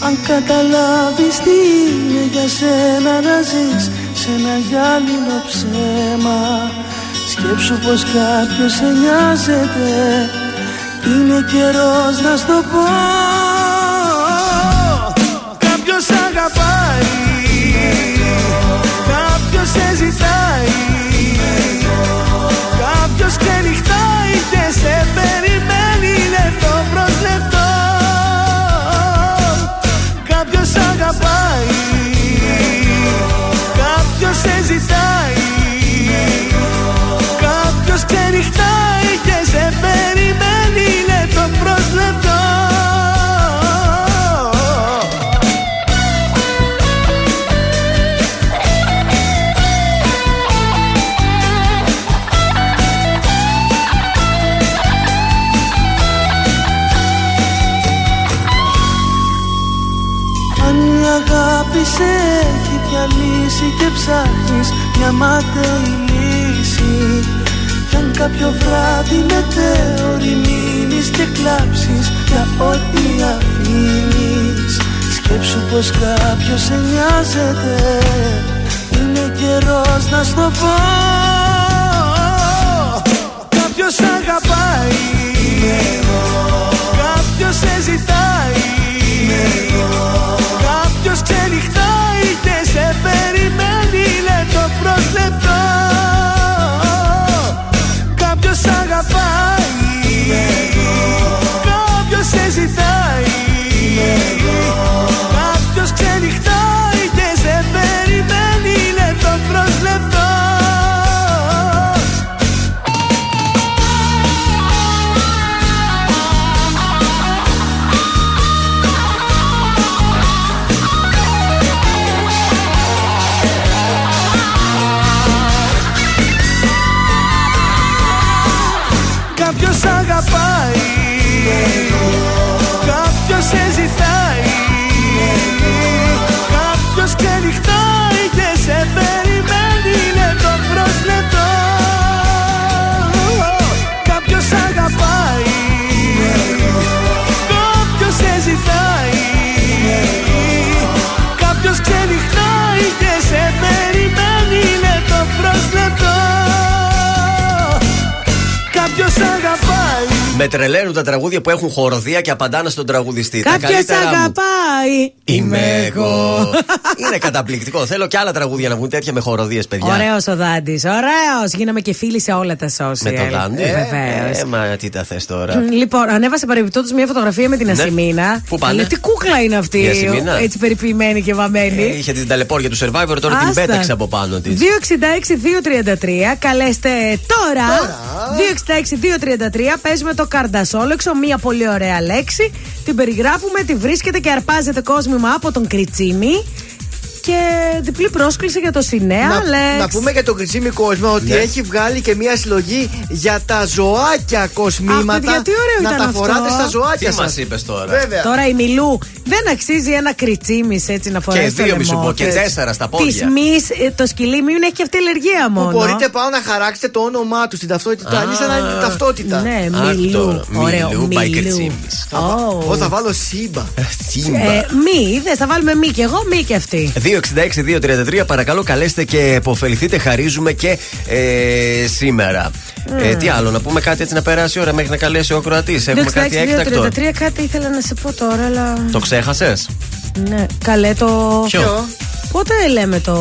Αν καταλάβεις τι είναι για σένα να ζεις σε ένα γυάλινο ψέμα Σκέψου πως κάποιος σε νοιάζεται. Είναι καιρός να στο πω. Κάποιος αγαπάει Κάποιος σε ζητάει Κάποιος ξενυχτάει και σε περιμένει λεπτό προς λεπτό Κάποιος αγαπάει Κάποιος σε ζητάει μια μάταιη λύση Κι αν κάποιο βράδυ μετέωρη μείνεις και κλάψεις για ό,τι αφήνεις. Σκέψου πως κάποιος σε νοιάζεται Είναι καιρός να στο πω. Κάποιος αγαπάει. Κάποιος σε ζητάει. Κάποιος ξενυχτάει λεπτό Κάποιος αγαπάει Με τρελαίνουν τα τραγούδια που έχουν χοροδία και απαντάνε στον τραγουδιστή. τα Κάποιος καλύτερα μου. αγαπάει. Είμαι εγώ. Είναι καταπληκτικό. Θέλω και άλλα τραγούδια να βγουν τέτοια με χοροδίες, παιδιά. Ωραίος ο Δάντης. Ωραίος. Γίναμε και φίλοι σε όλα τα social. Με το δάντι. Βεβαίως. Ε, μα τι τα θες τώρα. Λοιπόν, ανέβασε παρεμπιπτόντως μια φωτογραφία με την Ναι. Ασημίνα. Πού πάνε; Λέει, τι κούκλα είναι αυτή, Η Ασημίνα; έτσι περιποιημένη και βαμμένη. Ε, είχε την ταλαιπώρια του survivor, τώρα την Άστα. πέταξε από πάνω της. 266-233. Καλέστε τώρα. 266-233. Παίζουμε το καρντασόλεξο. Μία πολύ ωραία λέξη. Την περιγράφουμε, τη βρίσκετε και αρπάζετε κόσμημα από τον Κριτσίμη. Και διπλή πρόσκληση για το Σινέα. Να, Λέξ. να πούμε για τον Κριτσίμη κόσμο ότι Ναι. έχει βγάλει και μια συλλογή για τα ζωάκια κοσμήματα. Αχ, παιδιά, τι ωραίο να ήταν τα αυτό. φοράτε στα Τι ζωάκια μας σα. είπες τώρα; Βέβαια. Τώρα η Μιλού δεν αξίζει ένα κριτσίμι έτσι να φορέσει. Και δύο μη σου πω, και τέσσερα στα πόδια. Τη μη, το σκυλί μη έχει και αυτή αλλεργία μόνο. Που μπορείτε πάνω να χαράξετε το όνομά τους στην ταυτότητα. Αν είσαι ένα ταυτότητα. Ναι, Αχ, Μιλού. τώρα, Ωραίο. Μιλού, by Μιλού. Κριτσίμης. Ω. Εγώ θα βάλω σύμπα. Σύμπα. Ε, μη, είδες, θα βάλουμε μη και εγώ, μη και αυτή. 266-233, παρακαλώ καλέστε και επωφεληθείτε. Χαρίζουμε και ε, σήμερα. Ε, τι άλλο, να πούμε κάτι έτσι να περάσει η ώρα μέχρι να καλέσει ο ακροατή. Έχουμε κάτι έκτακτο; 266-233, κάτι ήθελα να σε πω τώρα, αλλά. Το ξέχασες; Ναι, καλέ το. Ποιο; Πότε λέμε το.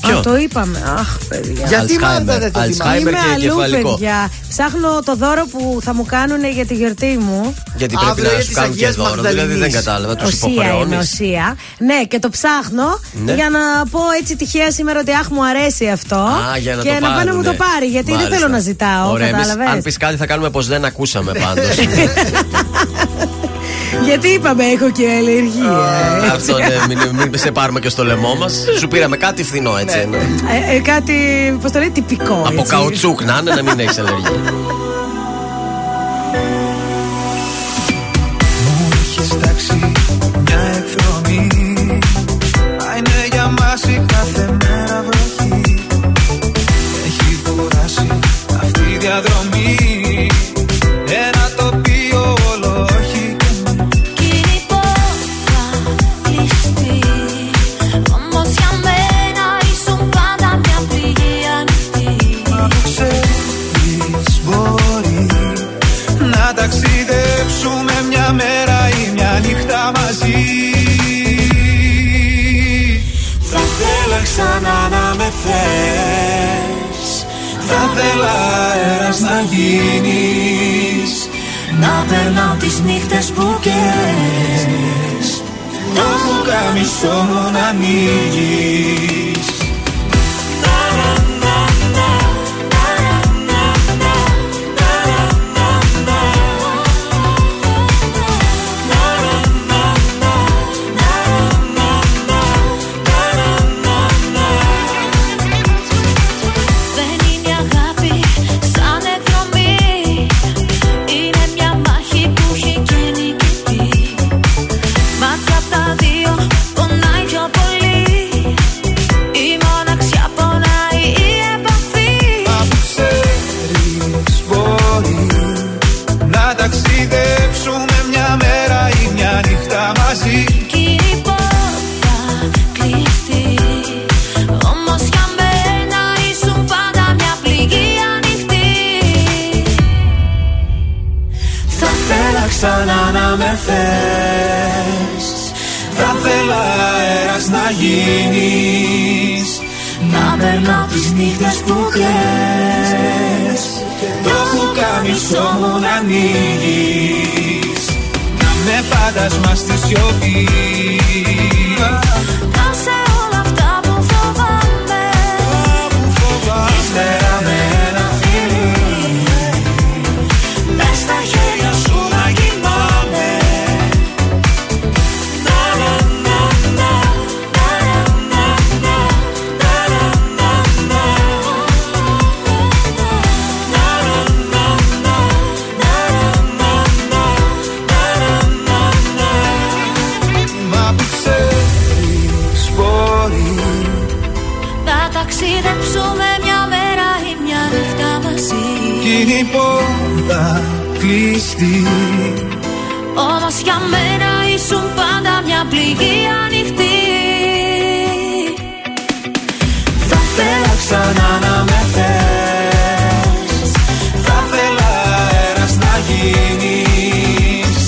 Ποιο; Α, το είπαμε. Αχ, παιδιά. Γιατί Alzheimer. μάλλον δεν το Alzheimer θυμάμαι. Είμαι και αλλού, κεφαλικό. παιδιά. Ψάχνω το δώρο που θα μου κάνουν για τη γιορτή μου. Γιατί Αύριο πρέπει να για σου της κάνουν και Αγίας δώρο. Δηλαδή δεν Μαγδαληνής. κατάλαβα, τους Οσία είναι υποχρεώνεις. οσία. Ναι, και το ψάχνω Ναι. για να πω έτσι τυχαία σήμερα ότι αχ μου αρέσει αυτό. Α, για να και το να πάει να πάρουνε. μου το πάρει. Γιατί Μάλιστα. δεν θέλω να ζητάω. Ωραία, εμείς, κατάλαβες. αν πεις κάτι θα κάνουμε πως δεν ακούσαμε πάντως. Γιατί είπαμε έχω και αλλεργία. Αυτό ναι, μην, μην σε πάρουμε και στο λαιμό μας. Σου πήραμε κάτι φθηνό έτσι. ναι. Ε, ε, κάτι, πώς το λέει, τυπικό. Από έτσι. καουτσούκ να είναι να μην έχεις αλλεργία. Έχεις τάξει μια εκδρομή Μα είναι για μας η κάθε μέρα βροχή Έχει κουράσει αυτή η διαδρομή Θα θέλα αέρας να γίνεις Να περνάω τις νύχτες που καίες Το πουκάμισό μου να ανοίγεις με θες. Θα θέλα αέρας να γίνεις. Να περνάω τις νύχτες που κλαις. Το πουκάμισό μου να ανοίγεις. Να με φάντασμα στη σιωπή πιστή Όμως για μένα ήσουν πάντα μια πληγή ανοιχτή. Θα θέλα ξανά να με θες. Θα θέλα αέρας να γίνεις.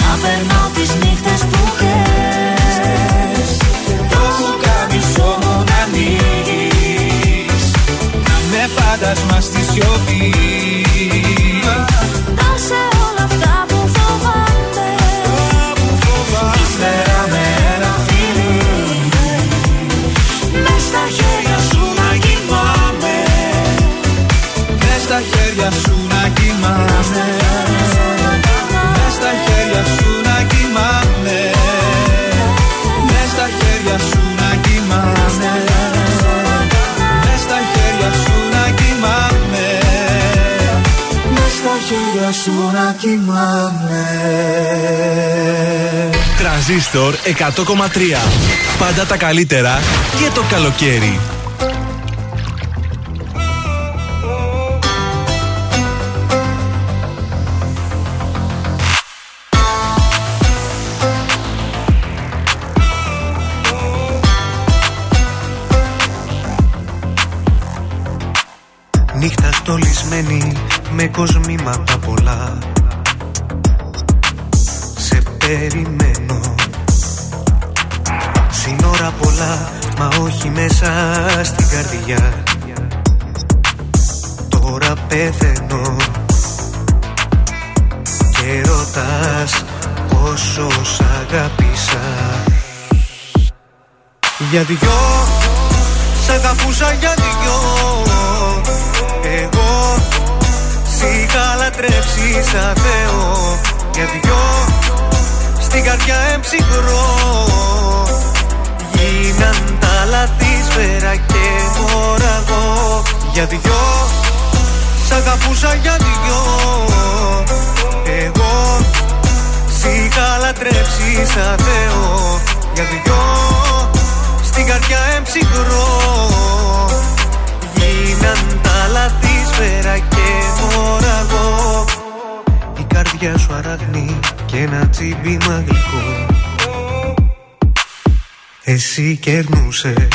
Να περνάω τις νύχτες που θες. Το βουκάμισό μου να ανοίγεις. Να με φαντασμάς στη σιωπή. Σου να κοιμάμαι Τρανζίστορ 100,3. Πάντα τα καλύτερα και το καλοκαίρι. Αγαπούσα για δυο. Εγώ Σ' είχα λατρέψει σαν Θεό Για δυο Στην καρδιά εμψυχρό. Γίναν τα λαθή σφαίρα και μωραγό Η καρδιά σου αραγνή και ένα τσίμπημα γλυκό Εσύ κερνούσες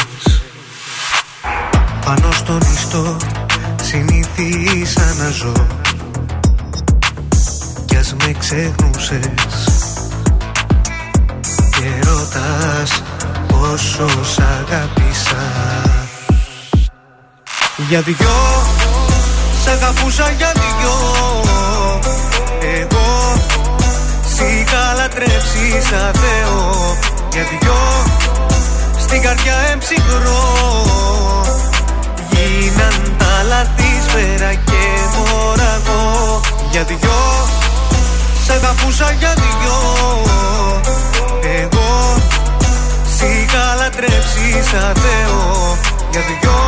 Πάνω στον ιστό συνήθισα να ζω Κι ας με ξεχνούσες Και ρωτάς πόσο σ' αγάπησα Για δυο Σ' αγαπούσα για δυο. Εγώ Σ' είχα λατρέψει σαν Θεό. Για δυο Στην καρδιά εμψυχρό Γίναν τα λαθή σφαίρα και μωραγό Για δυο Σ' αγαπούσα για δυο. Εγώ Σ' είχα λατρέψει σαν Θεό. Για δυο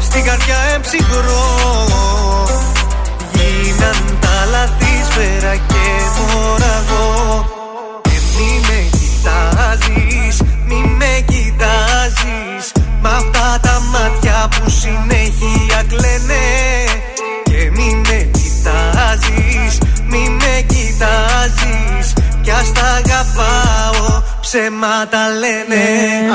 Στην καρδιά εμψυχρό. Γίναν τα λαθή σφαίρα και μωραγό Και μη με κοιτάζεις, μη με κοιτάζεις. Μ' αυτά τα μάτια που συνέχεια κλαίνε Και μη με κοιτάζεις, μη με κοιτάζεις Κι ας τα αγαπάω, ψέματα λένε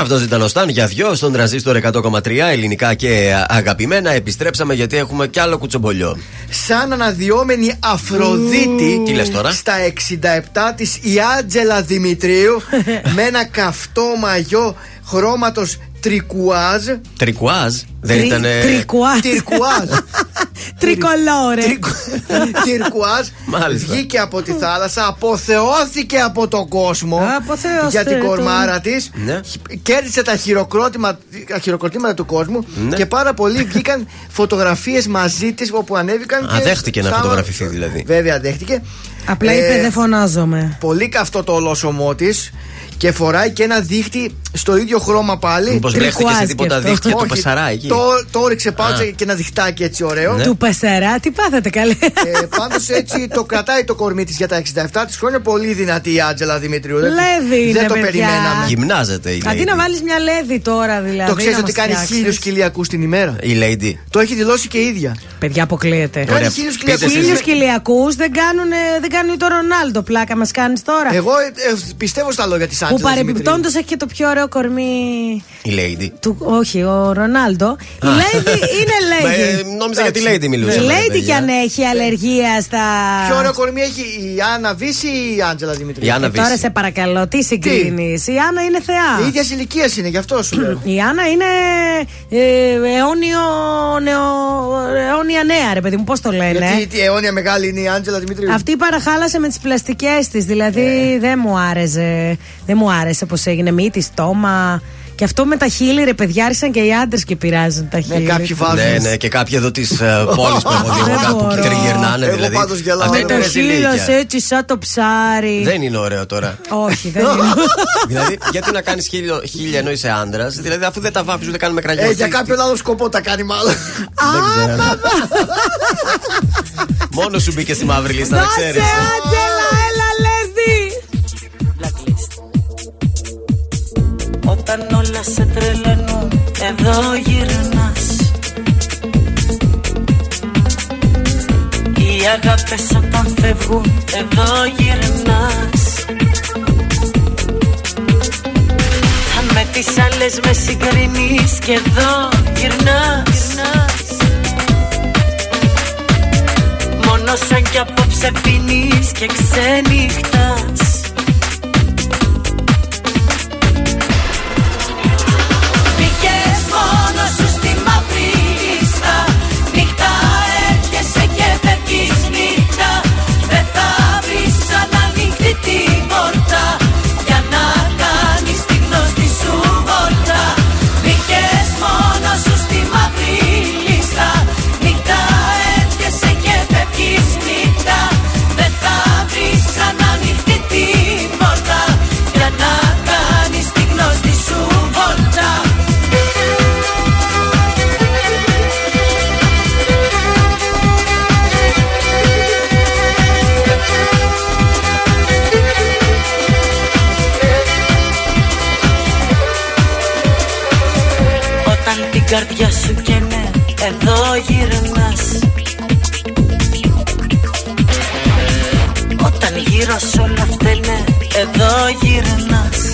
Αυτό ήταν ο Σταν για δυο στον τραζίστορ 100,3 ελληνικά και αγαπημένα. Επιστρέψαμε γιατί έχουμε κι άλλο κουτσομπολιό. Σαν αναδυόμενη Αφροδίτη Τι λες τώρα; Στα 67 της η Άντζελα Δημητρίου Με ένα καυτό μαγιό χρώματος τρικουάζ Τρικουάζ. Δεν Τρι- ήταν. τρικουάζ. Τυρκουάζ Τρικολόρε. Τυρκουάζ Μάλιστα. Βγήκε από τη θάλασσα Αποθεώθηκε από τον κόσμο Αποθεώστε Για την τον. κορμάρα της Ναι. Κέρδισε τα, χειροκρότημα, τα χειροκροτήματα του κόσμου Ναι. Και πάρα πολλοί βγήκαν φωτογραφίες μαζί της όπου ανέβηκαν Α, και δέχτηκε να στα- φωτογραφηθεί δηλαδή. Βέβαια δέχτηκε Απλά Ε, είπε δεν φωνάζομαι. Πολύ καυτό το ολόσωμό τη και φοράει και ένα δίχτυ στο ίδιο χρώμα πάλι. Μήπως βρέχτηκε σε τίποτα αυτό. δίχτυα του Όχι, Πασαρά εκεί; Το, το ρίξε πάνω Α. και ένα διχτάκι έτσι ωραίο. Ναι. Του Πασαρά, τι πάθατε καλέ. Ε, Πάντως έτσι το κρατάει το κορμί της για τα 67 της χρόνια. Πολύ δυνατή η Άντζελα Δημητρίου. Δεν- Λέδη είναι, Δεν το παιδιά. περιμέναμε. Γυμνάζεται η Αντί Lady. να βάλεις μια λέδη τώρα δηλαδή. Το ξέρεις να ότι μας κάνει φτιάξεις. χίλιους κοιλιακού την ημέρα; Η Lady. Το έχει δηλώσει και η ίδια. Παιδιά, αποκλείεται. Κάνει Ωραία. χίλιους Πείτε κοιλιακούς. εσείς. Χίλιους κοιλιακού δεν κάνουν, δεν κάνουν το Ρονάλντο. Πλάκα μας κάνεις τώρα. Εγώ ε, ε, πιστεύω στα λόγια της που Άντζελας. παρεμπιπτόντως έχει και το πιο ωραίο κορμί. Η Lady. Του, όχι, ο Ρονάλντο. Η Lady είναι Μα, ε, Lady. Νόμιζα για τη Lady Η μιλούσαμε. ρε Lady παιδιά. κι αν έχει αλλεργία στα. Πιο ωραίο κορμί έχει η Άννα Βύση ή η Άντζελα Δημητρίου; Η Άννα Ε, τώρα Βύση. σε παρακαλώ, τι συγκρίνεις; Η Άννα είναι θεά. Η ίδια ηλικία είναι, γι' αυτό σου λέω. Η Άννα είναι ε, αιώνιο, νεο, αιώνια νέα, ρε παιδί μου, πώς το λένε; Γιατί τι αιώνια μεγάλη είναι η Άντζελα Δημητρίου; Αυτή παραχάλασε με τις πλαστικές της. Δηλαδή Ε. δεν μου άρεσε. Δεν μου άρεσε πώ έγινε μύτη, στόμα. Και αυτό με τα χείλη, ρε παιδιά, άρχισαν και οι άντρες και πειράζουν τα χείλη. κάποιοι βάζουν. Ναι, ναι, και κάποιοι εδώ της πόλης που έχω δει εγώ Δεν κάπου μπορώ. τριγυρνάνε. Εγώ Δηλαδή. πάντως γελάω. Αυτά Με είναι το ρεζιλίκια. χείλο έτσι σαν το ψάρι. Δεν είναι ωραίο τώρα. Όχι, δεν είναι. δηλαδή, γιατί να κάνεις χίλια ενώ είσαι άντρας, δηλαδή αφού δεν τα βάφεις ούτε κάνουμε κραγιό. Ε, για κάποιον άλλο σκοπό τα κάνει μάλλον. Δεν ξέρω. Μόνος σου μπήκε στη μαύρη λίστα, να ξέρεις. Άντζελα, έλα, Λέδη. Όταν όλα σε τρελαίνουν Εδώ γυρνάς Οι αγάπες όταν φεύγουν Εδώ γυρνάς Αν με τις άλλες με συγκρίνεις Και εδώ γυρνάς Μόνο σαν κι απόψε πίνεις Και ξενυχτάς καρδιά σου καίνε Εδώ γυρνάς. Όταν γύρω σ' όλα φταίνε Εδώ γυρνάς.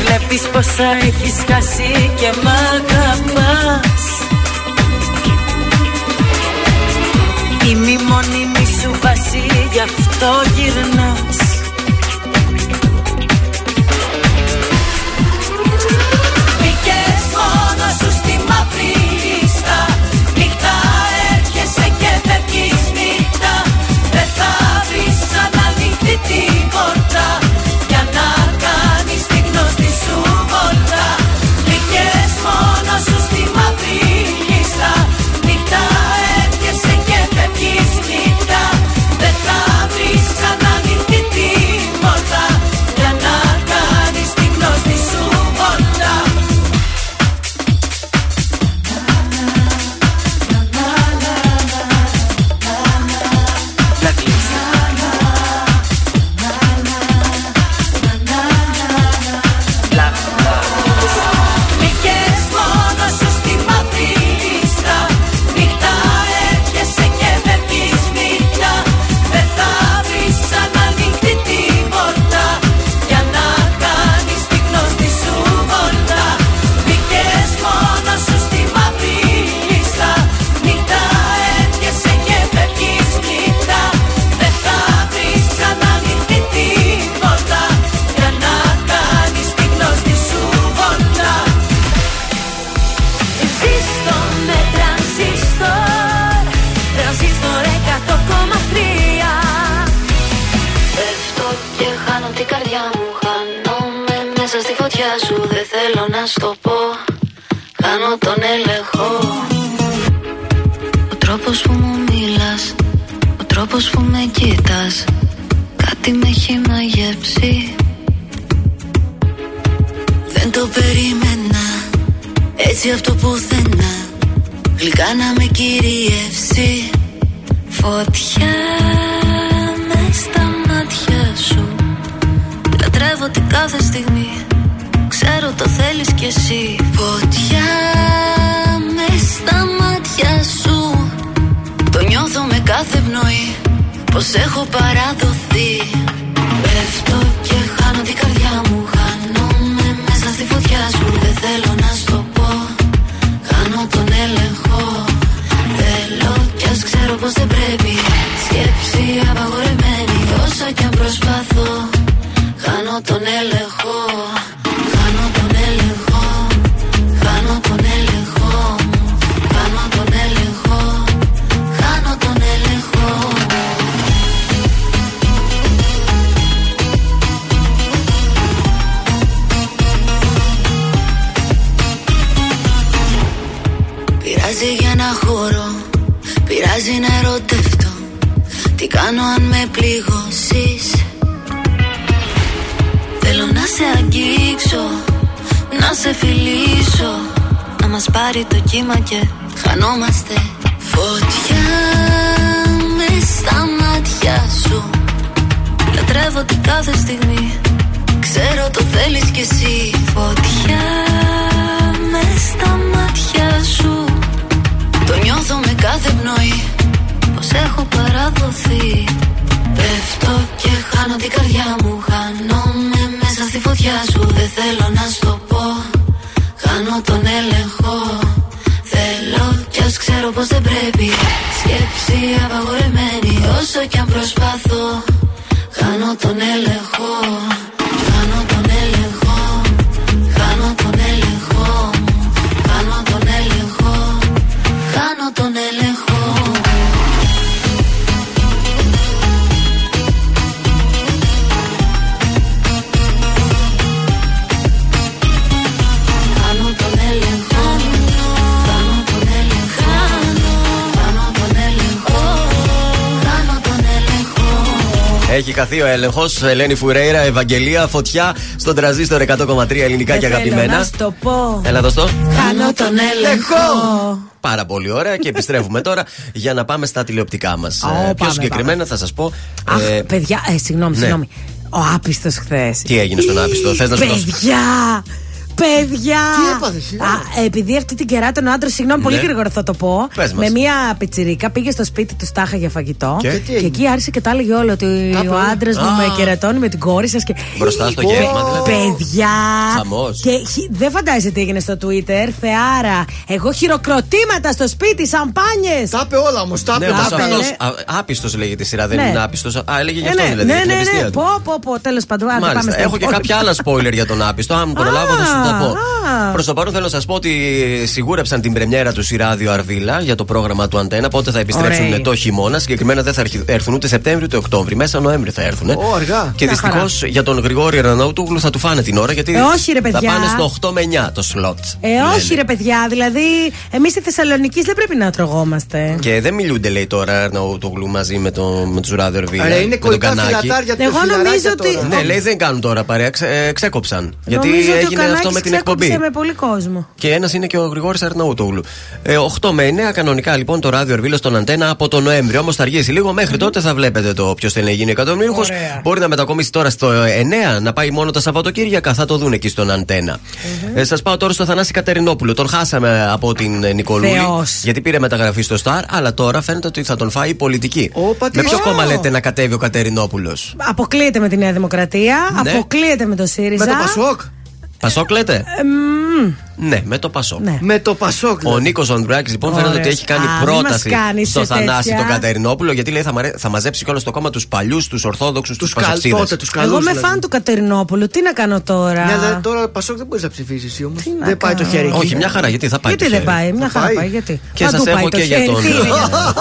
Βλέπεις πόσα έχεις χάσει Και μ' αγαπάς. Είμαι η μόνιμη σου βάση Γι' αυτό γυρνάς χαθεί ο έλεγχο. Ελένη Φουρέιρα, Ευαγγελία, φωτιά στον τραζίστορ 100,3 ελληνικά και Δεν θέλω αγαπημένα. να σου το πω Έλα, δώσ' το. Χάνω τον έλεγχο Πάρα πολύ ωραία και επιστρέφουμε τώρα για να πάμε στα τηλεοπτικά μας. Ω, πιο πάμε, συγκεκριμένα θα σας πω. Αχ, ε, παιδιά, ε, συγγνώμη, ναι. συγγνώμη. Ο άπιστος χθες. Τι έγινε στον άπιστο, θες να σου δώσω. Παιδιά! Παιδιά! Τι έπαθες, σιγά. Α, επειδή αυτή την κεράτων ο άντρας, συγγνώμη, πολύ Ναι. γρήγορα θα το πω. Πες μας. Με μία πιτσιρίκα πήγε στο σπίτι του Στάχα για φαγητό. Και; Και, Τι έγινε; εκεί άρχισε και τα έλεγε όλο ότι Τα ο είπε όλα. άντρας μου Α. με κερατώνει με την κόρη σας. Και... Μπροστά στο Ω, γεύμα, δηλαδή. Παιδιά! Χαμός. Και χι- δεν φαντάζεσαι τι έγινε στο Twitter. Θεάρα. Εγώ χειροκροτήματα στο σπίτι, σαμπάνιες. Τα είπε όλα όμως. Τα Ναι, είπε. όμως τα είπε. αυτό. Άπιστος λέγεται τη σειρά, δεν Ναι. είναι άπιστος. Α, έλεγε γι' Ε, αυτό ναι, δηλαδή. ναι, για την ναι, απιστία ναι. του. Πω, πω, πω. Τέλος πάντων, άντε, πάμε Μάλιστα. στο Έχω και επόμενο. κάποια άλλα spoiler για τον άπιστο. Αν προλάβω, θα σα τα πω. α. Προς το παρόν θέλω να σας πω ότι σιγούρεψαν την πρεμιέρα του Σιράδιο Αρβίλα για το πρόγραμμα του Αντένα. Πότε θα επιστρέψουν Ωραίοι. το χειμώνα. Συγκεκριμένα δεν θα αρχι- έρθουν ούτε Σεπτέμβριο ούτε Οκτώβριο. Μέσα Νοέμβριο θα έρθουν. Ω, αργά. Και Μια δυστυχώς για τον Γρηγόρη Ραναούτουγλου θα του φάνε την ώρα γιατί Ε, όχι, ρε, θα παιδιά. πάνε στο 8 με 9 το σλότ. Ε, όχι ρε παιδιά, δηλαδή εμείς στη Θεσσαλονίκη δεν πρέπει να τρογόμαστε. Και δεν μιλούνται, λέει τώρα, Αρναούτογλου μαζί με, το, με του Ράδιο Αρβίλα. Ρε, είναι με τον κολλητά Κανάκη. φυλατάρια του Εγώ φιλαράκια νομίζω ότι- τώρα. Ναι, λέει δεν κάνουν τώρα παρέα. Ξε, ε, ξέκοψαν. Γιατί Νομίζω ότι ο έγινε αυτό Κανάκης με την ξέκοψε εκπομπή. με πολύ κόσμο. Και ένας είναι και ο Γρηγόρης Αρναούτογλου. Ε, 8 με 9 κανονικά λοιπόν το ράδιο Ερβίλος στον Αντένα από τον Νοέμβριο. Όμως θα αργήσει λίγο. Μέχρι τότε θα βλέπετε το ποιο θέλει να γίνει εκατομμύριουχος. Ωραία. Μπορεί να μετακομίσει τώρα στο 9, να πάει μόνο τα Σαββατοκύριακα. Θα το δουν εκεί στον αντενα Ε, Σας πάω τώρα στο Θανάση Κατερινόπουλο. Τον χάσαμε από την ε, Νικολούλη. Θεός. Γιατί πήρε μεταγραφή στο Σταρ. Αλλά τώρα φαίνεται ότι θα τον φάει η πολιτική. Ω, πατή. με ποιο Ω. κόμμα λέτε να κατέβει ο Κατερινόπουλος; Αποκλείεται με τη Νέα Δημοκρατία, Ναι. αποκλείεται με το ΣΥΡΙΖΑ. Με το Πασόκ. Πασόκ λέτε; Ε, μμ, Ναι, με το Πασόκ. ναι. Με το Πασόκ. Ο Νίκος Ανδράκη λοιπόν φαίνεται Ωραίος. ότι έχει κάνει Α, μη πρόταση μας κάνεις στο σε Θανάση τέτοια. τον Κατερινόπουλο γιατί λέει θα, μαρέ- θα μαζέψει κιόλας στο κόμμα τους παλιούς, τους Ορθόδοξους, τους Τους καλ, Πασοξίδε. τότε τους καλούς. Εγώ είμαι φαν του Κατερινόπουλου. Τι να κάνω τώρα; Ναι, αλλά τώρα Πασόκ δεν μπορείς να ψηφίσεις εσύ όμως. να Δεν πάει το κάνω; χέρι εκεί. Όχι, μια χαρά, γιατί θα πάει. γιατί το δεν χέρι; πάει, μια Θα χαρά πάει. πάει. Γιατί; Και Παντού σας πάει έχω το και για χέρι. τον- Τι είναι;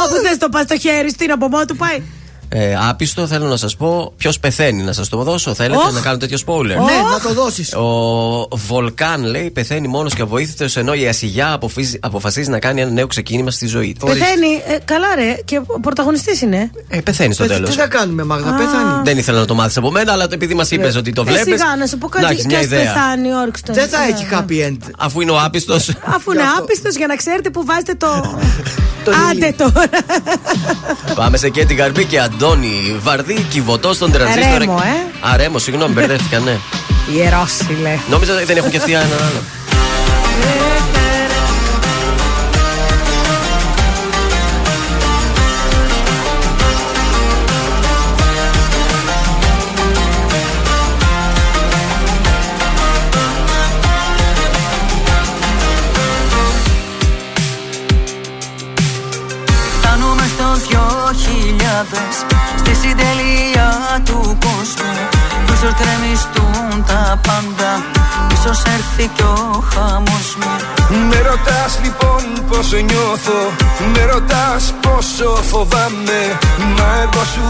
Όπου θες το πας το χέρι, στην από μόνο του πάει. Ε, άπιστο θέλω να σας πω ποιος πεθαίνει. Να σας το δώσω. Θέλετε Οχ. να κάνω τέτοιο spoiler; Ναι, να το δώσεις. Ο Βολκάν λέει πεθαίνει μόνος και αβοήθητος ενώ η Ασιγιά αποφύζει- αποφασίζει να κάνει ένα νέο ξεκίνημα στη ζωή τη. Πεθαίνει. Ε, καλά, ρε. Και ο πρωταγωνιστής είναι. Ε, πεθαίνει στο τέλος. Τι θα κάνουμε, Μάγδα, Α. πεθάνει. Δεν ήθελα να το μάθεις από μένα, αλλά επειδή μας είπες ότι το Ε, βλέπεις. σιγά να σου πω να κάτι. έχεις Και μια ας ιδέα. πεθάνει, όρξε το. Δεν θα Ναι, έχει ναι. happy end. Αφού είναι ο άπιστος. Αφού είναι άπιστος για να ξέρετε που βάζετε το. Το Άντε τώρα. Πάμε σε Κέτι Γαρμπή και Αντώνη Βαρδί, κυβωτός στον τρανζίστορ. Ρέμο, ε. Α, Ρέμο, συγγνώμη, μπερδεύτηκα, ναι. Ιερόσιλε. Νόμιζα ότι δεν έχουν και αυτοί έναν άλλο. Δυο χιλιάδες Στη συντελεία του κόσμου. Ίσως γκρεμιστούν τα πάντα Ίσως έρθει κι ο χαμός μου. Με ρωτάς λοιπόν πως νιώθω Με ρωτάς πόσο φοβάμαι Μα εγώ σου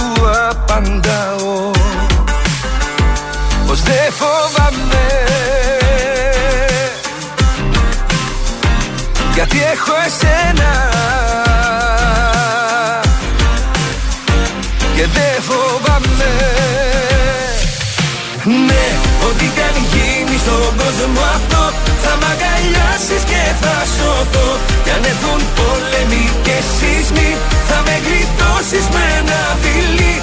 απαντάω. Πως δεν φοβάμαι. Γιατί έχω εσένα και δεν φοβάμαι. Ναι, ό,τι κι αν γίνει στον κόσμο αυτό Θα μ' αγκαλιάσεις και θα σωθώ. Κι αν έρθουν πόλεμοι και σεισμοί Θα με γλιτώσεις με ένα φιλί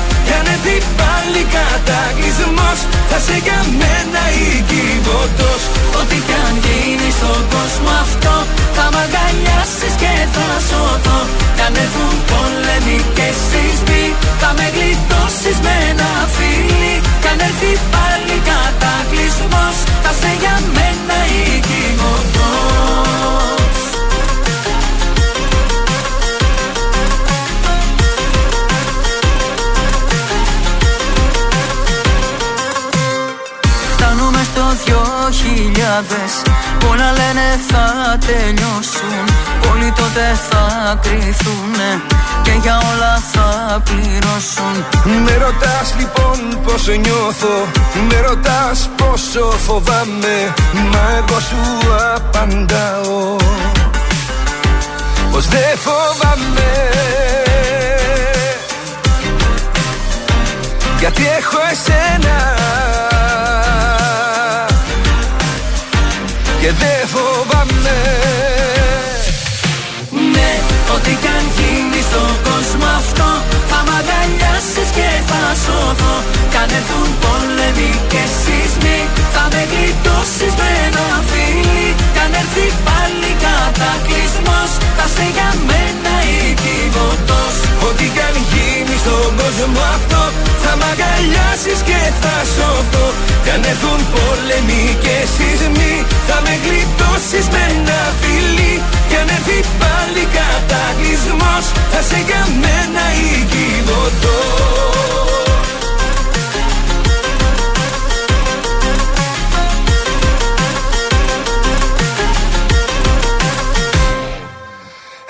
έρθει πάλι κατακλυσμός. Θα σε για μένα οικιβωτός Ό,τι κι αν γίνει στον κόσμο αυτό Θα μ' αγκαλιάσεις και θα σωθώ. Κι αν έρθουν πόλεμοι και σεισμοί Θα με γλιτώσεις με ένα φίλι. Κι αν έρθει πάλι κατακλυσμός Θα σε για μένα οικιβωτός δυο χιλιάδες. Πολλά λένε θα τελειώσουν. Όλοι τότε θα κρυθούνε. Και για όλα θα πληρώσουν. Με ρωτάς λοιπόν πως νιώθω. Με ρωτάς πόσο φοβάμαι. Μα εγώ σου απαντάω. Πως δεν φοβάμαι. Γιατί έχω εσένα Και δεν φοβάμαι. Ναι, ό,τι κι αν γίνει στον κόσμο αυτό Θα μ' αγκαλιάσεις και θα σωθώ. Κι αν έρθουν πόλεμοι και σεισμοί Θα με γλιτώσεις με ένα φίλι Κι αν έρθει πάλι κατακλυσμός Θα σε για μένα οικειβωτός Ό,τι κι αν γίνει στον κόσμο αυτό. Θα μ' αγκαλιάσεις και θα σωθώ. Κι αν έρθουν πόλεμοι και σεισμοί Θα με γλιτώσεις με ένα φιλί. Κι αν έρθει πάλι κατακλυσμός Θα σε για μένα οικειβωτός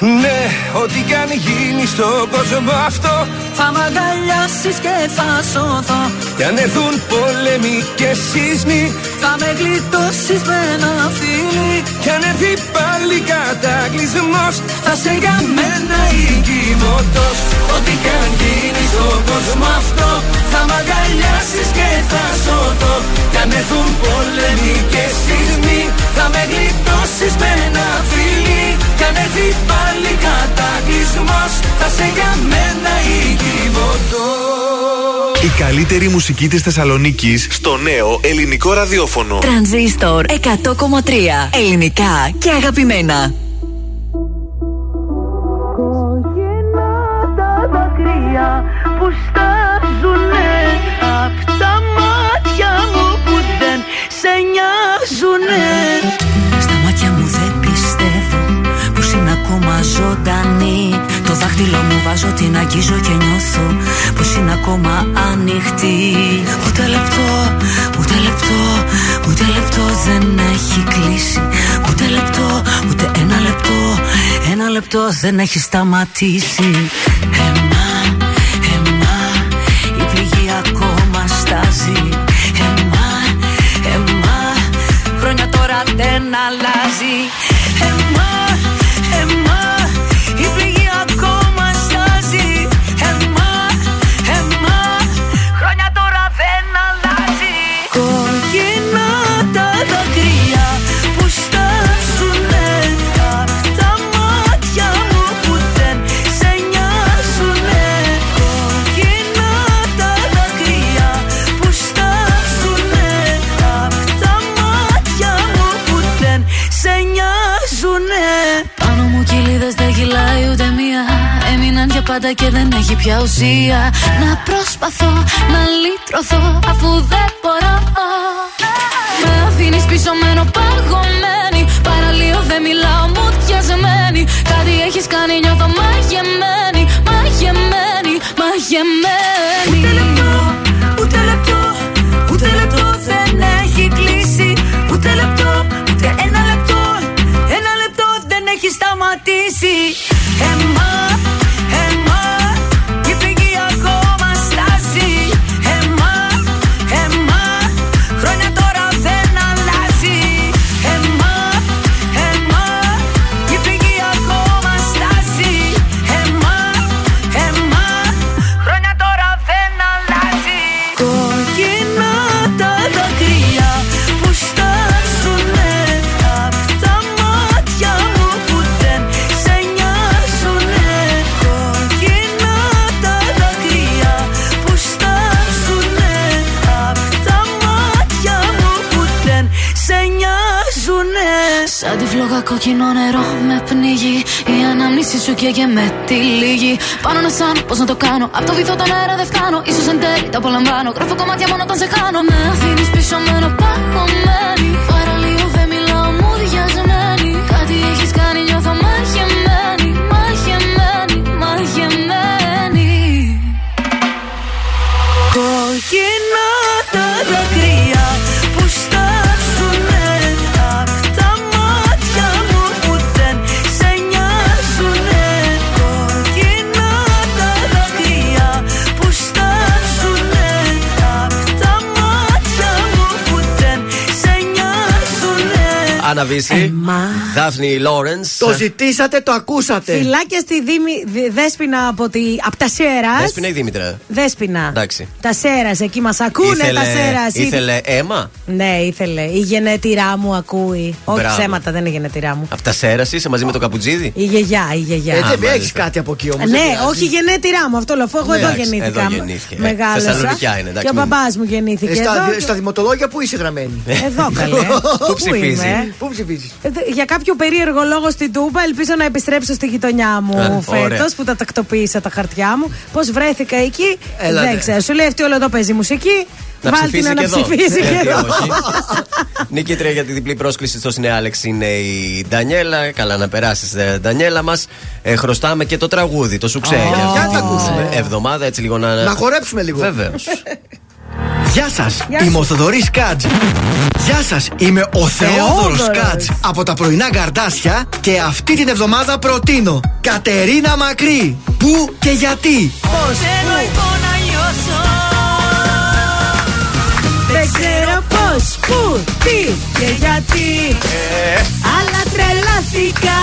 Ναι, ό,τι κι αν γίνει στον κόσμο αυτό Θα μ' αγκαλιάσεις και θα σωθώ. Κι αν έρθουν πόλεμοι και σεισμοί Θα με γλιτώσεις με ένα φίλι Κι αν έρθει πάλι κατακλυσμός Θα σε για μένα οικειβωτός Ό,τι κι αν γίνει στον κόσμο αυτό Θα μ' αγκαλιάσεις και θα σωθώ. Κι αν έρθουν πόλεμοι και σεισμοί Θα με γλιτώσεις με ένα φίλι Κι αν έρθει πάλι κατακλυσμός Θα σε για μένα οικειβωτός Η καλύτερη μουσική της Θεσσαλονίκης στο νέο ελληνικό ραδιόφωνο. Τρανζίστορ 100,3 Ελληνικά και αγαπημένα. τα δάκρυα που στάζουνε Απ' τα μάτια μου που δεν σε νοιάζουνε ακόμα ζωντανή. Το δάχτυλο μου βάζω, την αγγίζω και νιώθω πως είναι ακόμα ανοιχτή. Ούτε λεπτό, ούτε λεπτό, ούτε λεπτό δεν έχει κλείσει. Ούτε λεπτό, ούτε ένα λεπτό, ένα λεπτό δεν έχει σταματήσει. Εμά, εμά, η πληγή ακόμα στάζει. Εμά, εμά, χρόνια τώρα δεν αλλάζει πάντα και δεν έχει πια ουσία. Να προσπαθώ να λύτρωθώ αφού δεν μπορώ. Με αφήνεις πίσω μένω παγωμένη. Παραλίω δεν μιλάω μου διασμένη Κάτι έχεις κάνει νιώθω μαγεμένη Μαγεμένη, μαγεμένη ανάμνηση σου καίγε με τη λίγη. Πάνω να σαν, πώς να το κάνω. Απ' το βυθό τον αέρα δεν φτάνω. σω εν τέλει τα απολαμβάνω. Γράφω κομμάτια μόνο όταν σε χάνω. Με αφήνεις πίσω με ένα παγωμένη. Άννα Βύση. Δάφνη Λόρενς. Το ζητήσατε, το ακούσατε. Φιλάκια στη Δήμη, Δ- Δέσποινα από, τη, από τα Σέρας. Δέσποινα ή Δήμητρα; Δέσποινα. Εντάξει. Τα Σέρας, εκεί μας ακούνε τα Σέρας. ήθελε αίμα; Ναι, ήθελε. Η γενέτειρά μου ακούει. Όχι Μπράβο. ψέματα, δεν είναι η γενέτειρά μου. Από τα Σέρας είσαι μαζί με το καπουτζίδι. Η γιαγιά, η γιαγιά. Ε, Α, δεν μάλιστα. έχει κάτι από εκεί όμως. Ναι, όχι η γενέτειρά μου, αυτό λέω. Αφού εγώ Ναι, εδώ εντάξει, γεννήθηκα. εδώ γεννήθηκε. Ε, Μεγάλωσα. Θεσσαλονικιά είναι, εντάξει, Και ο μην- μπαμπάς μου γεννήθηκε. Ε, στα, εδώ. στα δημοτολόγια που είσαι γραμμένη; Εδώ καλέ. Πού ψηφίζει; Είμαι; Πού ψηφίζεις; Ε, δε- Για κάποιο περίεργο λόγο στην Τούμπα ελπίζω να επιστρέψω στη γειτονιά μου Ε, φέτος ωραία. που τα τακτοποίησα τα χαρτιά μου. Πώς βρέθηκα εκεί, Έλα, δεν ναι. ξέρω. Σου λέει αυτή όλο εδώ παίζει μουσική. Να Βάλτε ψηφίσει να και εδώ. ψηφίσει και Γιατί εδώ. όχι. Νικήτρια για τη διπλή πρόσκληση στο Συνεάλεξ είναι η Ντανιέλα. Καλά να περάσεις, Ντανιέλα μας. Ε, χρωστάμε και το τραγούδι, το σουξέ. Ω. για αυτή Για να την, ακούσουμε. ε, Εβδομάδα έτσι λίγο να. Να χορέψουμε λίγο. Βεβαίως. Γεια σας, είμαι ο Θοδωρής Κάτζ. Γεια σας, είμαι ο Θεόδωρος Θεόδωρος. Κάτζ από τα πρωινά καρδάσια και and την εβδομάδα προτείνω Κατερίνα Μακρύ. Πού και γιατί; Θέλω λοιπόν να νιώσω Δεν ξέρω πώς, πού, τι και γιατί. Ε. Αλλά τρελάθηκα.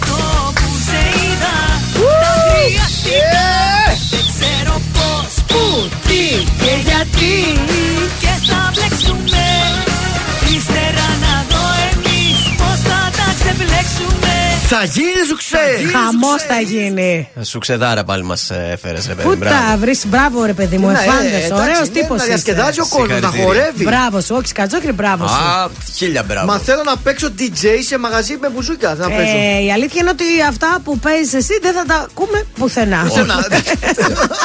Έχω που σε είδα Ου. Τα χρειαστήκα Και θα μπλέξουμε Ύστερα να δω εμείς Πώς θα τα ξεμπλέξουμε Θα γίνει σου ξέρει. Χαμός θα γίνει. Σουξεδάρα πάλι μας έφερες, ρε παιδί. Πού μπράβο. τα βρεις, μπράβο ρε παιδί μου, Ναι, εφάντε. εντάξει, Ωραίος ναι, τύπος. Να διασκεδάζει ο κόσμος, να Συγχαρητήρια. χορεύει. Μπράβο σου, όχι σκατζόκρι, μπράβο σου. Α, χίλια μπράβο. Μα θέλω να παίξω DJ σε μαγαζί με μπουζούκα. Να παίζω. Ε, η αλήθεια είναι ότι αυτά που παίζεις εσύ δεν θα τα ακούμε πουθενά. Πουθενά.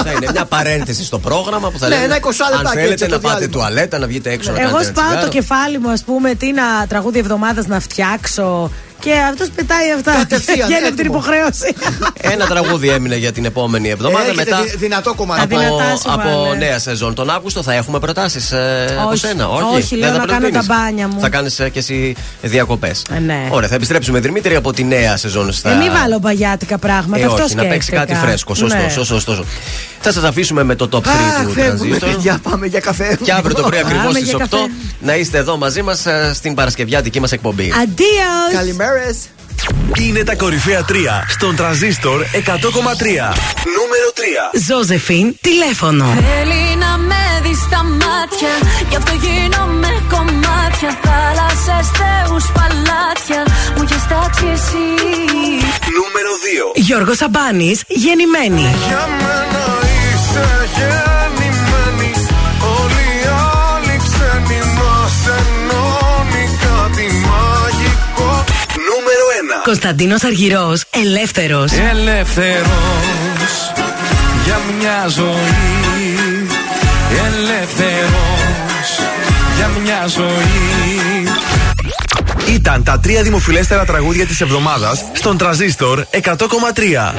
Θα είναι μια παρένθεση στο πρόγραμμα που θα Ναι, λένε. ένα 20 Αν λεπτάκι, θέλετε έτσι, να το πάτε διάλειμμα. τουαλέτα, να βγείτε έξω να Εγώ κάνετε ένα σπάω το τσιγάρο. κεφάλι μου, ας πούμε, τι να τραγούδι εβδομάδας να φτιάξω. Και αυτός πετάει αυτά. Κατευθείαν, Βγαίνει από την έτοιμο. υποχρέωση. Ένα τραγούδι έμεινε για την επόμενη εβδομάδα. Έχετε Μετά δυ- δυνατό κομμάτι. από, Αδυνατά σου από βάλε. νέα σεζόν. Τον Αύγουστο θα έχουμε προτάσεις από Όχι. σένα. Όχι, Όχι, λέω Δεν θα να κάνω προτείνεις. τα μπάνια μου. Θα κάνεις και εσύ διακοπές. Ε, ναι. Ωραία, θα επιστρέψουμε Δημήτρη από τη νέα σεζόν στα. Ε, μην βάλω μπαγιάτικα πράγματα. Ε, αυτό όχι, να παίξει κάτι σκέφτηκα. φρέσκο. Σωστό, Ναι. σωστό, σωστό. Θα σας αφήσουμε με το top 3 Αχ, του φεύγουμε, Transistor. παιδιά, πάμε για καφέ. Και αύριο το πρωί Πάμε ακριβώς για στις 8 καφέ. να είστε εδώ μαζί μας στην Παρασκευιάτικη μας εκπομπή. Αντίος! Καλημέρες. Είναι τα κορυφαία 3 στον τραζίστορ 100,3. Νούμερο 3. Ζώζεφιν, τηλέφωνο. Θέλει να με δει στα μάτια Γι' αυτό γίνομαι κομμάτια Θάλασσες, θεούς, παλάτια Μου έχεις τάξει εσύ Νούμερο 2. Γιώργος Σαμπάνης, γεννημένη. Για μένα είσαι γεννημένη Όλοι οι άλλοι ξένοι μας ενώνει κάτι μαγικό Νούμερο 1. Κωνσταντίνος Αργυρός, ελεύθερος. Ελεύθερος για μια ζωή Ελεύθερος για μια ζωή Ήταν τα τρία δημοφιλέστερα τραγούδια της εβδομάδας στον τραζίστορ 100,3.